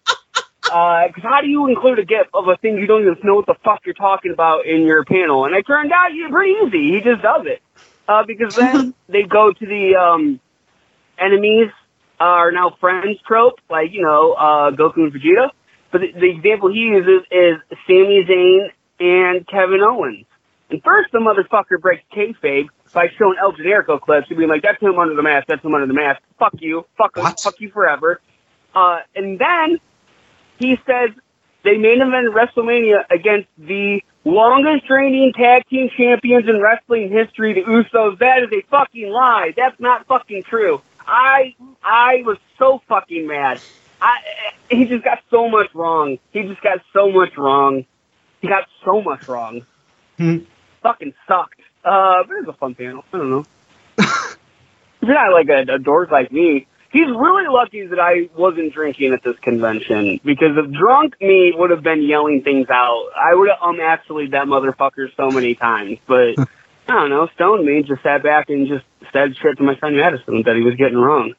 Speaker 14: Because how do you include a GIF of a thing you don't even know what the fuck you're talking about in your panel? And it turned out you pretty easy. He just does it. Uh, because then they go to the um, enemies are now friends trope, like, you know, uh, Goku and Vegeta. But the, the example he uses is Sami Zayn and Kevin Owens. And first, the motherfucker breaks kayfabe by showing El Generico clips and being like, "That's him under the mask. That's him under the mask. Fuck you. Fuck fuck you forever." Uh, and then he says they main event WrestleMania against the longest reigning tag team champions in wrestling history, the Usos. That is a fucking lie. That's not fucking true. I I was so fucking mad. I he just got so much wrong. He just got so much wrong. He got so much wrong. Fucking sucked. Uh, but it was a fun panel. I don't know. if you're not like a, a dork like me, he's really lucky that I wasn't drinking at this convention because if drunk me would have been yelling things out, I would have um actually that motherfucker so many times. But I don't know, stoned me just sat back and just said shit to my friend Madison that he was getting wrong.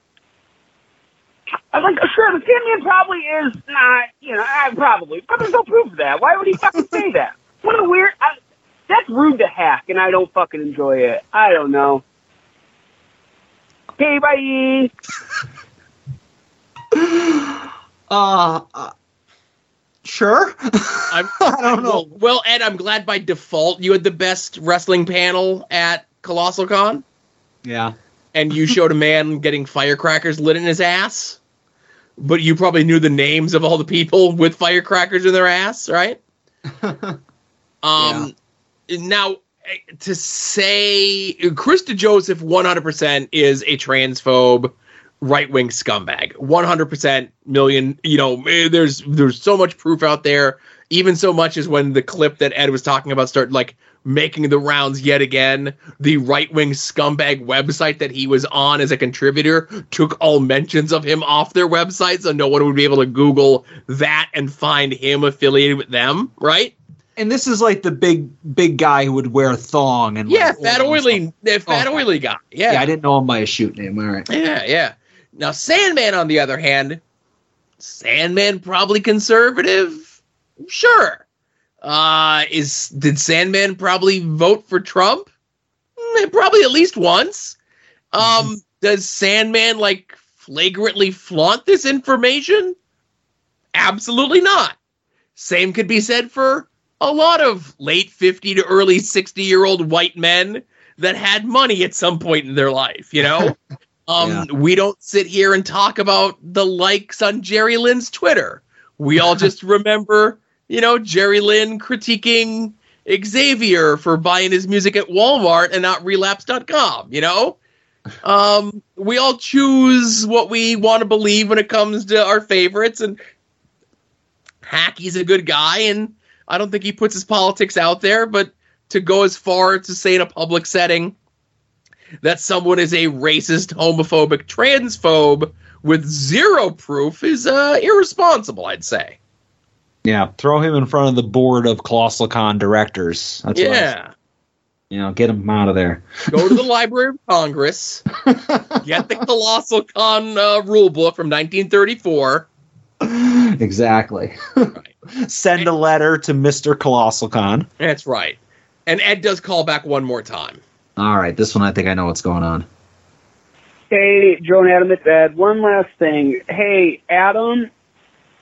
Speaker 14: I was like, sure, the Sandman probably is not, you know, I probably, but there's no proof of that. Why would he fucking say that? What a weird, I, that's rude to hack, and I don't fucking enjoy it. I don't know. Okay, bye.
Speaker 2: Uh, uh sure.
Speaker 1: I'm, I don't know. Well, well, Ed, I'm glad by default you had the best wrestling panel at Colossal Con,
Speaker 2: Yeah.
Speaker 1: and you showed a man getting firecrackers lit in his ass. But you probably knew the names of all the people with firecrackers in their ass, right? Um, now eh, to say Krista Joseph 100% is a transphobe, right wing scumbag. 100% million. You know, eh, there's there's so much proof out there. Even so much as when the clip that Ed was talking about started like making the rounds yet again, the right wing scumbag website that he was on as a contributor took all mentions of him off their website, so no one would be able to Google that and find him affiliated with them, right?
Speaker 2: And this is like the big big guy who would wear a thong and
Speaker 1: Yeah,
Speaker 2: like,
Speaker 1: fat oily, the fat
Speaker 2: Okay.
Speaker 1: oily guy. Yeah.
Speaker 2: Yeah, I didn't know him by his shoot name. All right.
Speaker 1: Yeah, yeah. Now, Sandman, on the other hand, Sandman probably conservative. Sure. Uh, is did Sandman probably vote for Trump? Mm, Probably at least once. Um, does Sandman like flagrantly flaunt this information? Absolutely not. Same could be said for a lot of late 50 to early 60 year old white men that had money at some point in their life, you know? um, We don't sit here and talk about the likes on Jerry Lynn's Twitter. We all just remember, you know, Jerry Lynn critiquing Xavier for buying his music at Walmart and not relapse.com, you know? Um, we all choose what we want to believe when it comes to our favorites, and Hacky's a good guy, and I don't think he puts his politics out there, but to go as far to say in a public setting that someone is a racist, homophobic, transphobe with zero proof is uh, irresponsible, I'd say.
Speaker 2: Yeah, throw him in front of the board of Colossal Con directors. That's what
Speaker 1: yeah.
Speaker 2: you know, get him out of there.
Speaker 1: Go to the Library of Congress, get the Colossal Con uh, rule book from 1934.
Speaker 2: exactly. Send a letter to Mr. Colossal Con.
Speaker 1: That's right. And Ed does call back one more time.
Speaker 2: All right, this one I think I know what's going on.
Speaker 14: Hey, Joe and Adam, it's Ed. One last thing. Hey, Adam,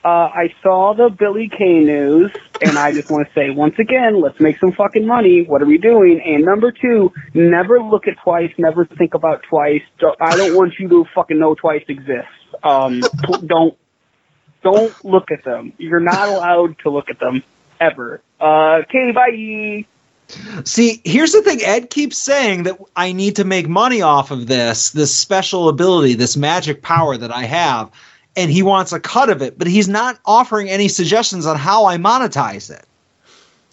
Speaker 14: uh, I saw the Billie Kay news, and I just want to say once again, let's make some fucking money. What are we doing? And number two, never look at twice, never think about twice. I don't want you to fucking know twice exists. Um, don't don't look at them. You're not allowed to look at them ever. Uh, okay, bye.
Speaker 2: See, here's the thing Ed keeps saying that I need to make money off of this, this special ability, this magic power that I have, and he wants a cut of it, but he's not offering any suggestions on how I monetize it.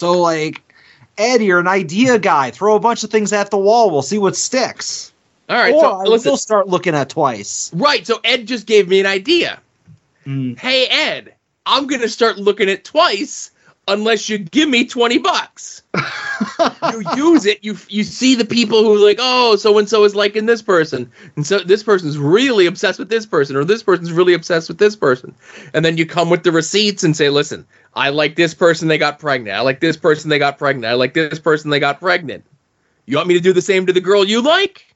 Speaker 2: So, like, Ed, you're an idea guy. Throw a bunch of things at the wall. We'll see what sticks.
Speaker 1: All right,
Speaker 2: or
Speaker 1: so
Speaker 2: I
Speaker 1: listen.
Speaker 2: will start looking at twice.
Speaker 1: Right, so Ed just gave me an idea.
Speaker 2: Mm.
Speaker 1: Hey, Ed, I'm going to start looking at twice unless you give me 20 bucks. you use it, you you see the people who like, oh, so and so is liking this person, and so this person's really obsessed with this person, or this person's really obsessed with this person, and then you come with the receipts and say, listen, I like this person, they got pregnant. I like this person, they got pregnant. I like this person, they got pregnant. You want me to do the same to the girl you like?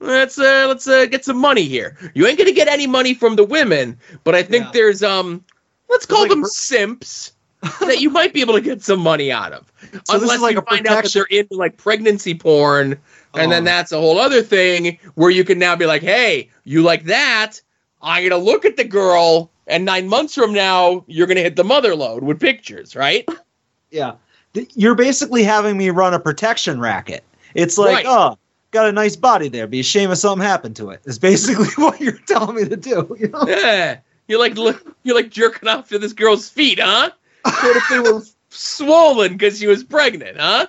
Speaker 1: Let's uh let's uh get some money here. You ain't gonna get any money from the women, but I think there's um let's call them simps that you might be able to get some money out of.
Speaker 2: So
Speaker 1: Unless
Speaker 2: like
Speaker 1: you find out that they're into like pregnancy porn, and then
Speaker 2: Oh.
Speaker 1: that's a whole other thing where you can now be like, hey, you like that? I'm gonna look at the girl, and nine months from now, you're gonna hit the mother load with pictures, right?
Speaker 2: Yeah. You're basically having me run a protection racket. It's like,
Speaker 1: Right.
Speaker 2: oh, got a nice body there. Be a shame if something happened to it. It's basically what you're telling me to do. You know?
Speaker 1: Yeah. You like look, you like jerking off to this girl's feet, huh? What if they were swollen because she was pregnant, huh?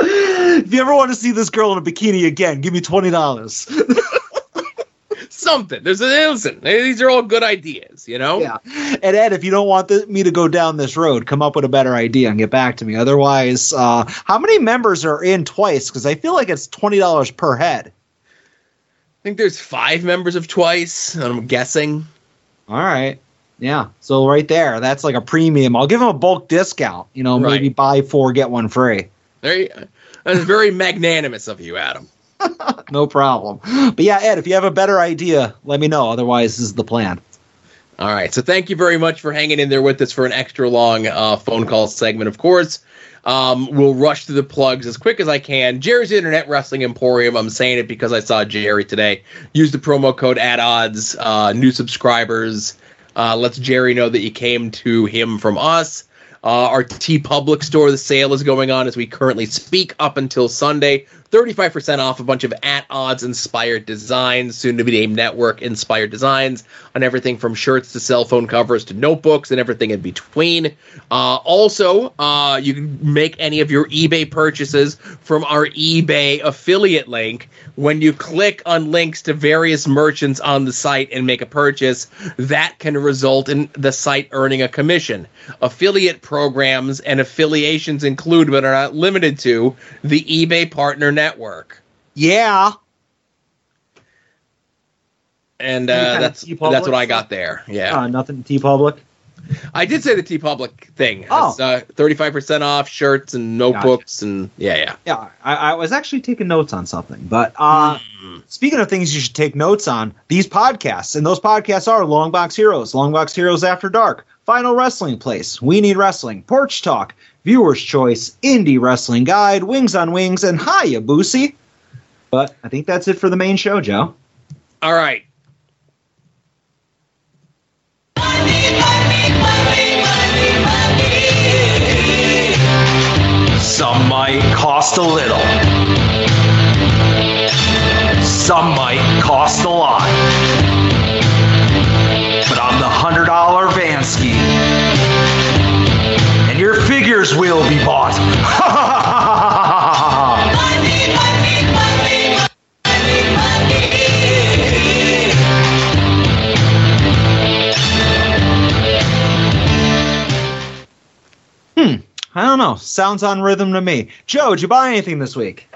Speaker 2: If you ever want to see this girl in a bikini again, give me twenty dollars.
Speaker 1: Something. There's a listen. These are all good ideas, you know.
Speaker 2: Yeah. And Ed, if you don't want the, me to go down this road, come up with a better idea and get back to me. Otherwise, uh, how many members are in twice? Because I feel like it's twenty dollars per head.
Speaker 1: I think there's five members of Twice. I'm guessing.
Speaker 2: All right. Yeah. So right there, that's like a premium. I'll give them a bulk discount. You know, maybe buy four get one free.
Speaker 1: There you, that's very magnanimous of you, Adam.
Speaker 2: no problem. But yeah, Ed, if you have a better idea, let me know. Otherwise, this is the plan.
Speaker 1: All right. So thank you very much for hanging in there with us for an extra long uh, phone call segment. Of course, um, we'll rush through the plugs as quick as I can. Jerry's Internet Wrestling Emporium. I'm saying it because I saw Jerry today. Use the promo code at odds. Uh, new subscribers. Uh, lets Jerry know that you came to him from us. Uh, our TeePublic store, the sale is going on as we currently speak up until Sunday. 35% off a bunch of at odds inspired designs, soon to be named network inspired designs on everything from shirts to cell phone covers to notebooks and everything in between. Uh, also, uh, you can make any of your eBay purchases from our eBay affiliate link. When you click on links to various merchants on the site and make a purchase, that can result in the site earning a commission. Affiliate programs and affiliations include, but are not limited to, the eBay Partner Network.
Speaker 2: Yeah.
Speaker 1: and uh, that's that's what I got there. Yeah,
Speaker 2: Uh, nothing TeePublic.
Speaker 1: I did say the TeePublic thing.
Speaker 2: Oh.
Speaker 1: thirty five percent off shirts and notebooks and yeah, yeah.
Speaker 2: Yeah, I, I was actually taking notes on something. But uh, speaking of things you should take notes on, these podcasts, and those podcasts are Longbox Heroes, Longbox Heroes After Dark, Final Wrestling Place, We Eat Wrestling, Porch Talk, Viewer's Choice, Indie Wrestling Guide, Wings on Wings, and Hiya Boosie. But I think that's it for the main show, Joe.
Speaker 1: All right.
Speaker 15: Some might cost a little. Some might cost a lot. But on the $100 will be bought.
Speaker 2: Hmm. I don't know. Sounds on rhythm to me. Joe, did you buy anything this week?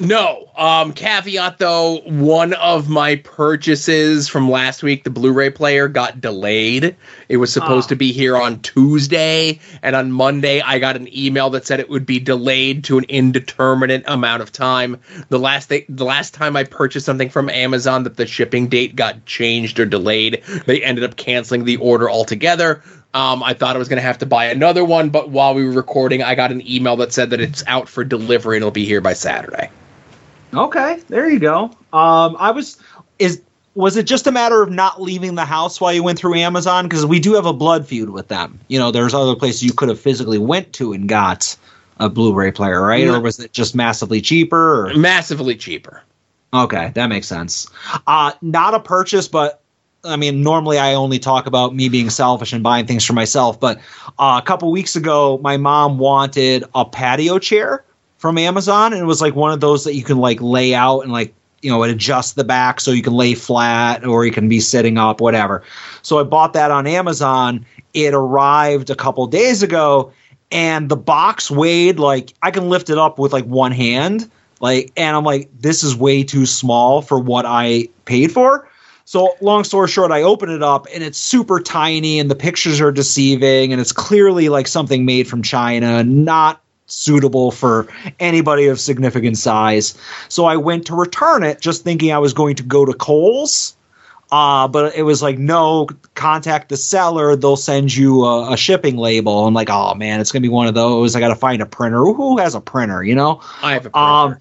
Speaker 1: No. Um, caveat though, one of my purchases from last week, the Blu-ray player, got delayed. It was supposed
Speaker 2: Ah.
Speaker 1: to be here on Tuesday, and on Monday I got an email that said it would be delayed to an indeterminate amount of time. The last thing, the last time I purchased something from Amazon that the shipping date got changed or delayed, they ended up canceling the order altogether. Um, I thought I was going to have to buy another one, but while we were recording, I got an email that said that it's out for delivery and it'll be here by Saturday.
Speaker 2: Okay, there you go. Um, I was is was it just a matter of not leaving the house while you went through Amazon? Because we do have a blood feud with them. You know, there's other places you could have physically went to and got a Blu-ray player, right?
Speaker 1: No.
Speaker 2: Or was it just massively cheaper? Or?
Speaker 1: Massively cheaper.
Speaker 2: Okay, that makes sense. Uh, not a purchase, but I mean, normally I only talk about me being selfish and buying things for myself. But uh, a couple weeks ago, my mom wanted a patio chair from Amazon, and it was like one of those that you can like lay out and like you know adjust the back so you can lay flat or you can be sitting up, whatever. So I bought that on Amazon. It arrived a couple days ago, and the box weighed like I can lift it up with like one hand. Like, and I'm like, this is way too small for what I paid for. So, long story short, I open it up and it's super tiny, and the pictures are deceiving, and it's clearly like something made from China, not suitable for anybody of significant size. So, I went to return it just thinking I was going to go to Kohl's. Uh, but it was like, no, contact the seller. They'll send you a, a shipping label. I'm like, oh man, it's gonna be one of those. I got to find a printer. Who has a printer? You know?
Speaker 1: I have a printer.
Speaker 2: Um,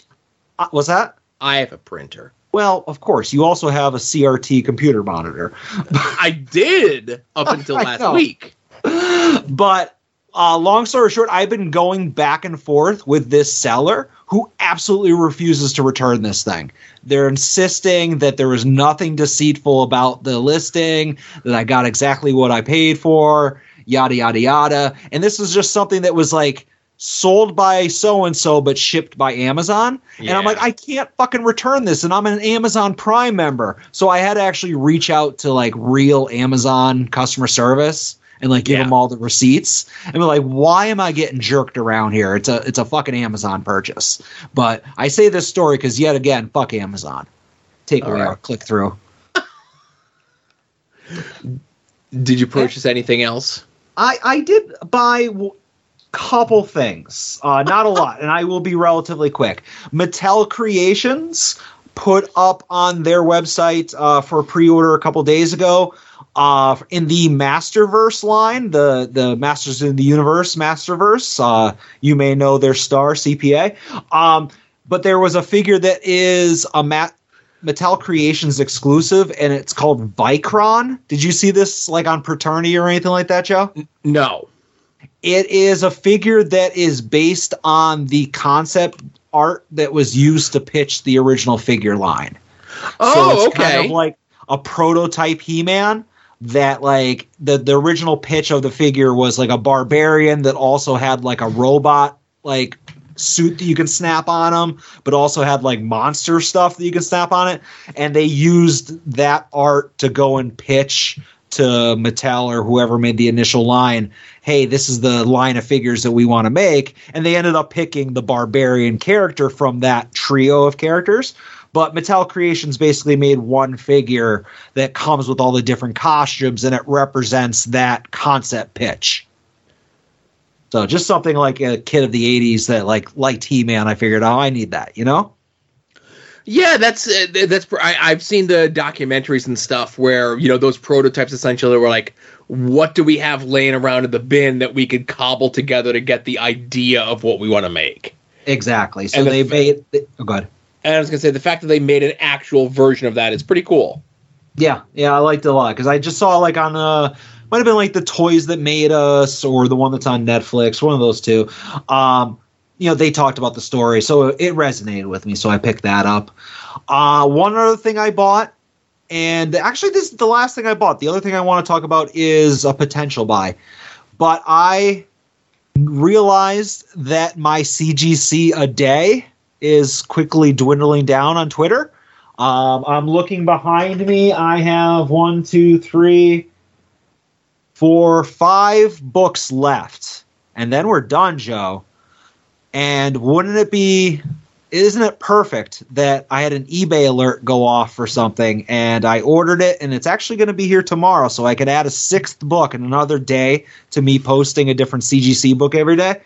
Speaker 2: uh, what's that?
Speaker 1: I have a printer.
Speaker 2: Well, of course, you also have a CRT computer monitor.
Speaker 1: I did up until last week.
Speaker 2: But uh, long story short, I've been going back and forth with this seller who absolutely refuses to return this thing. They're insisting that there was nothing deceitful about the listing, that I got exactly what I paid for, yada, yada, yada. And this is just something that was like sold by so and so, but shipped by Amazon. And I'm like, I can't fucking return this. And I'm an Amazon Prime member. So I had to actually reach out to like real Amazon customer service and like give
Speaker 1: Yeah.
Speaker 2: them all the receipts and be like, why am I getting jerked around here? It's a it's a fucking Amazon purchase. But I say this story because yet again, fuck Amazon. Take away
Speaker 1: All
Speaker 2: our click through.
Speaker 1: Did you purchase anything else?
Speaker 2: I I did buy w- couple things, uh, not a lot, and I will be relatively quick. Mattel Creations put up on their website uh, for pre-order a couple days ago. Uh, in the Masterverse line, the the Masters of the Universe Masterverse, uh, you may know their star CPA. Um, but there was a figure that is a Mat- Mattel Creations exclusive, and it's called Vicron. Did you see this like on Paternity or anything like that, Joe?
Speaker 1: No.
Speaker 2: It is a figure that is based on the concept art that was used to pitch the original figure line.
Speaker 1: Oh,
Speaker 2: it's kind
Speaker 1: okay.
Speaker 2: of like a prototype He-Man that like the the original pitch of the figure was like a barbarian that also had like a robot like suit that you can snap on him, but also had like monster stuff that you can snap on it. And they used that art to go and pitch to Mattel or whoever made the initial line, hey, this is the line of figures that we want to make. And they ended up picking the barbarian character from that trio of characters. But Mattel Creations basically made one figure that comes with all the different costumes and it represents that concept pitch. So just something like a kid of the 80s that like liked He-Man, I figured, oh, I need that, you know?
Speaker 1: Yeah, that's uh, that's. I, I've seen the documentaries and stuff where you know those prototypes essentially were like, what do we have laying around in the bin that we could cobble together to get the idea of what we want to make?
Speaker 2: Exactly. So
Speaker 1: And the
Speaker 2: they
Speaker 1: fa-
Speaker 2: made. Oh, God.
Speaker 1: And I was gonna say the fact that they made an actual version of that is pretty cool.
Speaker 2: Yeah, yeah, I liked it a lot because I just saw like on uh might have been like the toys that made us or the one that's on Netflix, one of those two. Um, you know, they talked about the story, so it resonated with me, so I picked that up. Uh, one other thing I bought, and actually this is the last thing I bought. The other thing I want to talk about is a potential buy, but I realized that my CGC a day is quickly dwindling down on Twitter. Um, I'm looking behind me. I have one, two, three, four, five books left, and then we're done, Joe. And wouldn't it be? Isn't it perfect that I had an eBay alert go off for something and I ordered it and it's actually going to be here tomorrow, so I could add a sixth book in another day to me posting a different CGC book every day.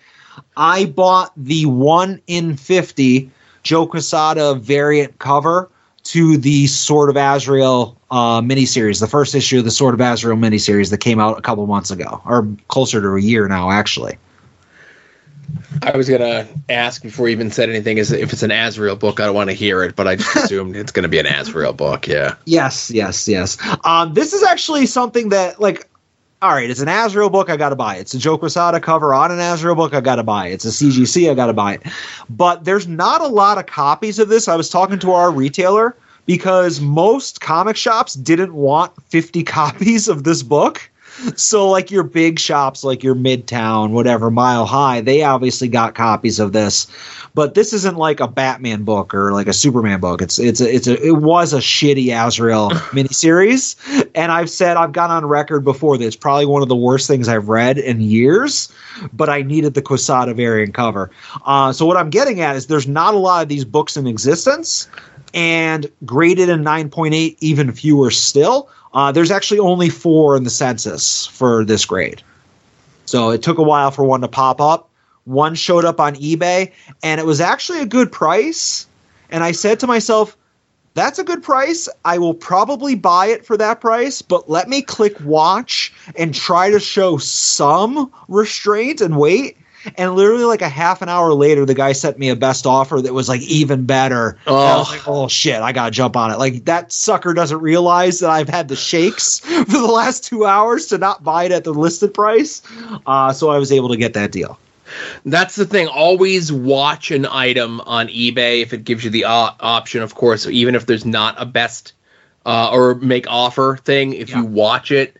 Speaker 2: I bought the one in fifty Joe Quesada variant cover to the Sword of Azrael uh, miniseries, the first issue of the Sword of Azrael miniseries that came out a couple months ago, or closer to a year now, actually.
Speaker 1: I was gonna ask before you even said anything is if it's an Azrael book. I don't want to hear it, but I just assumed it's gonna be an Azrael book. Yeah.
Speaker 2: Yes, yes, yes. Um, this is actually something that, like, all right, it's an Azrael book. I got to buy it. It's a Joe Quesada cover on an Azrael book. I got to buy it. It's a CGC. I got to buy it. But there's not a lot of copies of this. I was talking to our retailer because most comic shops didn't want 50 copies of this book. So, like your big shops, like your Midtown, whatever, Mile High, they obviously got copies of this. But this isn't like a Batman book or like a Superman book. It's it's a, it's a it was a shitty Azrael miniseries, and I've said I've gone on record before that it's probably one of the worst things I've read in years. But I needed the Quesada variant cover. Uh, so what I'm getting at is there's not a lot of these books in existence, and graded in 9.8, even fewer still. Uh, there's actually only four in the census for this grade. So it took a while for one to pop up. One showed up on eBay, and it was actually a good price. And I said to myself, that's a good price. I will probably buy it for that price, but let me click watch and try to show some restraint and wait. And literally, like a half an hour later, the guy sent me a best offer that was like even better. Was like, oh shit, I gotta jump on it. Like that sucker doesn't realize that I've had the shakes for the last two hours to not buy it at the listed price. Uh, so I was able to get that deal.
Speaker 1: That's the thing. Always watch an item on eBay if it gives you the uh, option, of course, even if there's not a best uh, or make offer thing. If you watch it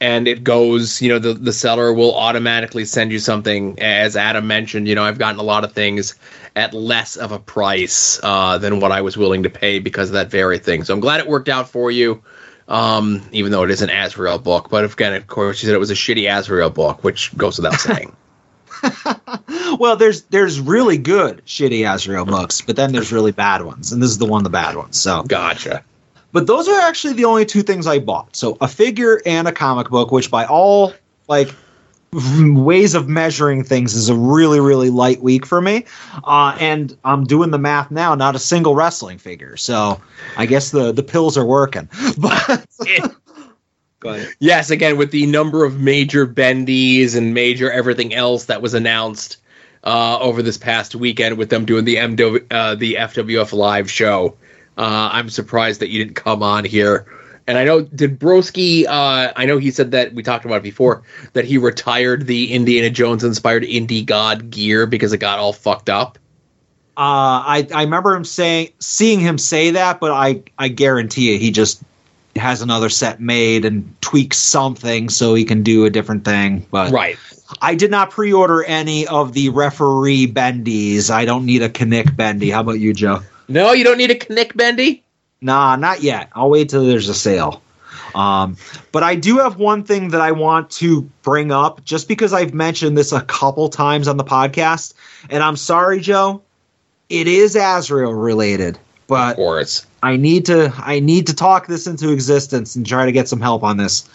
Speaker 1: and it goes, you know, the, the seller will automatically send you something. As Adam mentioned, you know, I've gotten a lot of things at less of a price uh, than what I was willing to pay because of that very thing. So I'm glad it worked out for you. Um, even though it is an Azrael book, but again, of course, you said it was a shitty Azrael book, which goes without saying.
Speaker 2: Well, there's there's really good shitty Azrael books, but then there's really bad ones, and this is the one the bad ones. So
Speaker 1: gotcha.
Speaker 2: But those are actually the only two things I bought. So a figure and a comic book, which by all like ways of measuring things is a really really light week for me. Uh, and I'm doing the math now. Not a single wrestling figure. So I guess the the pills are working. But go ahead.
Speaker 1: Yes, again with the number of major bendies and major everything else that was announced uh, over this past weekend with them doing the MW, uh, the FWF live show. Uh, I'm surprised that you didn't come on here. And I know did Broski? Uh, I know he said that we talked about it before that he retired the Indiana Jones inspired Indie God gear because it got all fucked up.
Speaker 2: Uh, I I remember him saying seeing him say that, but I I guarantee you he just has another set made and tweaks something so he can do a different thing. But
Speaker 1: right,
Speaker 2: I did not pre-order any of the referee bendies. I don't need a Knick bendy. How about you, Joe?
Speaker 1: No, you don't need a Knick bendy.
Speaker 2: Nah, not yet. I'll wait till there's a sale. Um, but I do have one thing that I want to bring up, just because I've mentioned this a couple times on the podcast, and I'm sorry, Joe. It is Azrael related, But
Speaker 1: of course.
Speaker 2: I need to I need to talk this into existence and try to get some help on this.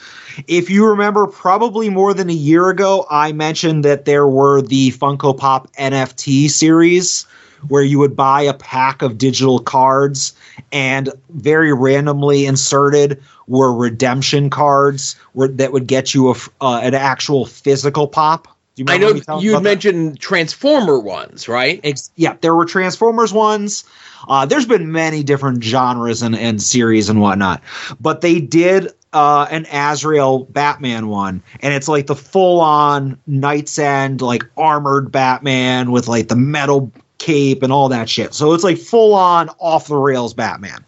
Speaker 2: If you remember, probably more than a year ago, I mentioned that there were the Funko Pop NFT series where you would buy a pack of digital cards and very randomly inserted were redemption cards where, that would get you a, uh, an actual physical pop. Do you
Speaker 1: I know you
Speaker 2: about that?
Speaker 1: mentioned Transformer ones, right?
Speaker 2: Ex- yeah, there were Transformers ones. Uh, there's been many different genres and, and series and whatnot, but they did uh, an Azrael Batman one, and it's like the full on Knight's End, like armored Batman with like the metal cape and all that shit. So it's like full on off the rails Batman.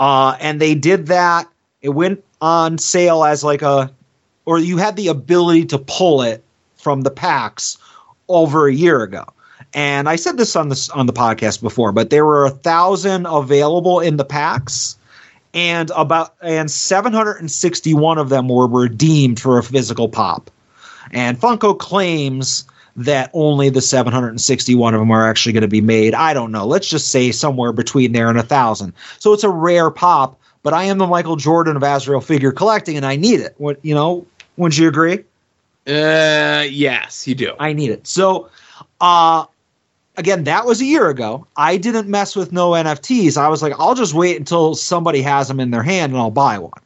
Speaker 2: Uh, and they did that. It went on sale as like a, or you had the ability to pull it from the packs over a year ago. And I said this on this on the podcast before, but there were a thousand available in the packs, and about and 761 of them were redeemed for a physical pop. And Funko claims that only the 761 of them are actually going to be made. I don't know. Let's just say somewhere between there and a thousand. So it's a rare pop, but I am the Michael Jordan of Azrael figure collecting, and I need it. What you know? Wouldn't you agree?
Speaker 1: Uh, yes, you do.
Speaker 2: I need it. So, uh, again, that was a year ago. I didn't mess with no NFTs. I was like, I'll just wait until somebody has them in their hand and I'll buy one.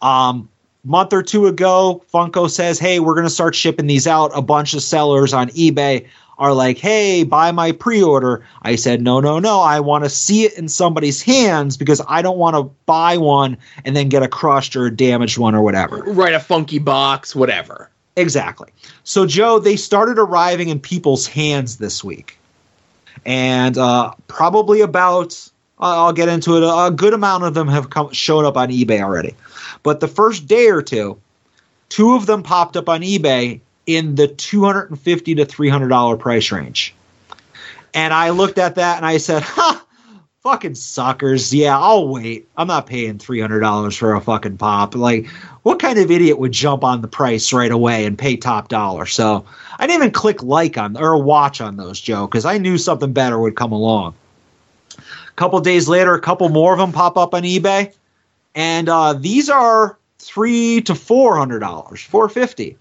Speaker 2: Um, month or two ago, Funko says, "Hey, we're going to start shipping these out." A bunch of sellers on eBay are like, "Hey, buy my pre-order." I said, "No, no, no. I want to see it in somebody's hands because I don't want to buy one and then get a crushed or a damaged one or whatever."
Speaker 1: Right, a funky box, whatever.
Speaker 2: Exactly. So, Joe, they started arriving in people's hands this week. And uh, probably about, I'll get into it, a good amount of them have come, showed up on eBay already. But the first day or two, two of them popped up on eBay in the 250 to $300 price range. And I looked at that and I said, ha, fucking suckers. Yeah, I'll wait. I'm not paying $300 for a fucking pop. Like, what kind of idiot would jump on the price right away and pay top dollar? So I didn't even click like on or watch on those, Joe, because I knew something better would come along. A couple days later, a couple more of them pop up on eBay, and uh, these are three to four hundred dollars, four fifty.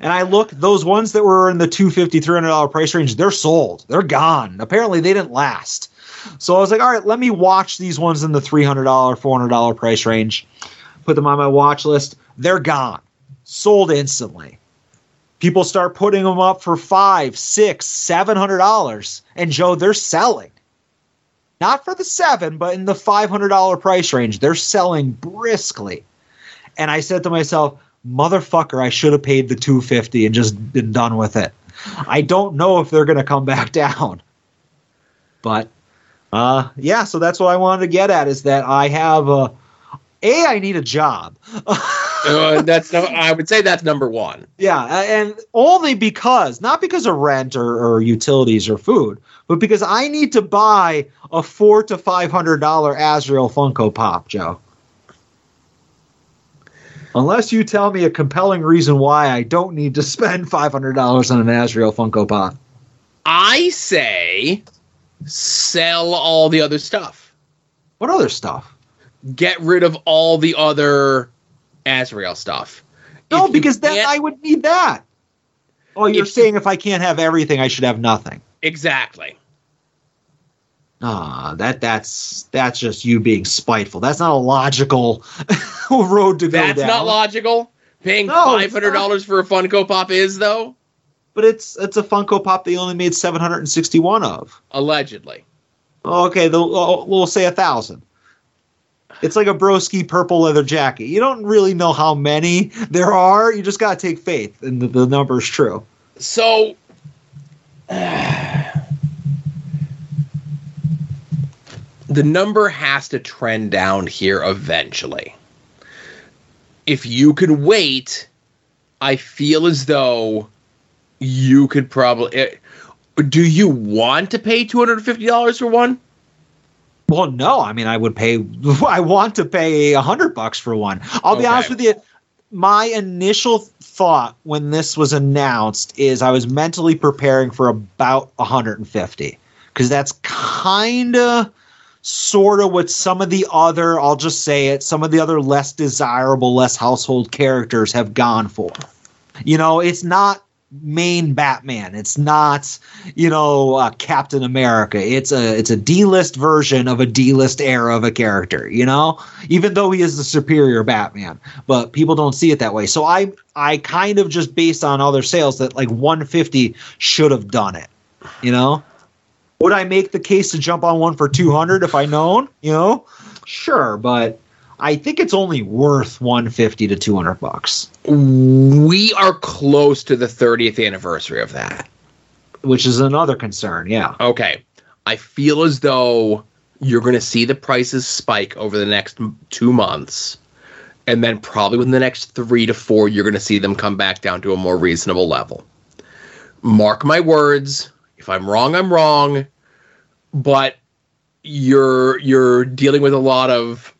Speaker 2: And I look, those ones that were in the two fifty, three hundred dollar price range, they're sold. They're gone. Apparently, they didn't last. So I was like, all right, let me watch these ones in the three hundred dollar, four hundred dollar price range. Put them on my watch list. They're gone, sold instantly. People start putting them up for five, six, seven hundred dollars, and Joe, they're selling. Not for the seven, but in the five hundred dollar price range, they're selling briskly. And I said to myself, motherfucker, I should have paid the 250 and just been done with it. I don't know if they're going to come back down. But uh yeah, so that's what I wanted to get at is that I have a a I need a job.
Speaker 1: Uh, that's no. I would say that's number one.
Speaker 2: Yeah, and only because not because of rent or, or utilities or food, but because I need to buy a four to five hundred dollar Azrael Funko Pop, Joe. Unless you tell me a compelling reason why I don't need to spend five hundred dollars on an Azrael Funko Pop.
Speaker 1: I say sell all the other stuff.
Speaker 2: What other stuff?
Speaker 1: Get rid of all the other Azrael stuff.
Speaker 2: No, because then I would need that. Oh, you're saying if I can't have everything, I should have nothing.
Speaker 1: Exactly.
Speaker 2: Ah, that that's that's just you being spiteful. That's not a logical road to go
Speaker 1: That's
Speaker 2: down.
Speaker 1: not logical. Paying
Speaker 2: No,
Speaker 1: five hundred dollars for a Funko Pop is though.
Speaker 2: But it's it's a Funko Pop they only made 761 of.
Speaker 1: Allegedly.
Speaker 2: Oh, okay, we'll say a thousand. It's like a broski purple leather jacket. You don't really know how many there are. You just gotta take faith, and the, the number is true.
Speaker 1: So the number has to trend down here eventually. If you can wait, I feel as though you could probably. eh, Do you want to pay two hundred fifty dollars for one?
Speaker 2: Well, no. I mean, I would pay. I want to pay a hundred bucks for one. I'll be honest with you. My initial thought when this was announced is I was mentally preparing for about 150 because that's kind of sort of what some of the other, I'll just say it, some of the other less desirable, less household characters have gone for. You know, it's not main Batman. It's not, you know, uh, Captain America. It's a it's a D-list version of a D-list era of a character, you know? Even though he is the superior Batman, but people don't see it that way. So I I kind of just based on other sales that like 150 should have done it. You know? Would I make the case to jump on one for 200 if I known, you know? Sure, but I think it's only worth 150 to 200 bucks.
Speaker 1: We are close to the 30th anniversary of that.
Speaker 2: Which is another concern, yeah.
Speaker 1: Okay. I feel as though you're going to see the prices spike over the next two months. And then probably within the next three to four, you're going to see them come back down to a more reasonable level. Mark my words. If I'm wrong, I'm wrong. But you're you're dealing with a lot of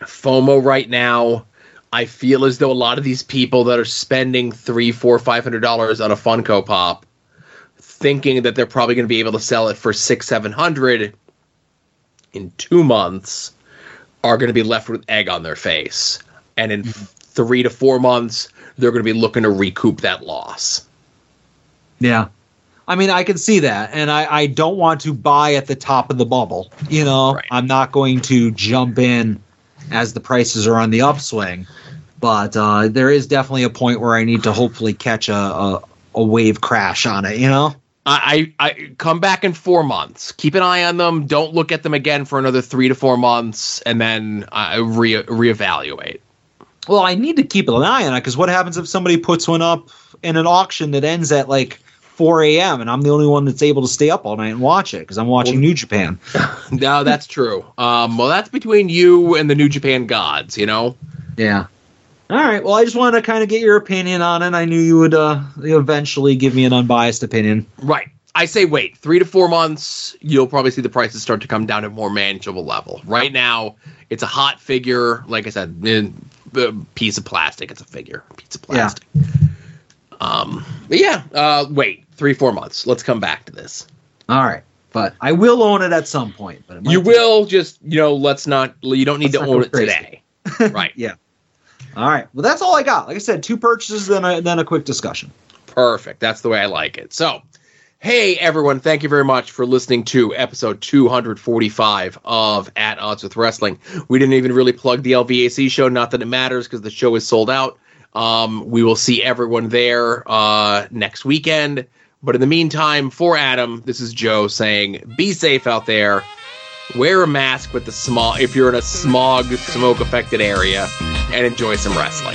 Speaker 1: FOMO right now. I feel as though a lot of these people that are spending three, four, five hundred dollars on a Funko Pop, thinking that they're probably going to be able to sell it for six, seven hundred in two months, are going to be left with egg on their face, and in mm-hmm. three to four months, they're going to be looking to recoup that loss.
Speaker 2: Yeah. I mean, I can see that, and I, I don't want to buy at the top of the bubble. You know, I'm not going to jump in as the prices are on the upswing, but uh, there is definitely a point where I need to hopefully catch a, a, a wave crash on it. You know,
Speaker 1: I, I come back in four months. Keep an eye on them. Don't look at them again for another three to four months, and then uh, re reevaluate.
Speaker 2: well, I need to keep an eye on it because what happens if somebody puts one up in an auction that ends at like 4 a.m. and I'm the only one that's able to stay up all night and watch it because I'm watching New Japan.
Speaker 1: no, that's true. Um, well, that's between you and the New Japan gods, you know.
Speaker 2: Yeah. All right. Well, I just wanted to kind of get your opinion on it. I knew you would uh, eventually give me an unbiased opinion.
Speaker 1: Right. I say wait three to four months. You'll probably see the prices start to come down to a more manageable level. Right now, it's a hot figure. Like I said, in, a piece of plastic. It's a figure, piece of plastic. Um, but yeah. Uh, wait three four months. Let's come back to this.
Speaker 2: All right. But I will own it at some point. But it
Speaker 1: You will just you know. Let's not. You don't need
Speaker 2: Let's
Speaker 1: to own it
Speaker 2: crazy.
Speaker 1: today. right.
Speaker 2: Yeah. All right. Well, that's all I got. Like I said, two purchases, then a, then a quick discussion.
Speaker 1: Perfect. That's the way I like it. So, hey everyone, thank you very much for listening to episode 245 of At Odds with Wrestling. We didn't even really plug the LVAC show, not that it matters because the show is sold out. Um, we will see everyone there uh, next weekend. But in the meantime, for Adam, this is Joe saying, be safe out there. Wear a mask with the smog if you're in a smog, smoke affected area, and enjoy some wrestling.